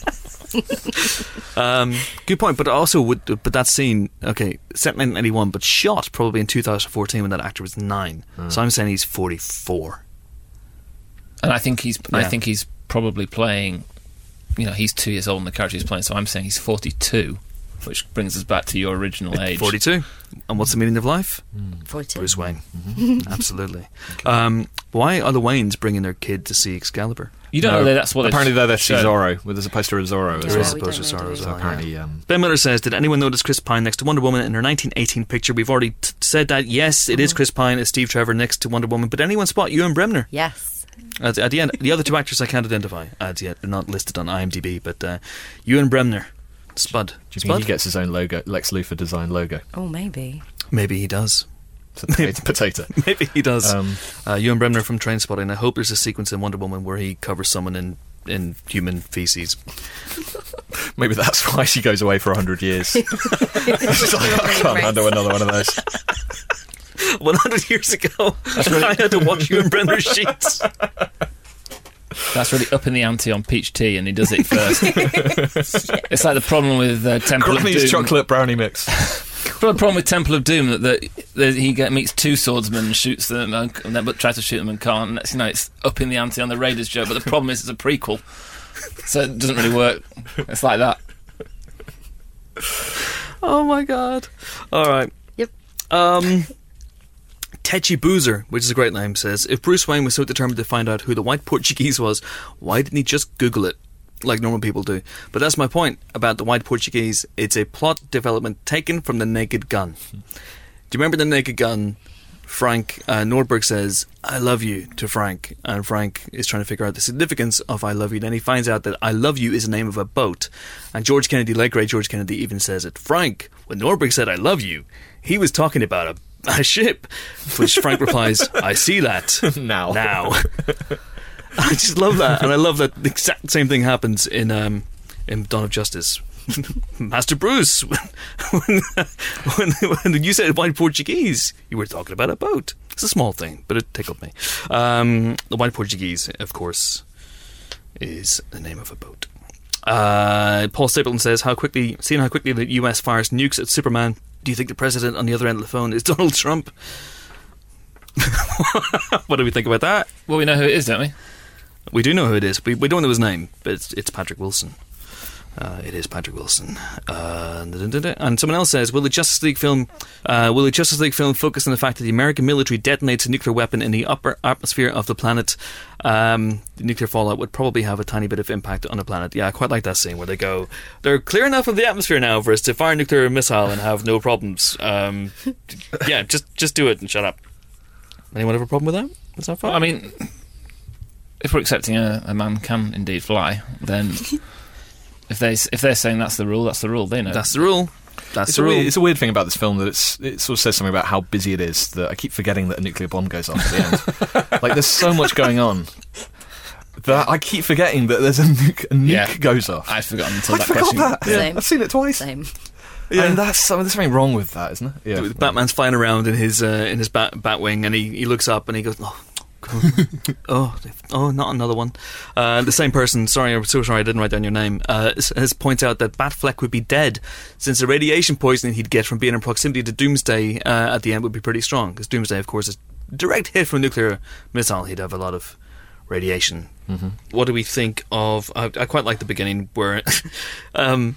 Um, good point, but also would but that scene okay set in 1991, but shot probably in 2014 when that actor was nine. So I'm saying he's 44. And I think he's I think he's probably playing. You know, he's two years old in the character he's playing. So I'm saying he's 42, which brings us back to your original age. 42. And what's the meaning of life? 42. Bruce Wayne. Absolutely. Um, why are the Waynes bringing their kid to see Excalibur? You don't No, know that's what they apparently they're there to see. Zorro. Well, there's a poster of Zorro as There is well. a poster don't know, sorrow do as we? So well. yeah. apparently, um, Ben Miller says, "Did anyone notice Chris Pine next to Wonder Woman in her 1918 picture?" We've already t- said that. Yes, it is Chris Pine as Steve Trevor next to Wonder Woman. But anyone spot Ewan Bremner Yes. At, at the end? The other two actors I can't identify as yet. They're not listed on IMDb. But uh, Ewan Bremner, Spud, do you think Spud. he gets his own logo, Lex Luthor design logo? Oh, maybe. Maybe he does. Potato. potato. Maybe he does. Um, uh, Ewan Bremner from Trainspotting. I hope there's a sequence in Wonder Woman where he covers someone in in human feces. maybe that's why she goes away for hundred years. She's like, I can't handle another one of those. 100 years ago, I had to watch Ewan Bremner sheets. That's really up in the ante on peach tea, and he does it first. it's like the problem with uh, Temple of Granny's Doom. chocolate brownie mix. Well, the problem with Temple of Doom that, that, that he get, meets two swordsmen, and shoots them, and, and then but tries to shoot them and can't. And that's, you know, it's up in the ante on the Raiders joke. But the problem is it's a prequel, so it doesn't really work. It's like that. Oh my god. All right. Yep. Um, Techi Boozer, which is a great name, says if Bruce Wayne was so determined to find out who the white Portuguese was, why didn't he just Google it? like normal people do. But that's my point about the White Portuguese. It's a plot development taken from the Naked Gun. Do you remember the Naked Gun? Frank uh, Nordberg says, I love you to Frank. And Frank is trying to figure out the significance of I love you. Then he finds out that I love you is the name of a boat. And George Kennedy, like great George Kennedy, even says it. Frank, when Nordberg said I love you, he was talking about a, a ship. Which Frank replies, I see that. Now. Now. I just love that. And I love that the exact same thing happens in, um, in Dawn of Justice. Master Bruce, when, when, when you said the white Portuguese, you were talking about a boat. It's a small thing, but it tickled me. Um, the white Portuguese, of course, is the name of a boat. Uh, Paul Stapleton says, "How quickly, seeing how quickly the U.S. fires nukes at Superman, do you think the president on the other end of the phone is Donald Trump?" what do we think about that? Well, we know who it is, don't we? We do know who it is. We, we don't know his name, but it's, it's Patrick Wilson. Uh, it is Patrick Wilson. Uh, and someone else says, "Will the Justice League film, uh, will the Justice League film focus on the fact that the American military detonates a nuclear weapon in the upper atmosphere of the planet? Um, the nuclear fallout would probably have a tiny bit of impact on the planet. Yeah, I quite like that scene where they go, they're clear enough of the atmosphere now for us to fire a nuclear missile and have no problems. Um, yeah, just just do it and shut up. Anyone have a problem with that? Is that fine? I mean, if we're accepting a, a man can indeed fly, then if they if they're saying that's the rule, that's the rule. They know. that's the rule. That's It's the a, rule. weird, it's a weird thing about this film that it's it sort of says something about how busy it is that I keep forgetting that a nuclear bomb goes off at the end. like there's so much going on that I keep forgetting that there's a nuke, a nuke Yeah. goes off. I'd forgotten until I that forgot question. that. Yeah, Same. I've seen it twice. Same. Yeah, and that's I mean, there's something wrong with that, isn't it? Yeah, Batman's flying around in his uh, in his bat Batwing, and he, he looks up and he goes, "Oh, God. Oh, oh, not another one." Uh, the same person. Sorry, I'm so sorry, I didn't write down your name. Uh, has points out that Batfleck would be dead since the radiation poisoning he'd get from being in proximity to Doomsday uh, at the end would be pretty strong. Because Doomsday, of course, is direct hit from a nuclear missile. He'd have a lot of radiation. What do we think of? I, I quite like the beginning where, um,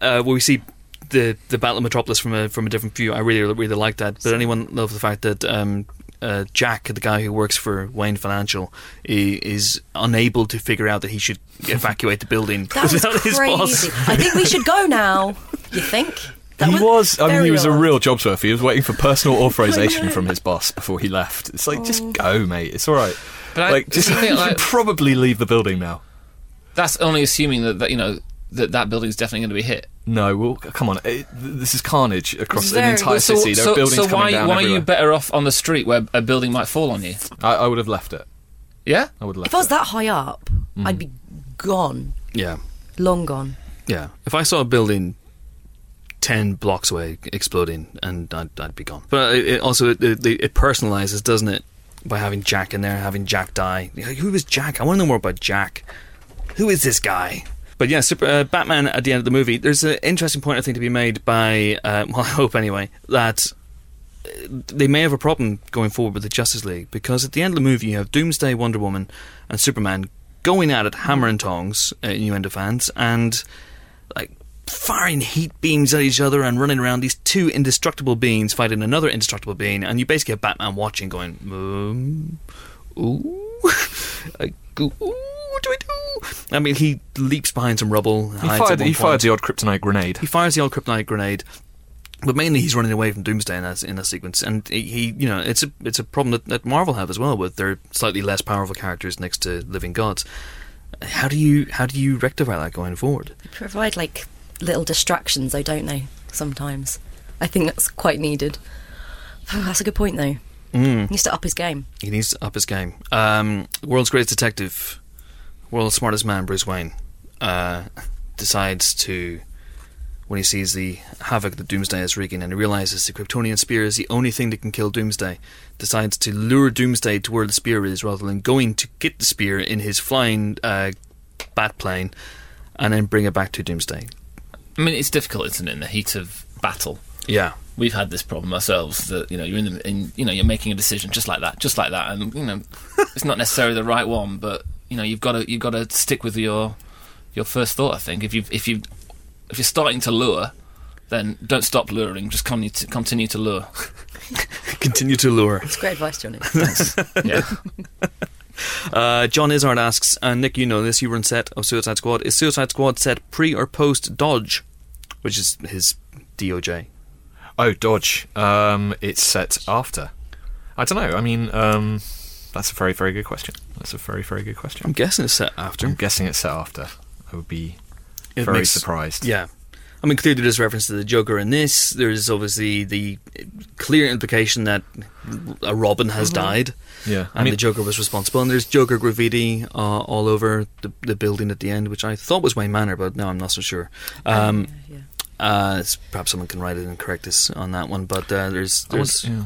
uh, where we see the the Battle of Metropolis from a from a different view. I really really like that. But anyone love the fact that um, uh, Jack, the guy who works for Wayne Financial, i- is unable to figure out that he should evacuate the building That was without his boss. I think we should go now. You think? That he was. I mean, he was a real job worth. He was waiting for personal authorization from his boss before he left. It's like, Oh. just go, mate. It's all right. But like, just I think, you like- should probably leave the building now. That's only assuming that, that you know that that building's definitely going to be hit. No, well, come on. It, this is carnage across an Very- entire so, city. There so, are buildings so coming why down why are you better off on the street where a building might fall on you? I, I would have left it. Yeah. I would have left If I was it. that high up, Mm. I'd be gone, Yeah, long gone. yeah. If I saw a building ten blocks away exploding, and I'd, I'd be gone. But it, it also it, it, it personalizes, doesn't it? By having Jack in there, having Jack die. Who is Jack? I want to know more about Jack. Who is this guy? But yeah, super, uh, Batman at the end of the movie. There's an interesting point I think to be made by, uh, well, I hope anyway, that uh, they may have a problem going forward with the Justice League because at the end of the movie you have Doomsday, Wonder Woman, and Superman going at it hammer and tongs, uh, innuendo fans, and like firing heat beams at each other and running around these two indestructible beings fighting another indestructible being, and you basically have Batman watching, going, um, ooh, go, ooh, what do I do? I mean, he leaps behind some rubble. He hides fired, he fired point. the odd kryptonite grenade. He fires the old kryptonite grenade, but mainly he's running away from Doomsday in that in that sequence. And he, he you know, it's a it's a problem that, that Marvel have as well with their slightly less powerful characters next to living gods. How do you how do you rectify that going forward? Provide like little distractions, I don't know. Sometimes, I think that's quite needed. that's a good point, though. Mm. He needs to up his game. He needs to up his game. Um, world's greatest detective, world's smartest man, Bruce Wayne, uh, decides to, when he sees the havoc that Doomsday is wreaking and he realizes the Kryptonian spear is the only thing that can kill Doomsday, decides to lure Doomsday to where the spear is rather than going to get the spear in his flying uh, bat plane and then bring it back to Doomsday. I mean, it's difficult, isn't it, in the heat of battle? Yeah. We've had this problem ourselves that you know you're in, the, in you know you're making a decision just like that, just like that, and you know it's not necessarily the right one, but you know you've got to you've got to stick with your your first thought. I think if you if you if you're starting to lure, then don't stop luring. Just continue to, continue to lure. Continue to lure. It's great advice, Johnny. Thanks. Yeah. Uh, John Izzard asks, uh, Nick, you know this. You were on set of Suicide Squad. Is Suicide Squad set pre or post Dodge, which is his DOJ? Oh, Dodge. Um, it's set after. I don't know. I mean, um, that's a very, very good question. That's a very, very good question. I'm guessing it's set after. I'm guessing it's set after. I would be It very makes- surprised. Yeah. I mean, clearly there's reference to the Joker in this. There's obviously the clear implication that a Robin has died. Yeah. And I mean, the Joker was responsible. And there's Joker graffiti uh, all over the, the building at the end, which I thought was Wayne Manor, but now I'm not so sure. Um, yeah. Uh, it's- perhaps someone can write it and correct us on that one. But uh, there's I, wonder- yeah.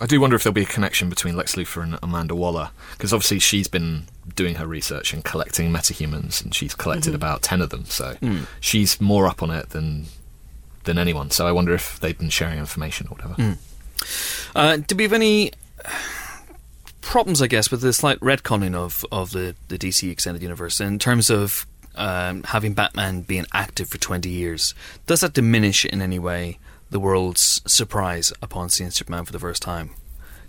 I do wonder if there'll be a connection between Lex Luthor and Amanda Waller, because obviously she's been doing her research and collecting metahumans, and she's collected Mm-hmm. about ten of them. So Hmm. she's more up on it than than anyone. So I wonder if they've been sharing information or whatever. Mm. Uh, do we have any problems, I guess, with the slight retconning of, of the, the DC Extended Universe in terms of um, having Batman being active for 20 years? Does that diminish in any way the world's surprise upon seeing Superman for the first time?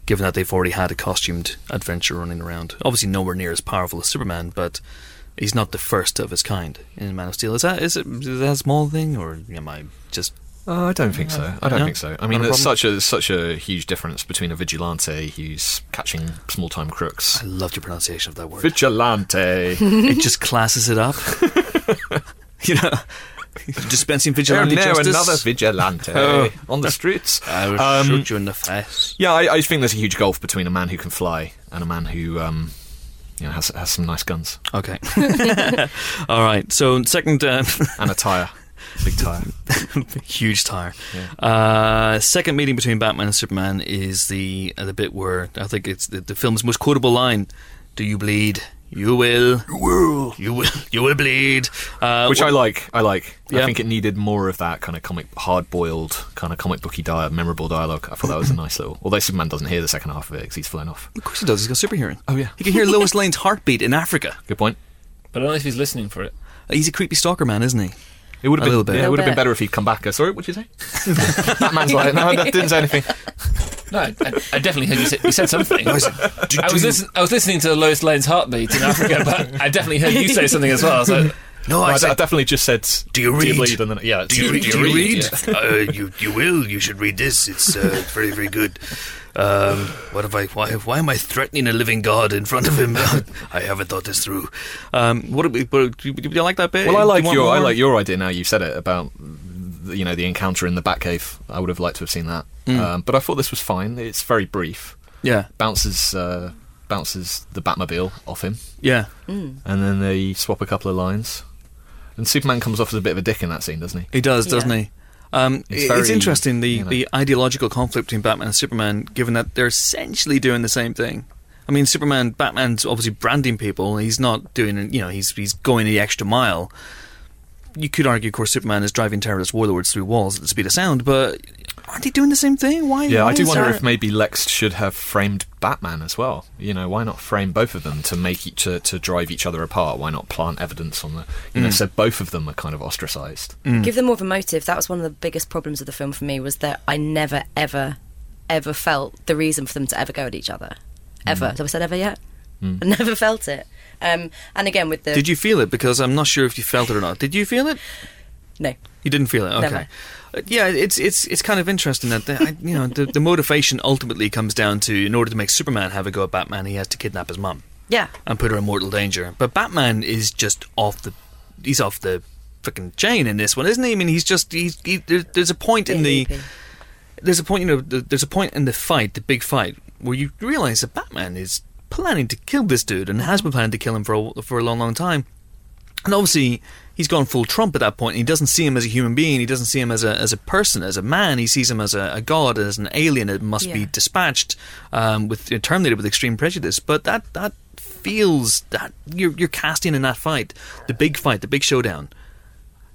Given that they've already had a costumed adventure running around. Obviously, nowhere near as powerful as Superman, but he's not the first of his kind in Man of Steel. Is that is it is that a small thing, or am I just Uh, I don't think so. I don't No? think so. I mean, there's such a such a huge difference between a vigilante who's catching small time crooks. I loved your pronunciation of that word. Vigilante. it just classes it up. you know, dispensing vigilante now justice. another vigilante Oh. on the streets. I will Um, shoot you in the face. Yeah, I, I think there's a huge gulf between a man who can fly and a man who, um, you know, has has some nice guns Okay. All right. So second, uh, and a tire, big tire. huge tire. Uh, second meeting between Batman and Superman is the uh, the bit where I think it's the, the film's most quotable line: "Do you bleed? You will. You will. You will. You will bleed." Uh, Which I like. I like. Yeah. I think it needed more of that kind of comic, hard-boiled, kind of comic booky, dia- memorable dialogue. I thought that was a nice little. Although Superman doesn't hear the second half of it because he's flown off. Of course he does. He's got super hearing. Oh, yeah. He can hear Lois Lane's heartbeat in Africa. Good point. But I don't know if he's listening for it. He's a creepy stalker man, isn't he? It would A have little been. bit. Yeah, it would have been better if he'd come back. Uh, Sorry, what'd you say? Batman's like, no, that didn't say anything. No, I, I definitely heard you say, you said something. I was, do- I, was listen, I was listening to Lois Lane's heartbeat in Africa, but I definitely heard you say something as well. So No, No, I, I I definitely just said. Do you read? bleed? And then, yeah. Do you, do you read? Yeah. uh, you you will. You should read this. It's uh, very very good. Um, what have I? Why why am I threatening a living god in front of him? I haven't thought this through. Um, what do we? Do, you, do you like that bit? Well, I like you want your I like your idea now. You've said it about the- you know the encounter in the Batcave. I would have liked to have seen that, Mm. um, but I thought this was fine. It's very brief. Yeah, Bounces uh, bounces the Batmobile off him, yeah. and then they swap a couple of lines. And Superman comes off as a bit of a dick in that scene, doesn't he? He does, doesn't Yeah. he? Um, It's it's, interesting the, you know. the ideological conflict between Batman and Superman, given that they're essentially doing the same thing. I mean, Superman, Batman's obviously branding people. He's not doing, you know, he's he's going the extra mile. You could argue, of course, Superman is driving terrorist warlords through walls at the speed of sound, but aren't they doing the same thing? Why? Yeah, why I do wonder that- if maybe Lex should have framed Batman as well. You know, why not frame both of them to make each to, to drive each other apart? Why not plant evidence on the you know, mm. so both of them are kind of ostracized. Mm. Give them more of a motive. That was one of the biggest problems of the film for me was that I never, ever, ever felt the reason for them to ever go at each other. Mm. Ever. Have I said ever yet? I never felt it. Um, and again, with the Did you feel it? Because I'm not sure if you felt it or not. Did you feel it? no, You didn't feel it, okay? Never. Yeah, it's it's it's kind of interesting that the, I, you know the, the motivation ultimately comes down to in order to make Superman have a go at Batman, he has to kidnap his mum yeah, and put her in mortal danger. But Batman is just off the he's off the freaking chain in this one, isn't he? I mean, he's just he's he, there, there's a point in the there's a point you know there's a point in the fight, the big fight, where you realize that Batman is planning to kill this dude and has been planning to kill him for a, for a long, long time. And obviously, he's gone full Trump at that point. He doesn't see him as a human being. He doesn't see him as a as a person, as a man. He sees him as a, a god, as an alien that must be dispatched, um, with terminated with extreme prejudice. But that that feels that you're you're casting in that fight, the big fight, the big showdown.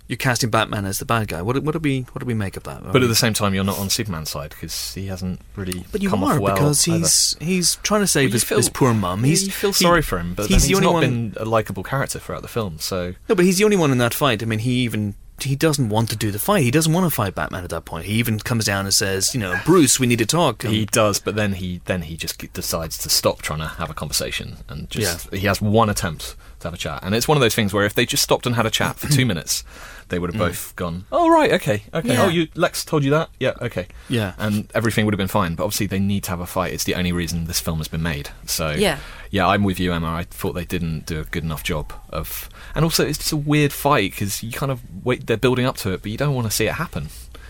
You're casting Batman as the bad guy. What do- what do we what do we make of that? But at the same time, you're not on Superman's side because he hasn't really But you come are off well. because either. he's he's trying to save Well, his, feel- his poor mum. Yeah, He's you feel he- sorry for him, but he's only not one. been a likable character throughout the film. So No, but he's the only one in that fight. I mean, he even he doesn't want to do the fight. He doesn't want to fight Batman at that point. He even comes down and says, you know, Bruce, we need to talk. And He does, but then he then he just decides to stop trying to have a conversation and just he has one attempt to have a chat, and it's one of those things where if they just stopped and had a chat for two minutes, they would have mm. both gone, "Oh right, okay, okay. Yeah. Oh, you Lex told you that? Yeah, okay, Yeah. and everything would have been fine. But obviously, they need to have a fight. It's the only reason this film has been made. So Yeah. yeah, I'm with you, Emma. I thought they didn't do a good enough job of, and also it's just a weird fight because you kind of wait. They're building up to it, but you don't want to see it happen.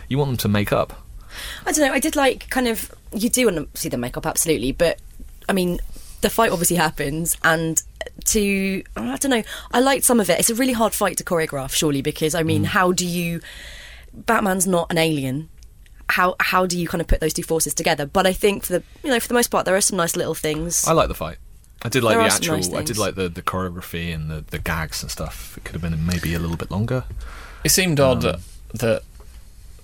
You want them to make up. I don't know. I did like kind of. You do want to see them make up, absolutely. But I mean, the fight obviously happens, and to I don't know. I liked some of it. It's a really hard fight to choreograph, surely, because I mean, how do you? Batman's not an alien. How how do you kind of put those two forces together? But I think for the you know for the most part, there are some nice little things. I like the fight. I did like There the actual. nice I did like the, the choreography and the, the gags and stuff. It could have been maybe a little bit longer. It seemed odd that that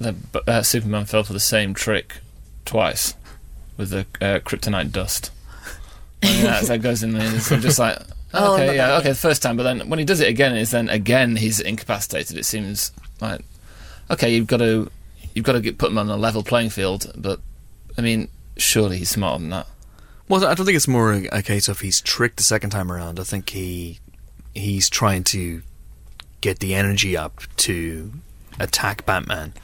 that uh, Superman fell for the same trick twice with the uh, kryptonite dust. I mean, that, that goes in there. It's just like Oh, okay, yeah, okay, the first time, but then when he does it again, it's then again he's incapacitated. It seems like okay, you've got to you've got to get, put him on a level playing field, but I mean, surely he's smarter than that. Well, I don't think it's more a, a case of he's tricked the second time around. I think he he's trying to get the energy up to attack Batman,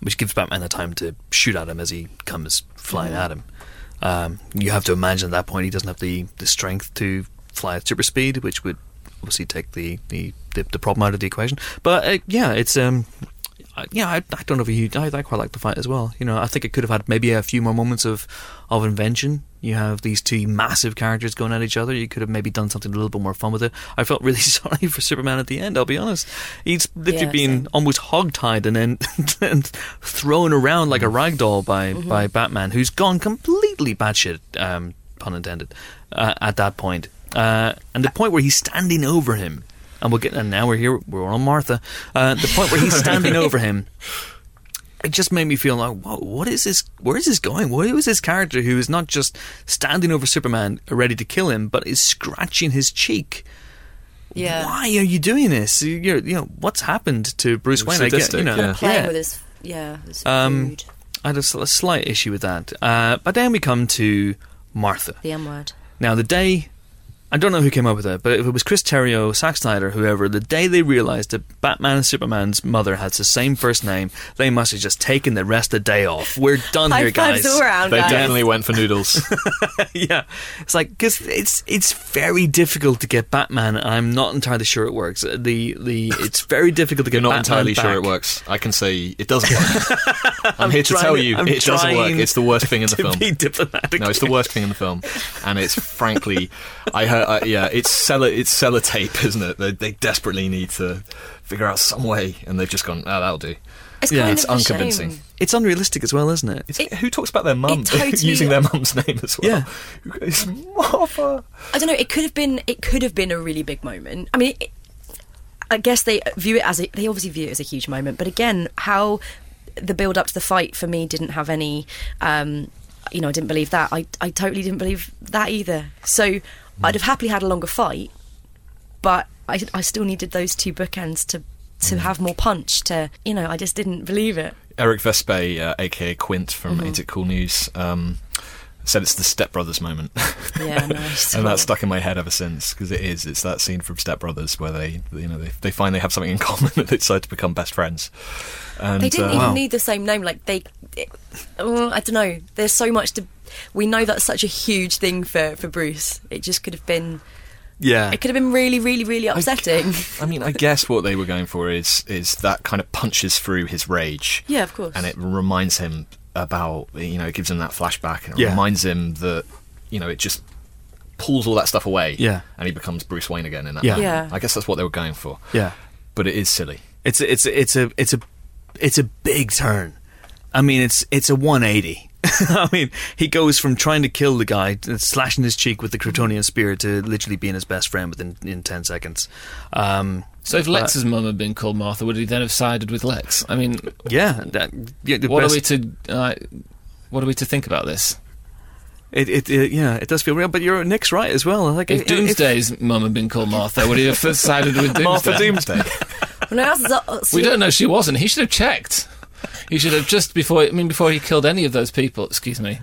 which gives Batman the time to shoot at him as he comes flying at him. Um, you have to imagine at that point he doesn't have the, the strength to fly at super speed, which would obviously take the, the, the, the problem out of the equation. But uh, yeah, it's um, I- yeah, I, I don't know if you. I, I quite like the fight as well. You know, I think it could have had maybe a few more moments of of invention. You have these two massive characters going at each other. You could have maybe done something a little bit more fun with it. I felt really sorry for Superman at the end. I'll be honest. He's literally Yeah, being same. almost hogtied and then and thrown around like a rag doll by Mm-hmm. by Batman, who's gone completely batshit. Um, pun intended. Uh, at that point, uh, and the point where he's standing over him, and we'll get. And now we're here. We're on Martha. Uh, the point where he's standing over him. It just made me feel like, whoa, what is this? Where is this going? What is this character who is not just standing over Superman, ready to kill him, but is scratching his cheek? yeah, Why are you doing this? You're, you know, what's happened to Bruce Wayne? I get, you know, yeah. playing yeah. with his yeah his Um, I had a, a slight issue with that. Uh, but then we come to Martha. the M word. Now, the day. I don't know who came up with it, but if it was Chris Terrio, Zack Snyder, whoever, the day they realised that Batman and Superman's mother had the same first name, they must have just taken the rest of the day off. We're done High here, guys. all around, They guys. definitely went for noodles. yeah, it's like because it's it's very difficult to get Batman. and I'm not entirely sure it works. Uh, The the it's very difficult to get. You're not Batman entirely sure it works. I can say it doesn't work. I'm here to tell you I'm it doesn't work. It's the worst thing in the To film. be diplomatic, No, it's the worst thing in the film, and it's frankly, I heard, uh, yeah, it's cello, it's sellotape, isn't it? They, they desperately need to figure out some way, and they've just gone, oh, that'll do. It's Yeah, kind it's of unconvincing. shame. It's unrealistic as well, isn't it? It's, who talks about their mum totally- using their mum's name as well? Yeah. it's Martha. I don't know. It could have been. It could have been a really big moment. I mean, it, I guess they view it as a. They obviously view it as a huge moment. But again, how the build up to the fight for me didn't have any. Um, you know, I didn't believe that. I I totally didn't believe that either. So I'd have happily had a longer fight, but I I still needed those two bookends to to have more punch. To you know, I just didn't believe it. Eric Vespe, uh, aka Quint from Mm-hmm. Ain't It Cool News, um, said it's the Step Brothers moment. Yeah, nice. and that's stuck in my head ever since because it is. It's that scene from Step Brothers where they, you know, they, they find they have something in common and they decide to become best friends. And, They didn't uh, even Wow. need the same name. Like they, it, oh, I don't know. There's so much to. We know that's such a huge thing for for Bruce. It just could have been. Yeah, It could have been really, really, really upsetting. I mean, I guess what they were going for is is that kind of punches through his rage. Yeah, of course. And it reminds him about, you know, it gives him that flashback and it Yeah. reminds him that, you know, it just pulls all that stuff away. Yeah. And he becomes Bruce Wayne again in that. Yeah. moment. Yeah. I guess that's what they were going for. yeah. But it is silly. It's a, it's a, it's a it's a it's a big turn. I mean, it's it's a 180. I mean, he goes from trying to kill the guy, uh, slashing his cheek with the Kryptonian spear, to literally being his best friend within in 10 seconds. Um, So if Lex's mum had been called Martha, would he then have sided with Lex? I mean, yeah, that, yeah. The what best, are we to uh, what are we to think about this? It, it, it, yeah, it does feel real. But you're Nick's right as well. Like If Doomsday's mum had been called Martha, would he have sided with Doomsday? Martha Doomsday. No, that's not- We don't know she wasn't. He should have checked. He should have just before. I mean, before he killed any of those people. Excuse me.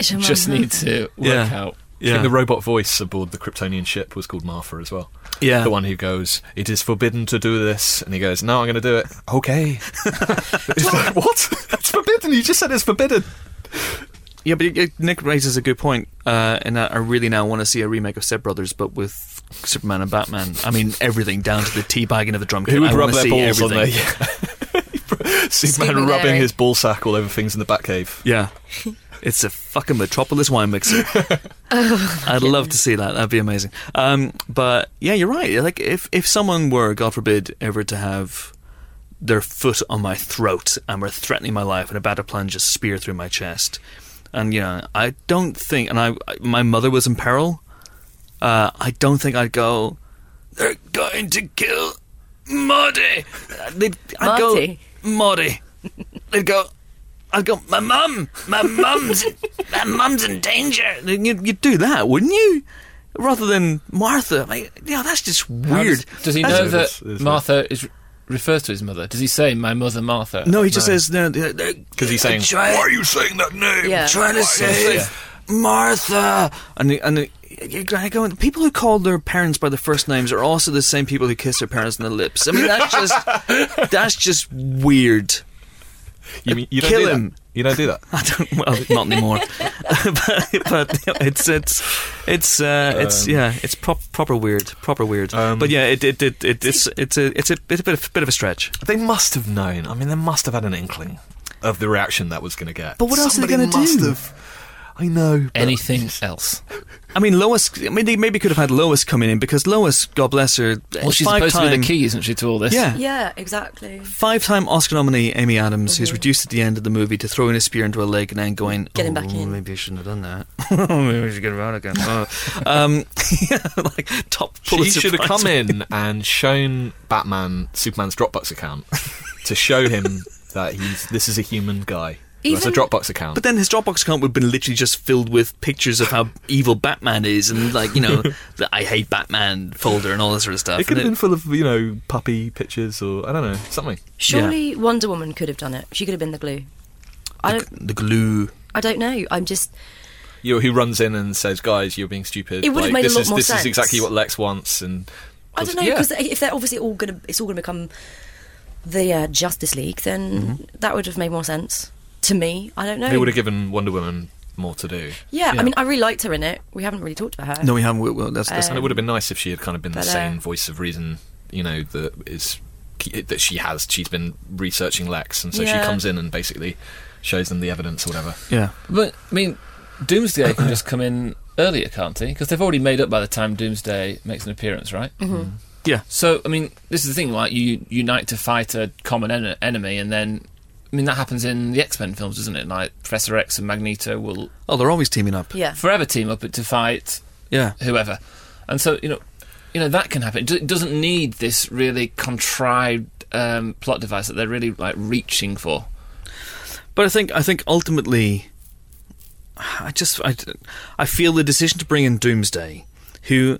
Just need to work Yeah. out. I think the robot voice aboard the Kryptonian ship was called Martha as well. Yeah. The one who goes, It is forbidden to do this. And he goes, No, I'm going to do it. Okay. it's like, what? It's forbidden. You just said it's forbidden. Yeah, but Nick raises a good point, uh, and I I really now want to see a remake of Step Brothers, but with Superman and Batman. I mean, everything down to the teabagging of the drum kit. Who would I rub their see balls on there? Yeah. Superman Scooby rubbing Larry. his ball sack all over things in the Batcave. Yeah. It's a fucking Metropolis wine mixer. I'd love to see that. That'd be amazing. Um, but yeah, you're right. Like if if someone were, God forbid, ever to have their foot on my throat and were threatening my life and about to plunge a spear through my chest, and you know, I don't think, and I, I- my mother was in peril. Uh, I don't think I'd go. They're going to kill Marty. They'd, I'd Marty? go Marty. They'd go. I'd go. My mum. My mum's. my mum's in danger. You'd, you'd do that, wouldn't you? Rather than Martha. Like, yeah, that's just weird. Does, does he That's- know that that is- it is Martha is refers to his mother? Does he say my mother Martha? No, he just says no. Because Because he's saying, Try- Why are you saying that name? Yeah. trying to save Martha. And the, and the, you gotta go, people who call their parents by their first names are also the same people who kiss their parents on the lips. I mean, that's just that's just weird. You, mean, you don't Kill do him. That? You don't do that. I don't. Well, not anymore. but, but it's it's it's uh, it's yeah, it's prop, proper weird, proper weird. Um, but yeah, it it, it, it it's it's a it's a bit, bit of bit of a stretch. They must have known. I mean, they must have had an inkling of the reaction that was going to get. But what else are they gonna do? Have, I know. but- Anything else? I mean, Lois. I mean, they maybe could have had Lois coming in because Lois, God bless her, Well, she's five supposed to be the key, isn't she, to all this? Yeah, Yeah, exactly. five-time Oscar nominee Amy Adams, Mm-hmm. who's reduced at the end of the movie to throwing a spear into a leg and then going, Get him "Oh, back in." Maybe I shouldn't have done that. maybe I should get him out again." Oh. um, yeah, like top She Pulitzer should have Prize come in and shown Batman Superman's Dropbox account to show him that he's this is a human guy. That's a Dropbox account. But then his Dropbox account would have been literally just filled with pictures of how evil Batman is and, like, you know, the I hate Batman folder and all this sort of stuff. it could have And been full of you know puppy pictures or I don't know something. Surely Wonder Woman could have done it. She could have been the glue. I don't. the glue. I don't know. I'm just. You know, who runs in and says, "Guys, you're being stupid." It would have like, made a this lot is, more This sense. is exactly what Lex wants, and I don't know Yeah. because if they're obviously all gonna, it's all gonna become the uh, Justice League. Then that would have made more sense to me. I don't know. they would have given Wonder Woman more to do. yeah, Yeah. I mean, I really liked her in it. We haven't really talked about her. No, we haven't. we- Well, that's, that's And it would have been nice if she had kind of been the same uh, voice of reason, you know, that is that she has. She's been researching Lex, and so Yeah. she comes in and basically shows them the evidence or whatever. yeah. But, I mean, Doomsday can just come in earlier, can't he? Because they've already made up by the time Doomsday makes an appearance, right? Mm-hmm. Yeah. So, I mean, this is the thing, like, you unite to fight a common en- enemy, and then, I mean, that happens in the X Men films, doesn't it? Like, Professor X and Magneto will Oh, they're always teaming up. Yeah. forever team up to fight Yeah. whoever. And so, you know, you know that can happen. It doesn't need this really contrived um, plot device that they're really like reaching for. But I think I think ultimately, I just I, I feel the decision to bring in Doomsday, who,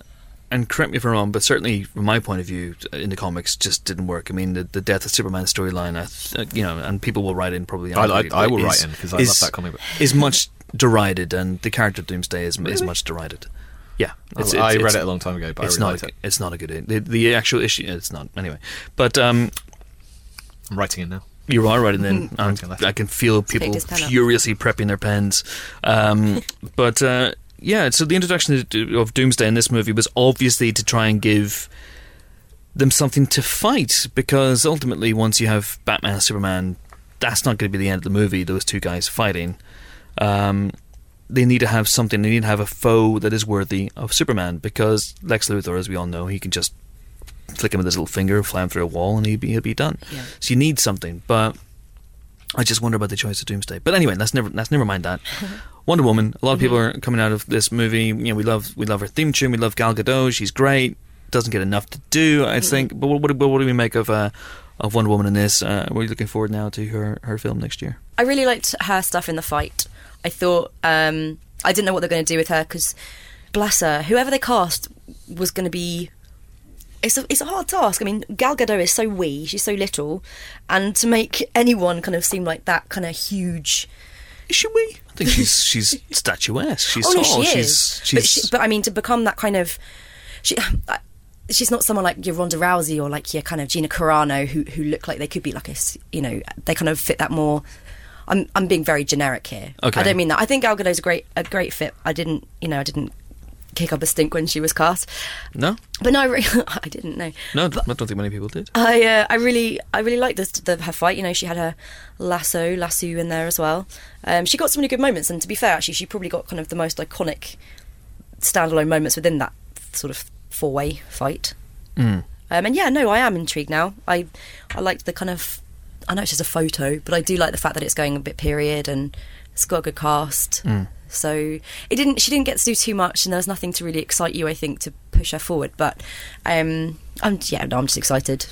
and correct me if I'm wrong, but certainly from my point of view in the comics, just didn't work. I mean, the, the death of Superman storyline, th- you know, and people will write in probably. I, I, I will is- write in because I is- love that comic book. Is much derided, and the character of Doomsday is is much derided. Yeah, I- I read it a long time ago, but it's really not. a, it. It's not a good. The, the actual issue. It's not anyway. But um, I'm writing in now. you are right, and then Right, left. I can feel people this pen up. furiously prepping their pens. Um, but uh, yeah, so the introduction of- Doomsday in this movie was obviously to try and give them something to fight, because ultimately, once you have Batman and Superman, that's not going to be the end of the movie. Those two guys fighting. Um, they need to have something. They need to have a foe that is worthy of Superman, because Lex Luthor, as we all know, he can just flick him with his little finger, fly him through a wall, and he'll be, he'll be done. Yeah. So you need something, but I just wonder about the choice of Doomsday. But anyway, let's never let's never mind that. Wonder Woman. A lot of people are coming out of this movie. You know, we love we love her theme tune. We love Gal Gadot. She's great. Doesn't get enough to do, I think. But what, what, what do we make of uh, of Wonder Woman in this? Uh, we're looking forward now to her her film next year. I really liked her stuff in the fight. I thought um, I didn't know what they're going to do with her because, bless her, whoever they cast was going to be it's a it's a hard task. I mean, Gal Gadot is so wee, she's so little, and to make anyone kind of seem like that kind of huge. Is she wee? I think she's she's statuesque. She's oh no, tall. she she's is. she's But, she, but I mean, to become that kind of, she. uh, She's not someone like your Ronda Rousey or like your kind of Gina Carano who who look like they could be like a you know they kind of fit that more. I'm I'm being very generic here. Okay. I don't mean that. I think Gal Gadot's a great a great fit. I didn't you know I didn't kick up a stink when she was cast, no, but no, I, re- I didn't know. no. I don't think many people did. I uh, I really I really liked this the, her fight. You know, she had her lasso lasso in there as well. Um, she got some really good moments, and to be fair, actually, she probably got kind of the most iconic standalone moments within that sort of four way fight. Mm. Um, and yeah, no, I am intrigued now. I I liked the kind of I know it's just a photo, but I do like the fact that it's going a bit period and it's got a good cast. Mm. So it didn't. She didn't get to do too much, and there was nothing to really excite you. I think to push her forward. But um, I'm yeah, no, I'm just excited.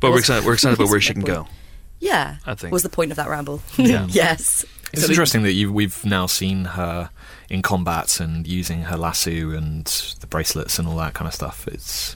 But we're excited. We're excited about where she can my go. Yeah, I think. was the point of that ramble. Yeah. yes. It's So- interesting that you, we've now seen her in combat and using her lasso and the bracelets and all that kind of stuff. It's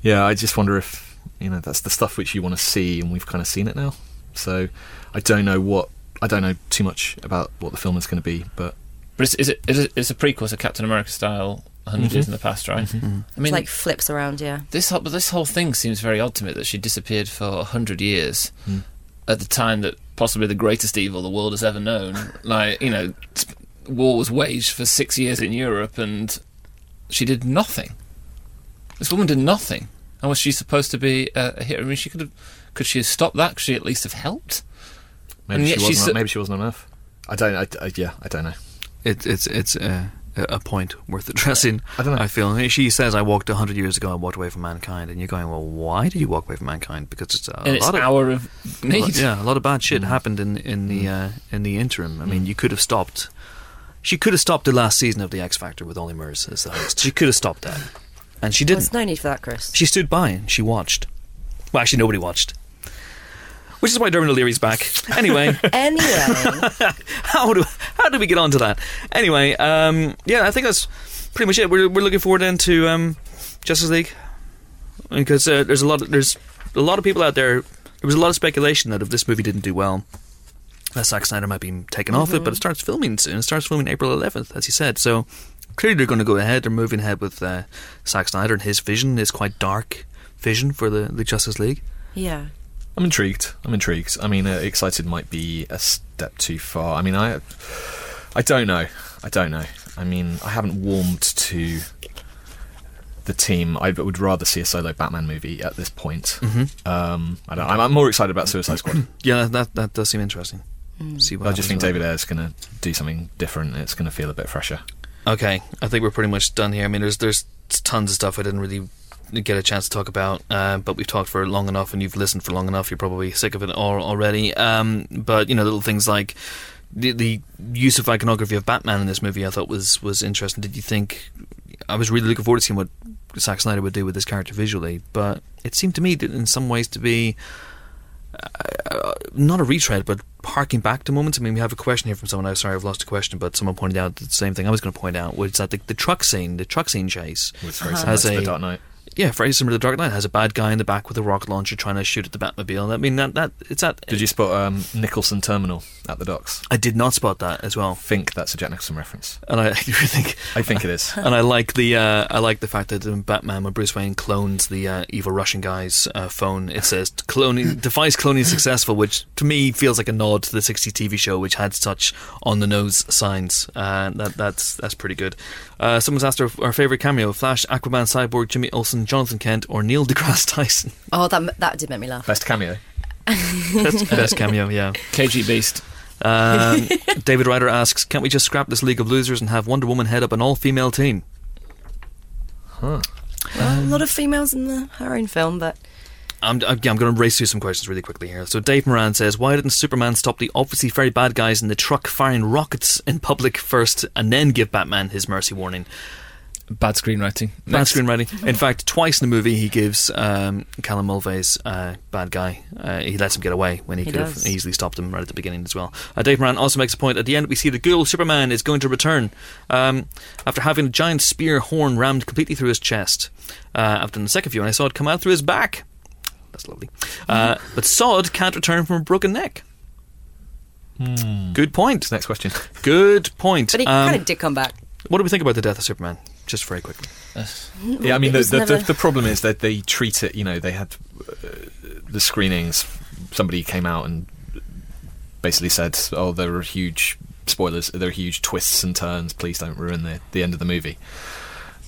yeah, I just wonder if you know that's the stuff which you want to see, and we've kind of seen it now. So I don't know what I don't know too much about what the film is going to be, but But it's, is it, is it it's a prequel to Captain America style 100 years mm-hmm. in the past, right? Mm-hmm. Mm-hmm. I mean, It's like flips around. Yeah. this whole, but this whole thing seems very odd to me that she disappeared for 100 years Hmm. at the time that possibly the greatest evil the world has ever known. like, you know, war was waged for six years in Europe and she did nothing. This woman did nothing. And was she supposed to be a, a hero? I mean, she could have. Could she have stopped that? Could she at least have helped? Maybe And she wasn't. she's- maybe she wasn't on Earth. I don't. I, I, yeah, I don't know. It, it's it's uh, a point worth addressing. I don't know. I feel she says, "I walked hundred years ago. I walked away from mankind," and you're going, "Well, why did you walk away from mankind?" Because it's a in its lot of hour of a lot- need. yeah, a lot of bad shit happened in in the uh, in the interim. I mean, you could have stopped. She could have stopped the last season of the X Factor with Ollie Murs as the host. She could have stopped that, and she didn't. There's no need for that, Chris. She stood by and she watched. Well, actually, nobody watched. Which is why Dermot O'Leary's back. Anyway, Anyway, how do how do we get on to that? Anyway, um, yeah, I think that's pretty much it. We're we're looking forward then to um, Justice League because uh, there's a lot of, there's a lot of people out there. There was a lot of speculation that if this movie didn't do well, that Zack Snyder might be taken off it. But it starts filming soon. It starts filming April 11th, as you said. So clearly they're going to go ahead. They're moving ahead with uh, Zack Snyder and his vision, his quite dark vision for the, the Justice League. yeah. I'm intrigued. I'm intrigued. I mean, uh, excited might be a step too far. I mean, I, I don't know. I don't know. I mean, I haven't warmed to the team. I would rather see a solo Batman movie at this point. Mm-hmm. Um, I don't, I'm, I'm more excited about Suicide Squad. Yeah, that that does seem interesting. See what I just think happens with David Ayer's going to do something different. It's going to feel a bit fresher. Okay, I think we're pretty much done here. I mean, there's there's tons of stuff I didn't really get a chance to talk about, uh, but we've talked for long enough, and you've listened for long enough. You're probably sick of it all already. Um, but you know, little things like the, the use of iconography of Batman in this movie, I thought was was interesting. Did you think? I was really looking forward to seeing what Zack Snyder would do with this character visually, but it seemed to me that in some ways to be uh, not a retread, but harking back to moments. I mean, we have a question here from someone. I'm sorry, I've lost a question, but someone pointed out the same thing I was going to point out, which is that the, the truck scene, the truck scene chase, It's very Has similar to a- The Dark Knight. Yeah, very similar to Dark Knight, has a bad guy in the back with a rocket launcher trying to shoot at the Batmobile. I mean, that that it's that. Did you spot um, Nicholson Terminal at the docks? I did not spot that as well, I think that's a Jack Nicholson reference. and I think. I think it is. And I like the uh, I like the fact that in Batman, when Bruce Wayne clones the uh, evil Russian guy's uh, phone, it says cloning device cloning successful, which to me feels like a nod to the '60s TV show, which had such on the nose signs. Uh, that that's that's pretty good. Uh, someone's asked our, our favorite cameo: Flash, Aquaman, Cyborg, Jimmy Olsen, Jonathan Kent, or Neil deGrasse Tyson. Oh, that that did make me laugh. Best cameo. Best, best cameo, yeah. KG Beast. Um, David Ryder asks, "Can't we just scrap this League of Losers and have Wonder Woman head up an all-female team?" Huh. a lot of females in the her own film, but I'm, I'm, yeah, I'm going to race through some questions really quickly here. So Dave Moran says, "Why didn't Superman stop the obviously very bad guys in the truck firing rockets in public first, and then give Batman his mercy warning?" Bad screenwriting. Bad screenwriting. In fact, twice in the movie, he gives um, Callan Mulvey's uh, bad guy. Uh, he lets him get away when he, He could have easily stopped him right at the beginning as well. Uh, Dave Moran also makes a point at the end. We see the ghoul Superman is going to return um, after having a giant spear horn rammed completely through his chest. Uh, after the second view, and I saw it come out through his back. That's lovely. Uh, but Zod can't return from a broken neck. Good point. Next question. Good point. But he Um, kind of did come back. what do we think about the death of Superman? Just very quickly. Yeah, I mean, the, the, never- the, the problem is that they treat it, you know, they had uh, the screenings, somebody came out and basically said, oh, there are huge spoilers, there are huge twists and turns, please don't ruin the, the end of the movie.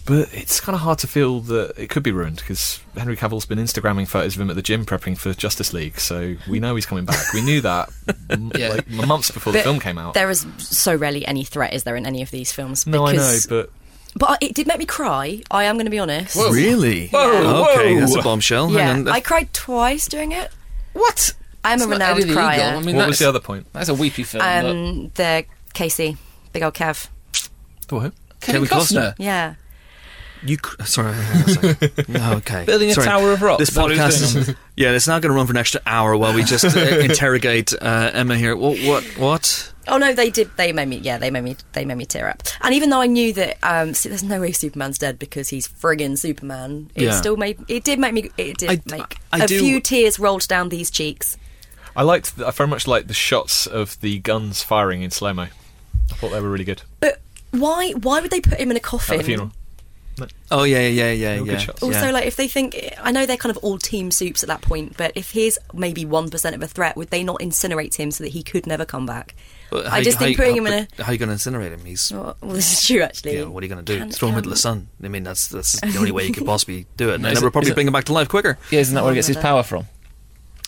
But it's kind of hard to feel that it could be ruined because Henry Cavill's been Instagramming photos of him at the gym prepping for Justice League, so we know he's coming back. We knew that m- Yeah. like months before the film came out. There is so rarely any threat, is there, in any of these films? No, I know, because- but But it did make me cry. I am going to be honest. Really? Whoa, okay, whoa. that's a bombshell. Hang Yeah, on. I cried twice doing it. What? I'm It's a not renowned Eddie the crier. Eagle. I mean, what was that's- the other point? That's a weepy film. look. Um, the Casey, big old Kev. The what? Kevin Kevin Costner. Costner. Yeah. You cr- sorry, hang on a second. okay. Building a Sorry. tower of rock. This Is that what he was podcast, is, yeah, it's not going to run for an extra hour while we just uh, interrogate uh, Emma here. What? What? What? Oh no, they did. They made me. Yeah, they made me. They made me tear up. And even though I knew that, um, see, there's no way Superman's dead because he's friggin' Superman. It Yeah. still made. It did make me. It did I- make I a do- few tears rolled down these cheeks. I liked. The, I very much liked the shots of the guns firing in slow mo. I thought they were really good But why? Why would they put him in a at coffin? the funeral. Oh yeah, yeah, yeah, They were yeah. good shots. Also, yeah. like if they think, I know they're kind of all team soups at that point, but if he's maybe one percent of a threat, would they not incinerate him so that he could never come back? But I how- just think how- putting him in but How are you going to incinerate him? He's. Well, well, this is true, actually. Yeah, what are you going to do? Can- Throw him into the sun. I mean, that's that's the only way you could possibly do it. And No, then is it would it- probably is it- bring him back to life quicker. Yeah, isn't that where he gets his power from?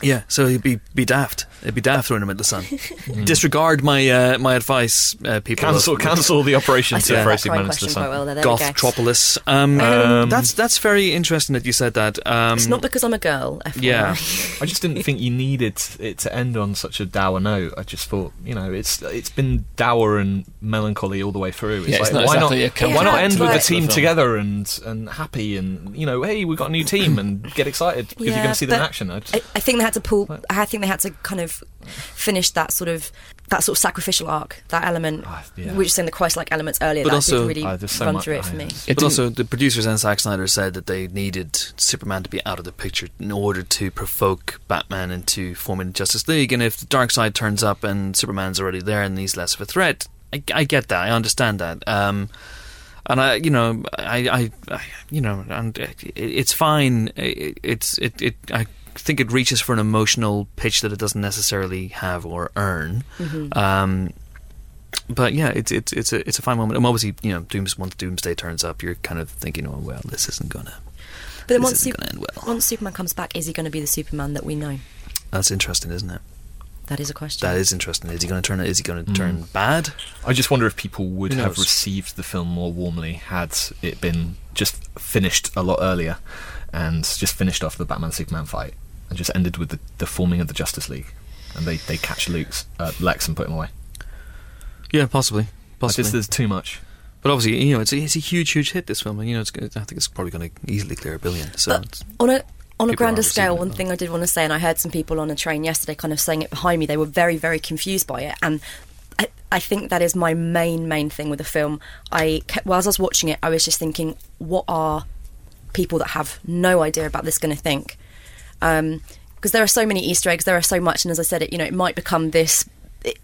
Yeah, so he'd be be daft. It'd be daft throwing him into the sun. Disregard my uh, my advice, uh, people. Cancel, cancel the operation I to throw that Superman into the question quite sun. well there. there we. Gothtropolis. Um, Um, that's that's very interesting that you said that. Um, It's not because I'm a girl. FYI. yeah. I just didn't think you needed it to end on such a dour note. I just thought, you know, it's it's been dour and melancholy all the way through. It's Yeah, like, it's not why exactly not? comfort Why not end with the team film. together and and happy and you know, hey, we've got a new team and get excited because you're going to see them in action. I just, I, I think they had to pull. I think they had to kind of finish that sort of that sort of sacrificial arc, that element. Ah, yeah. We were just saying the Christ-like elements earlier. But that also- did really Ah, so run much- through it for me. yeah. It but also, the producers and Zack Snyder said that they needed Superman to be out of the picture in order to provoke Batman into forming Justice League. And if the Darkseid turns up and Superman's already there and he's less of a threat, I, I get that. I understand that. Um, and I, you know, I, I, I you know, and it, it's fine. It, it's it, it. I think it reaches for an emotional pitch that it doesn't necessarily have or earn. Um, but yeah, it's it's it's a it's a fine moment. And obviously, you know, Dooms once Doomsday turns up, you're kind of thinking, oh well, this isn't gonna. But then this once, isn't Sup- gonna end well. once Superman comes back, is he going to be the Superman that we know? That's interesting, isn't it? That is a question. That is interesting. Is he going to turn? Is he going to turn bad? I just wonder if people would have received the film more warmly had it been just finished a lot earlier and just finished off the Batman Superman fight and just ended with the, the forming of the Justice League and they, they catch Luke's uh, Lex and put him away. Yeah, possibly, I possibly. just, there's too much. but obviously, you know, it's a, it's a huge, huge hit. This film, and you know, it's, I think it's probably going to easily clear a billion. So But on a on a grander scale, one thing I did want to say, and I heard some people on a train yesterday kind of saying it behind me, they were very, very confused by it. And I, I think that is my main, main thing with the film. I kept, while I was watching it, I was just thinking, what are people that have no idea about this going to think? Because there are so many Easter eggs, there are so much, and as I said, it you know it might become this. It,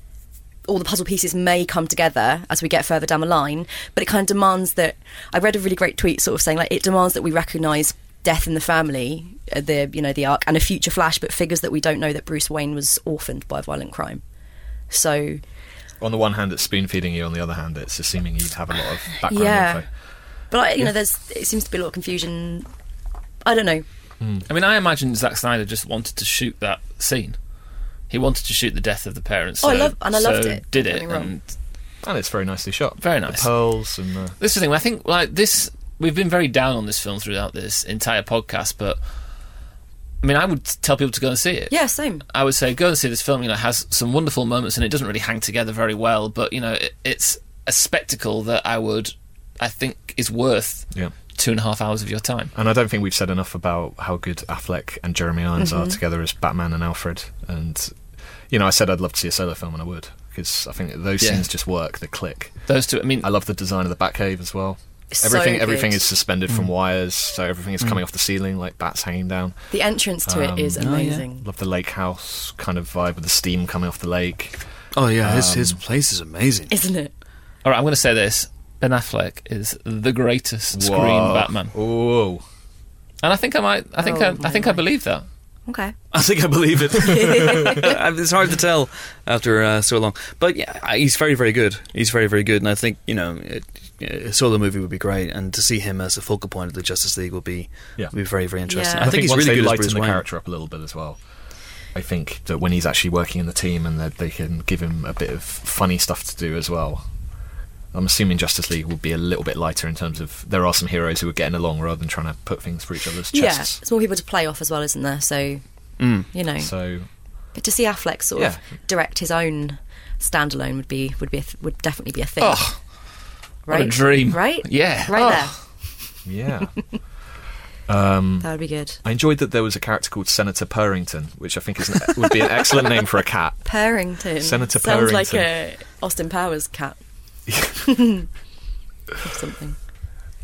all the puzzle pieces may come together as we get further down the line, but it kind of demands that. I read a really great tweet, sort of saying like it demands that we recognise death in the family, uh, the you know the arc, and a future Flash, but figures that we don't know that Bruce Wayne was orphaned by violent crime. So On the one hand, it's spoon feeding you. On the other hand, it's assuming you'd have a lot of background Yeah. info. But I, you know, there's it seems to be a lot of confusion. I don't know. Hmm. I mean, I imagine Zack Snyder just wanted to shoot that scene. He wanted to shoot the death of the parents. Oh, I love- and I loved it, Did it? get me wrong. And And it's very nicely shot. Very The nice. pearls and the. this is the thing. I think like this. We've been very down on this film throughout this entire podcast, but I mean, I would tell people to go and see it. Yeah, same. I would say go and see this film. You know, it has some wonderful moments, and it doesn't really hang together very well. But you know, it, it's a spectacle that I would I think is worth Yeah. Two and a half hours of your time. And I don't think we've said enough about how good Affleck and Jeremy Irons are together as Batman and Alfred. And you know, I said I'd love to see a solo film, and I would because I think those Yeah. scenes just work. They click. Those two. I mean, I love the design of the Batcave as well. So Everything, everything is suspended from wires, so everything is coming off the ceiling like bats hanging down. The entrance to it is Um, oh, yeah. amazing. Love the lake house kind of vibe with the steam coming off the lake. Oh yeah, his his Um, place is amazing. Isn't it? all right. I'm going to say this: Ben Affleck is the greatest screen Batman, Oh, and I think I might. I think Oh, I, I my think I believe that. Okay. I think I believe it. it's hard to tell after uh, so long, but yeah, he's very, very good. He's very, very good, and I think you know, it, a solo movie would be great, and to see him as a focal point of the Justice League would be Yeah. will be very, very interesting. Yeah. I, I, think, he's once really they good as lighten Bruce the Wayne. character up a little bit as well. I think that when he's actually working in the team and that they can give him a bit of funny stuff to do as well. I'm assuming Justice League would be a little bit lighter in terms of there are some heroes who are getting along rather than trying to put things through each other's chests. Yeah, it's more people to play off as well, isn't there? So Mm. you know, So but to see Affleck sort of direct his own standalone would be would be a th- would definitely be a thing. Oh, right? what a dream! Right? Yeah. Right Oh. yeah. um. That would be good. I enjoyed that there was a character called Senator Purrington, which I think is an, would be an excellent name for a cat. Purrington. Senator Sounds like a Austin Powers cat. something.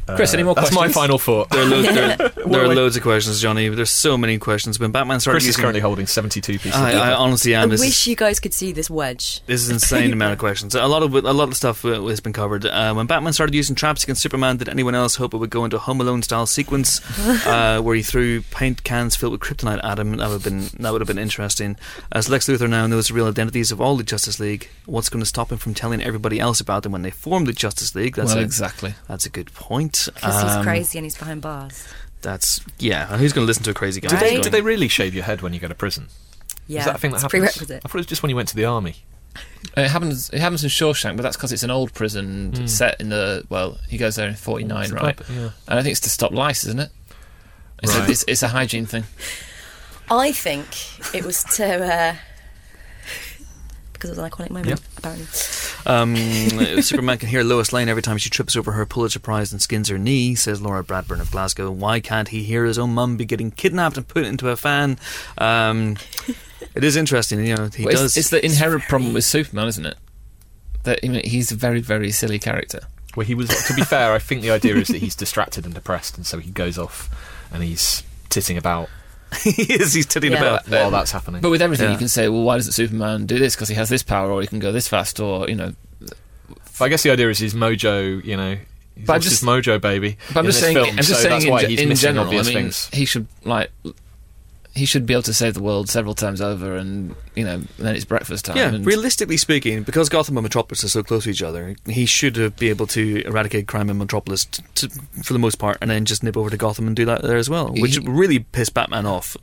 Chris, any more That's my final thought. There are, loads, there, there are loads of questions, Johnny. There's so many questions. When Batman started Chris is currently holding 72 pieces I, I paper. honestly I am. This is- wish you guys could see this wedge. This is an insane amount of questions. A lot of a lot of stuff uh, has been covered. Uh, when Batman started using traps against Superman, did anyone else hope it would go into a Home Alone style sequence uh, where he threw paint cans filled with kryptonite at him? That would have been that would have been interesting. As Lex Luthor now knows the real identities of all the Justice League, what's going to stop him from telling everybody else about them when they form the Justice League? That's well, a, exactly. that's a good point. Because he's Um, crazy and he's behind bars. That's yeah. and Who's going to listen to a crazy guy? Do they, do they really shave your head when you go to prison? Yeah, is that a thing that it's happens? prerequisite. I thought it was just when you went to the army. It happens. It happens in Shawshank, but that's because it's an old prison Hmm. set in the. Well, he goes there in '49, right? club, yeah. And I think it's to stop lice, isn't it? It's, Right. a, it's, it's a hygiene thing. I think it was to uh, because it was an iconic moment. Yeah. Apparently, Um, Superman can hear Lois Lane every time she trips over her Pulitzer Prize and skins her knee, says Laura Bradburn of Glasgow. Why can't he hear his own mum be getting kidnapped and put into a fan? Um, it is interesting, you know. He Well, it's, does. it's the inherent problem with Superman, isn't it? That I mean, he's a very, very silly character. Well, he was. To be fair, I think the idea is that he's distracted and depressed, and so he goes off and he's titting about he is. He's titting Yeah. about. while that's happening. But with everything, Yeah. you can say, well, why doesn't Superman do this? Because he has this power, or he can go this fast, or you know. I guess the idea is his mojo. You know, he's But I'm just- his mojo, baby. But I'm just saying. film, I'm just so saying that's in, why he's in missing general. I mean, things. he should like. He should be able to save the world several times over, and you know, then it's breakfast time. Yeah, realistically speaking, because Gotham and Metropolis are so close to each other, he should be able to eradicate crime in Metropolis t- t- for the most part, and then just nip over to Gotham and do that there as well, which He- really pissed Batman off.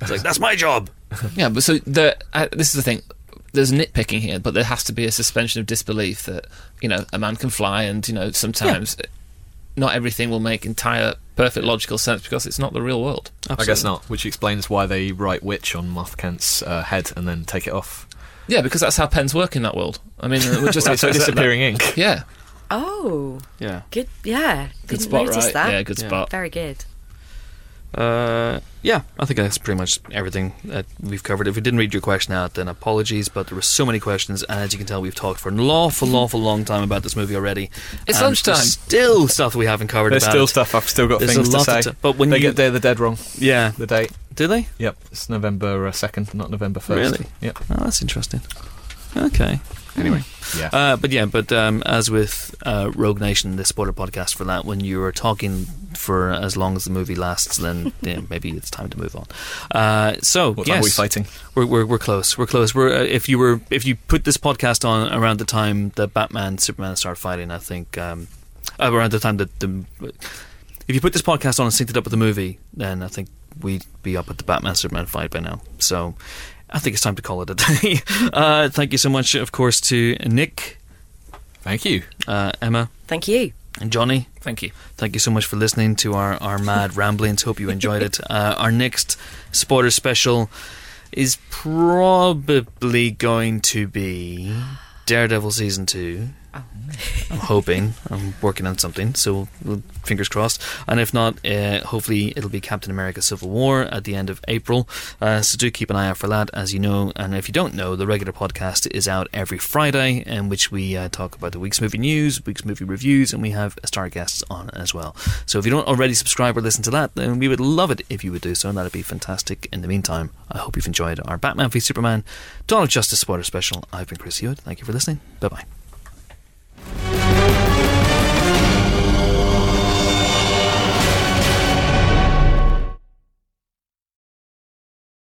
It's like that's my job. Yeah, but so the uh, this is the thing. There's nitpicking here, but there has to be a suspension of disbelief that you know a man can fly, and you know sometimes not everything will make entire perfect logical sense because it's not the real world. I guess not, which explains why they write witch on Martha Kent's uh, head and then take it off. Yeah, because that's how pens work in that world. I mean, we're just so disappearing ink. Yeah, oh, Yeah. good. Yeah, good didn't spot, notice right? that. Yeah, good Yeah. spot. Very good. Uh, yeah, I think that's pretty much everything that we've covered. If we didn't read your question out, then apologies, but there were so many questions, and as you can tell, we've talked for an awful, awful long time about this movie already. It's And lunchtime. there's Still stuff we haven't covered There's about still it. stuff I've still got There's things a to say. of t- but when they you- get Day of the Dead wrong, Yeah. the date. Do they? Yep, it's November uh, second, not November first. Really? Yep. Oh, that's interesting. Okay. Anyway, yeah. Uh, but yeah, but um, as with uh, Rogue Nation, the spoiler podcast for that, when you are talking for as long as the movie lasts, then yeah, maybe it's time to move on. Uh, so what time are we fighting? we're, we're we're close. We're close. We're uh, if you were if you put this podcast on around the time that Batman Superman start fighting, I think um, uh, around the time that the if you put this podcast on and synced it up with the movie, then I think we'd be up at the Batman Superman fight by now. So I think it's time to call it a day. uh, thank you so much, of course, to Nick, Thank you. uh, Emma, Thank you. and Johnny. Thank you. Thank you so much for listening to our, our mad ramblings. Hope you enjoyed it. Uh, our next spoiler special is probably going to be Daredevil season two. I'm hoping. I'm working on something, so fingers crossed. And if not, uh, hopefully it'll be Captain America: Civil War at the end of April. Uh, so do keep an eye out for that, as you know. And if you don't know, the regular podcast is out every Friday, in which we uh, talk about the week's movie news, week's movie reviews, and we have star guests on as well. So if you don't already subscribe or listen to that, then we would love it if you would do so, and that'd be fantastic. In the meantime, I hope you've enjoyed our Batman v Superman Dawn of Justice spoiler special. I've been Chris Hewitt. Thank you for listening. Bye bye.